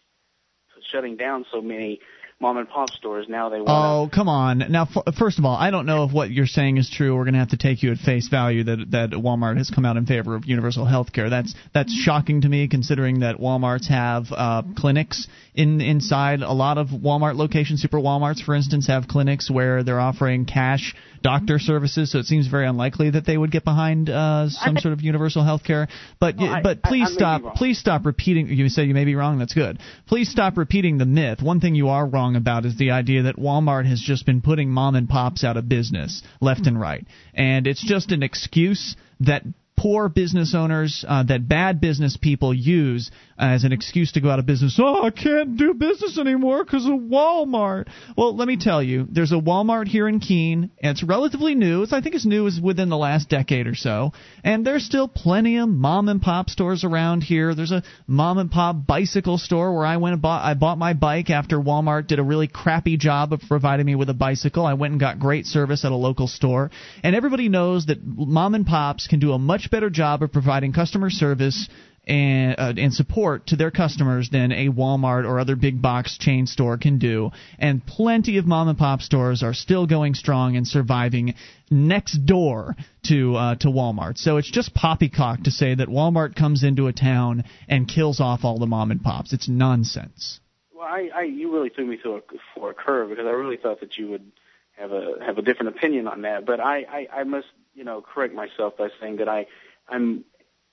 shutting down so many mom and pop stores. Now they want. Oh, come on! Now, f- first of all, I don't know if what you're saying is true. We're going to have to take you at face value that that Walmart has come out in favor of universal health care. That's that's shocking to me, considering that WalMarts have uh, clinics in inside a lot of Walmart locations. Super WalMarts, for instance, have clinics where they're offering cash doctor services. So it seems very unlikely that they would get behind uh, some sort of universal health care. But well, but I, please I, stop please stop repeating. You say you may be wrong. That's good. Please stop repeating the myth. One thing you are wrong about is the idea that Walmart has just been putting mom and pops out of business left and right, and it's just an excuse that poor business owners uh, that bad business people use as an excuse to go out of business. Oh, I can't do business anymore because of Walmart. Well, let me tell you, there's a Walmart here in Keene. It's relatively new. It's, I think it's new is within the last decade or so. And there's still plenty of mom and pop stores around here. There's a mom and pop bicycle store where I went and bought I bought my bike after Walmart did a really crappy job of providing me with a bicycle. I went and got great service at a local store. And everybody knows that mom and pops can do a much better job of providing customer service and, uh, and support to their customers than a Walmart or other big box chain store can do. And plenty of mom and pop stores are still going strong and surviving next door to uh, to Walmart. So it's just poppycock to say that Walmart comes into a town and kills off all the mom and pops. It's nonsense. Well, I, I you really threw me through a, for a curve because I really thought that you would have a have a different opinion on that. But I, I, I must you know correct myself by saying that I I'm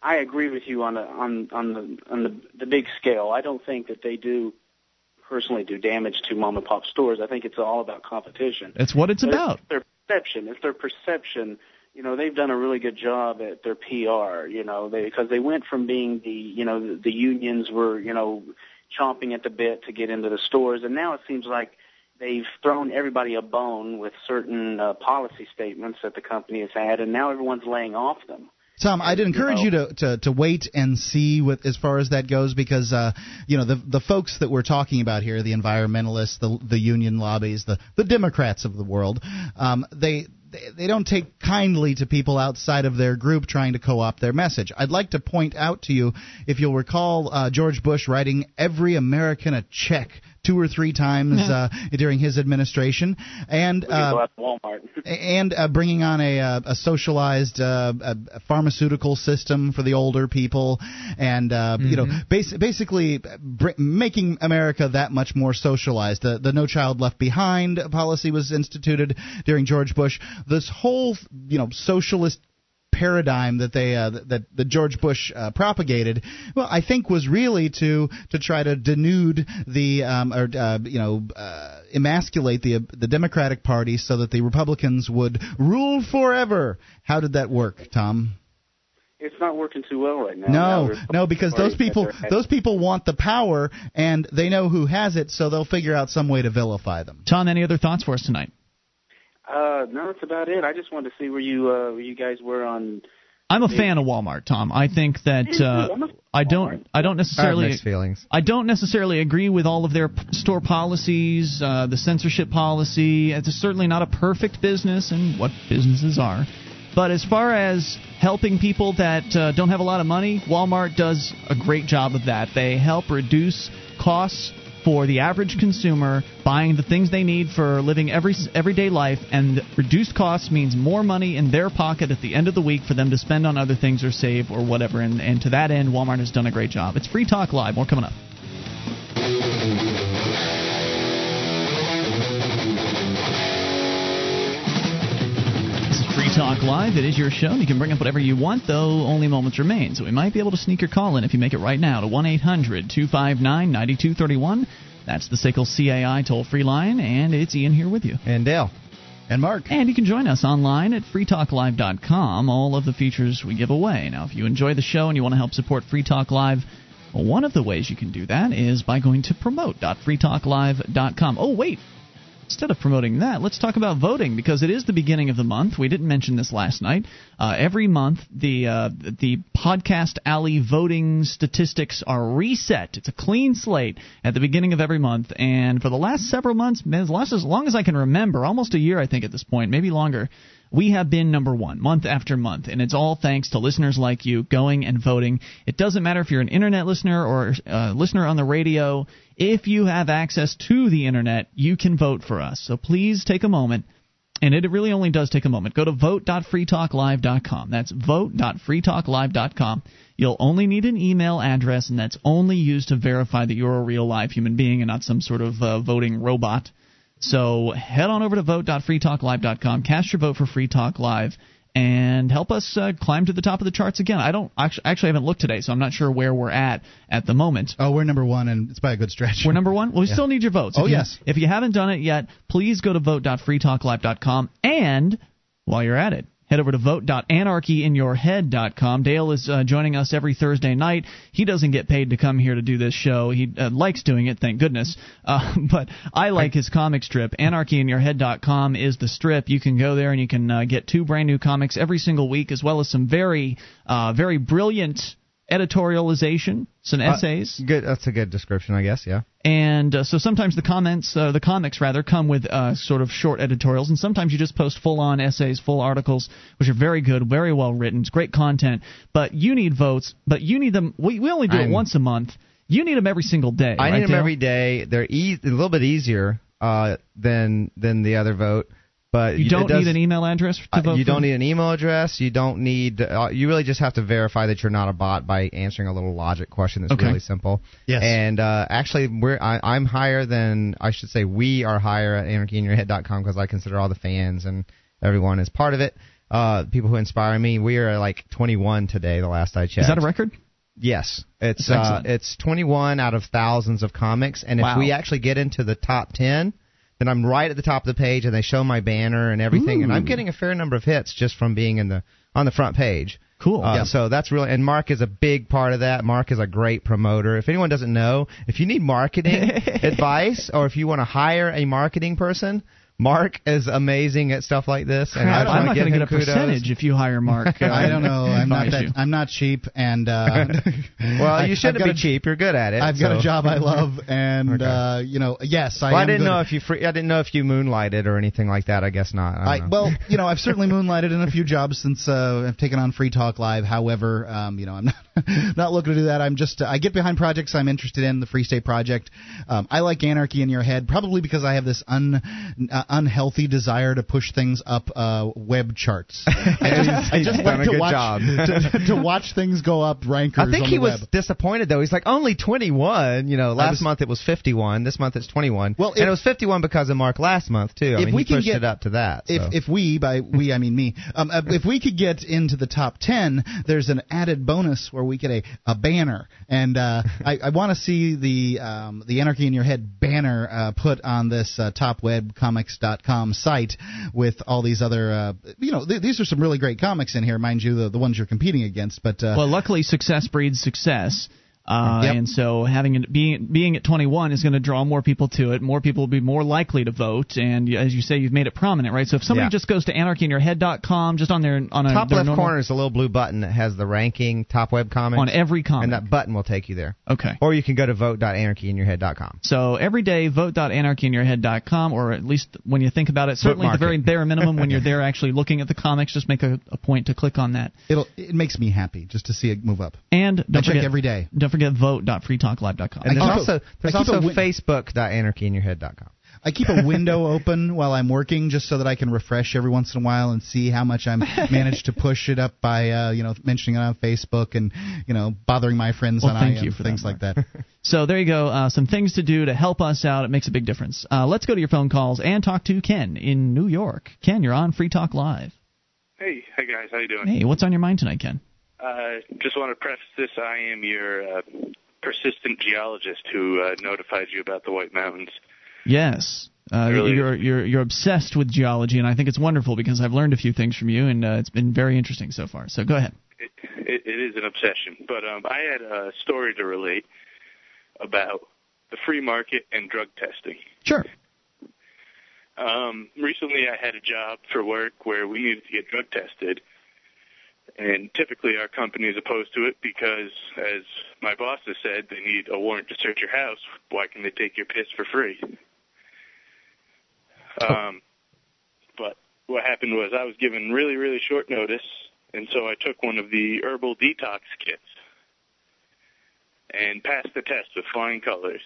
I agree with you on the on on the on the, the big scale. I don't think that they do personally do damage to mom and pop stores. I think it's all about competition. That's what it's but about. It's their perception. It's their perception. You know, they've done a really good job at their PR. You know, they because they went from being the you know the, the unions were you know chomping at the bit to get into the stores, and now it seems like they've thrown everybody a bone with certain uh, policy statements that the company has had, and now everyone's laying off them. Tom, I'd encourage you, know, you to, to, to wait and see with as far as that goes because uh, you know the the folks that we're talking about here, the environmentalists, the the union lobbies, the the Democrats of the world, um, they they don't take kindly to people outside of their group trying to co-opt their message. I'd like to point out to you, if you'll recall, uh, George Bush writing "Every American a Check" two or three times uh, during his administration, and uh, and uh, bringing on a, uh, a socialized uh, a pharmaceutical system for the older people, and uh, mm-hmm. you know, mm-hmm. bas- basically br- making America that much more socialized. The the No Child Left Behind policy was instituted during George Bush. This whole you know socialist paradigm that they uh, that that George Bush uh, propagated, well, I think was really to to try to denude the um, or uh, you know uh, emasculate the the Democratic Party so that the Republicans would rule forever. How did that work, Tom? It's not working too well right now. No, now no, because those people those people want the power and they know who has it, so they'll figure out some way to vilify them. Tom, any other thoughts for us tonight? Uh, no, that's about it. I just wanted to see where you uh, where you guys were on. I'm a fan of Walmart, Tom. I think that uh, I don't I don't necessarily I have feelings. I don't necessarily agree with all of their store policies, uh, the censorship policy. It's certainly not a perfect business, and what businesses are. But as far as helping people that uh, don't have a lot of money, Walmart does a great job of that. They help reduce costs for the average consumer buying the things they need for living every everyday life and reduced costs means more money in their pocket at the end of the week for them to spend on other things or save or whatever and, and to that end Walmart has done a great job. It's Free Talk Live. More coming up. Free Talk Live. It is your show. You can bring up whatever you want, though only moments remain. So we might be able to sneak your call in if you make it right now to 1 800 259 9231. That's the SACL CAI toll free line, and it's Ian here with you. And Dale. And Mark. And you can join us online at freetalklive.com. All of the features we give away. Now, if you enjoy the show and you want to help support Free Talk Live, one of the ways you can do that is by going to promote.freetalklive.com. Oh, wait, instead of promoting that, let's talk about voting because it is the beginning of the month. We didn't mention this last night. Uh, every month, the uh, the podcast alley voting statistics are reset. It's a clean slate at the beginning of every month, and for the last several months, as long as I can remember, almost a year, I think at this point, maybe longer we have been number one month after month, and it's all thanks to listeners like you going and voting. It doesn't matter if you're an internet listener or a uh, listener on the radio. If you have access to the internet, you can vote for us. So please take a moment. And it really only does take a moment. Go to vote.freetalklive.com. That's vote.freetalklive.com. You'll only need an email address, and that's only used to verify that you're a real live human being and not some sort of uh, voting robot. So head on over to vote.freetalklive.com, cast your vote for Free Talk Live, and help us uh, climb to the top of the charts again. I don't actually, actually haven't looked today, so I'm not sure where we're at at the moment. Oh, we're number one, and it's by a good stretch. We're number one. Well, we yeah. still need your votes. Oh if you, yes. If you haven't done it yet, please go to vote.freetalklive.com, and while you're at it, Head over to vote.anarchyinyourhead.com. Dale is uh, joining us every Thursday night. He doesn't get paid to come here to do this show. He uh, likes doing it, thank goodness. Uh, but I like his comic strip. Anarchyinyourhead.com is the strip. You can go there and you can uh, get two brand new comics every single week, as well as some very, uh, very brilliant editorialization, some Uh, essays. good. That's a good description, I guess. Yeah. And uh, so sometimes the comments, uh, the comics rather, come with uh, sort of short editorials, and sometimes you just post full-on essays, full articles, which are very good, very well written. It's great content. But you need votes. But you need them. We, we only do I'm- it once a month. You need them every single day. I right, need them Dale? every day. They're e- a little bit easier uh, than than the other vote. But You don't does- need an email address to Uh, you for? don't need an email address. You don't need. Uh, you really just have to verify that you're not a bot by answering a little logic question that's Okay. really simple. Yes. And uh, actually, we're I, I'm higher than I should say. We are higher at anarchyinyourhead.com because I consider all the fans and everyone as part of it. Uh, people who inspire me. We are like 21 today. The last I checked. Is that a record? Yes, it's uh, it's 21 out of thousands of comics, and if Wow. we actually get into the top 10, then I'm right at the top of the page, and they show my banner and everything, and I'm getting a fair number of hits just from being in the on the front page. Cool. Uh, Yeah. So that's really, and Mark is a big part of that. Mark is a great promoter. If anyone doesn't know, if you need marketing advice or if you want to hire a marketing person, Mark is amazing at stuff like this. And I wanna not going to get a kudos. percentage if you hire Mark. Uh, I don't know. I'm not that. you. I'm not cheap, and uh, Well, I- you shouldn't be a- cheap. You're good at it. I've got a job I love, and Okay. uh, you know, yes, I Well, I didn't know if you free, I didn't know if you moonlighted or anything like that. I guess not. I, I, well, you know, I've certainly moonlighted in a few jobs since uh, I've taken on Free Talk Live. However, um, you know, I'm not not looking to do that. I'm just I get behind projects I'm interested in. The Free State Project. Um, I like anarchy in your head, probably because I have this un uh, unhealthy desire to push things up uh, web charts. I just, I just like a to good watch job. to, to watch things go up rankers. I think he was web. disappointed though. He's like only 21. You know, last was- month it was 51. This month it's 21. Well, and it was 51 because of Mark last month too. I if mean, we pushed get- it up to that. so. If if we by we I mean me, um, uh, if we could get into the top ten, there's an added bonus where we get a, a banner, and uh, I, I want to see the um, the Anarchy in Your Head banner uh, put on this uh, topwebcomics.com site with all these other uh, you know th- these are some really great comics in here, mind you, the the ones you're competing against, but uh, Well, luckily, success breeds success. Uh, Yep. And so, having it being being at 21 is going to draw more people to it. More people will be more likely to vote, and as you say, you've made it prominent, right? So, if somebody Yeah. just goes to anarchyinyourhead.com, just on their on a top left normal, corner is a little blue button that has the ranking top web comics on every comic. and that button will take you there. okay. Or you can go to vote.anarchyinyourhead.com. So every day, vote.anarchyinyourhead.com, or at least when you think about it, certainly the very bare minimum, when you're there actually looking at the comics, just make a, a point to click on that. it'll it makes me happy just to see it move up. And don't check forget every day. Don't forget vote.freetalklive.com. And there's keep also there's I keep a also win- facebook.anarchyinyourhead.com. I keep a window open while I'm working just so that I can refresh every once in a while and see how much I'm managed to push it up by uh, you know mentioning it on Facebook and you know bothering my friends Well, on thank IM, you for that, things like that. So there you go. Uh, some things to do to help us out. It makes a big difference. Uh, let's go to your phone calls and talk to Ken in New York. Ken, you're on Free Talk Live. Hey, hey guys, how you doing? Hey, what's on your mind tonight, Ken? Uh, just want to preface this: I am your uh, persistent geologist who uh, notified you about the White Mountains. Yes. Uh, Really? you're you're you're obsessed with geology, and I think it's wonderful because I've learned a few things from you, and uh, it's been very interesting so far. So go ahead. It, it, it is an obsession, but um, I had a story to relate about the free market and drug testing. Sure. Um, recently, I had a job for work where we needed to get drug tested, and typically our company is opposed to it because, as my boss has said, they need a warrant to search your house. Why can they take your piss for free? Um, but what happened was I was given really, really short notice, and so I took one of the herbal detox kits and passed the test with flying colors.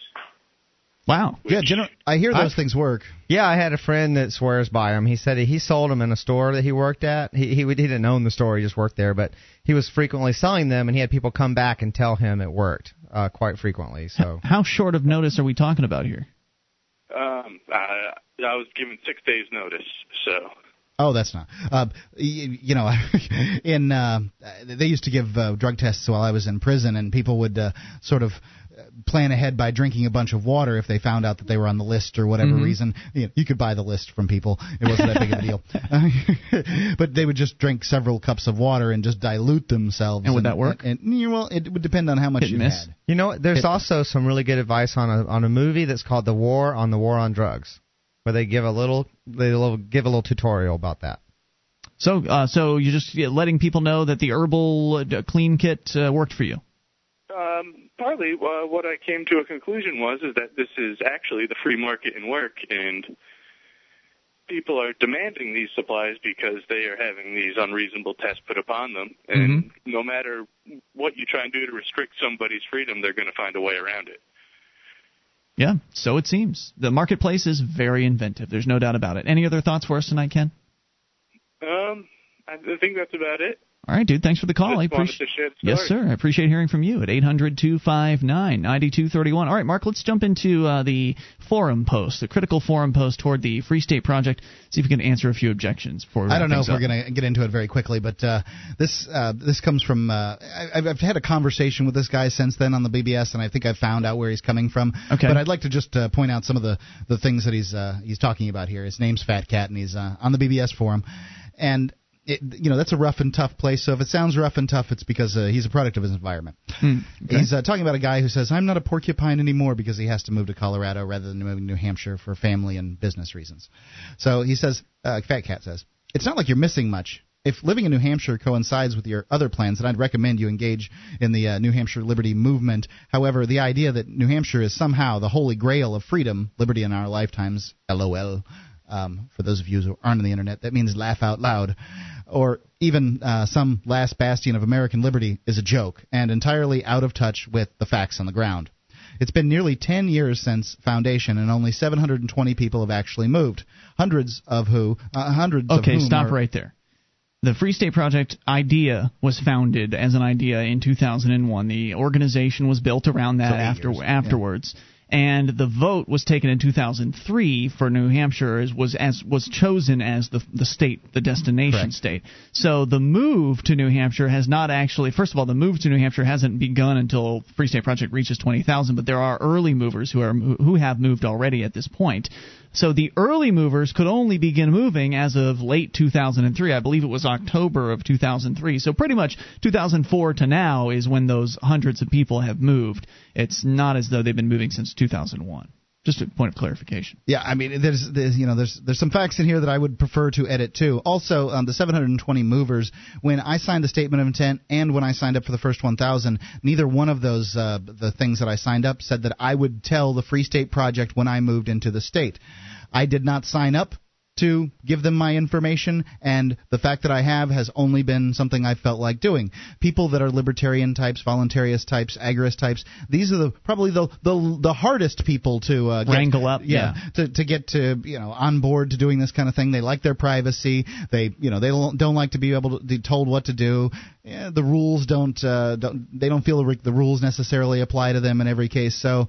Wow. yeah, gener- I hear those I- things work. Yeah, I had a friend that swears by them. He said he sold them in a store that he worked at. He he, he didn't own the store; he just worked there. But he was frequently selling them, and he had people come back and tell him it worked uh, quite frequently. So How short of notice are we talking about here? Um, I, I was given six days notice, so Oh, that's not. Uh, you, you know, in uh, they used to give uh, drug tests while I was in prison, and people would uh, sort of plan ahead by drinking a bunch of water if they found out that they were on the list or whatever mm-hmm. reason. You, know, you could buy the list from people; it wasn't that big of a deal. but they would just drink several cups of water and just dilute themselves. And would that work? And, and, well, it would depend on how much you had. You know, there's Hit also some really good advice on a on a movie that's called The War on the War on Drugs, where they give a little they give a little tutorial about that. So, uh, so you're just letting people know that the herbal uh, clean kit uh, worked for you. Um, partly, uh, what I came to a conclusion was is that this is actually the free market in work, and people are demanding these supplies because they are having these unreasonable tests put upon them. And mm-hmm. no matter what you try and do to restrict somebody's freedom, they're going to find a way around it. Yeah, so it seems. The marketplace is very inventive. There's no doubt about it. Any other thoughts for us tonight, Ken? Um, I think that's about it. All right, dude. Thanks for the call. Just I appreciate. Yes, sir. I appreciate hearing from you at eight hundred two five nine ninety two thirty one. All right, Mark. Let's jump into uh, the forum post, the critical forum post toward the Free State Project. See if we can answer a few objections. For I don't know if up. we're going to get into it very quickly, but uh, this uh, this comes from. Uh, I, have had a conversation with this guy since then on the BBS, and I think I've found out where he's coming from. Okay. But I'd like to just uh, point out some of the the things that he's uh, he's talking about here. His name's Fat Cat, and he's on the BBS forum, and it, you know that's a rough and tough place. So if it sounds rough and tough, it's because uh, he's a product of his environment. Hmm, okay. He's uh, talking about a guy who says, "I'm not a porcupine anymore because he has to move to Colorado rather than moving to New Hampshire for family and business reasons." So he says, uh, "Fat Cat says it's not like you're missing much." If living in New Hampshire coincides with your other plans, then I'd recommend you engage in the uh, New Hampshire Liberty Movement. However, the idea that New Hampshire is somehow the holy grail of freedom, liberty in our lifetimes, lol, um, for those of you who aren't on the internet, that means laugh out loud, or even uh, some last bastion of American liberty is a joke and entirely out of touch with the facts on the ground. It's been nearly 10 years since foundation, and only 720 people have actually moved. Hundreds of who, uh, hundreds okay, stop are, right there. The Free State Project idea was founded as an idea in 2001. The organization was built around that after years. afterwards. Yeah and the vote was taken in 2003 for New Hampshire as was as was chosen as the the state the destination Correct. state. So the move to New Hampshire has not actually first of all the move to New Hampshire hasn't begun until Free State Project reaches 20,000, but there are early movers who are who have moved already at this point. So the early movers could only begin moving as of late 2003. I believe it was October of 2003. So pretty much 2004 to now is when those hundreds of people have moved. It's not as though they've been moving since 2001. Just a point of clarification. Yeah, I mean, there's, there's you know there's there's some facts in here that I would prefer to edit too. Also, um, the 720 movers. When I signed the statement of intent and when I signed up for the first 1,000, neither one of those uh, the things that I signed up said that I would tell the Free State Project when I moved into the state. I did not sign up to give them my information, and the fact that I have has only been something I felt like doing. People that are libertarian types, voluntarist types, agorist types, these are the probably the the, the hardest people to uh, get, wrangle up. Yeah, yeah, to to get to you know on board to doing this kind of thing. They like their privacy. They you know they don't don't like to be able to be told what to do. Yeah, the rules don't, uh, don't they don't feel the rules necessarily apply to them in every case. So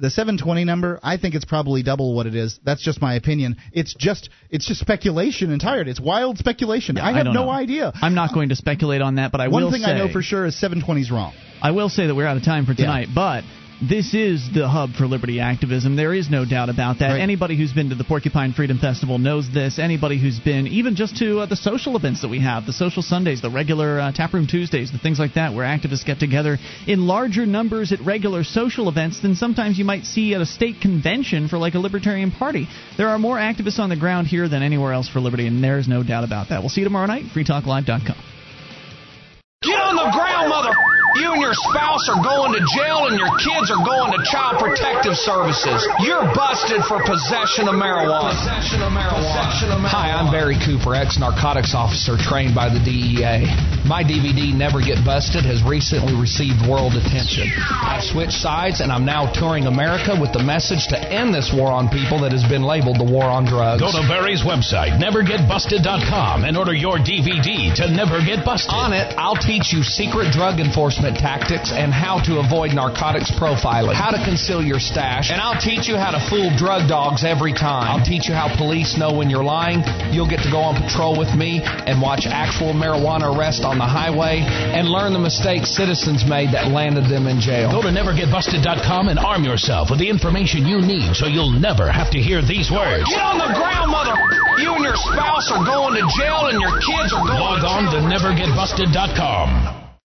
the 720 number, I think it's probably double what it is. That's just my opinion. It's just it's just speculation entirely. It's wild speculation. Yeah, I have I no know. idea. I'm not going to speculate on that, but I One will thing say, I know for sure is 720 is wrong. I will say that we're out of time for tonight, Yeah. but this is the hub for liberty activism. There is no doubt about that. Right. Anybody who's been to the Porcupine Freedom Festival knows this. Anybody who's been even just to uh, the social events that we have, the social Sundays, the regular uh, taproom Tuesdays, the things like that, where activists get together in larger numbers at regular social events than sometimes you might see at a state convention for like a libertarian party. There are more activists on the ground here than anywhere else for liberty, and there's no doubt about that. We'll see you tomorrow night. FreeTalkLive.com. Get on the ground, mother. You and your spouse are going to jail and your kids are going to child protective services. You're busted for possession of marijuana. Possession of marijuana. Hi, I'm Barry Cooper, ex narcotics officer trained by the DEA. My DVD Never Get Busted has recently received world attention. I've switched sides and I'm now touring America with the message to end this war on people that has been labeled the war on drugs. Go to Barry's website, nevergetbusted.com, and order your DVD to Never Get Busted. On it, I'll teach you secret drug enforcement tactics and how to avoid narcotics profiling, how to conceal your stash, and I'll teach you how to fool drug dogs every time. I'll teach you how police know when you're lying. You'll get to go on patrol with me and watch actual marijuana arrests on the highway and learn the mistakes citizens made that landed them in jail. Go to nevergetbusted.com and arm yourself with the information you need so you'll never have to hear these words. Get on the ground, mother! You and your spouse are going to jail and your kids are going Log on to nevergetbusted.com. com.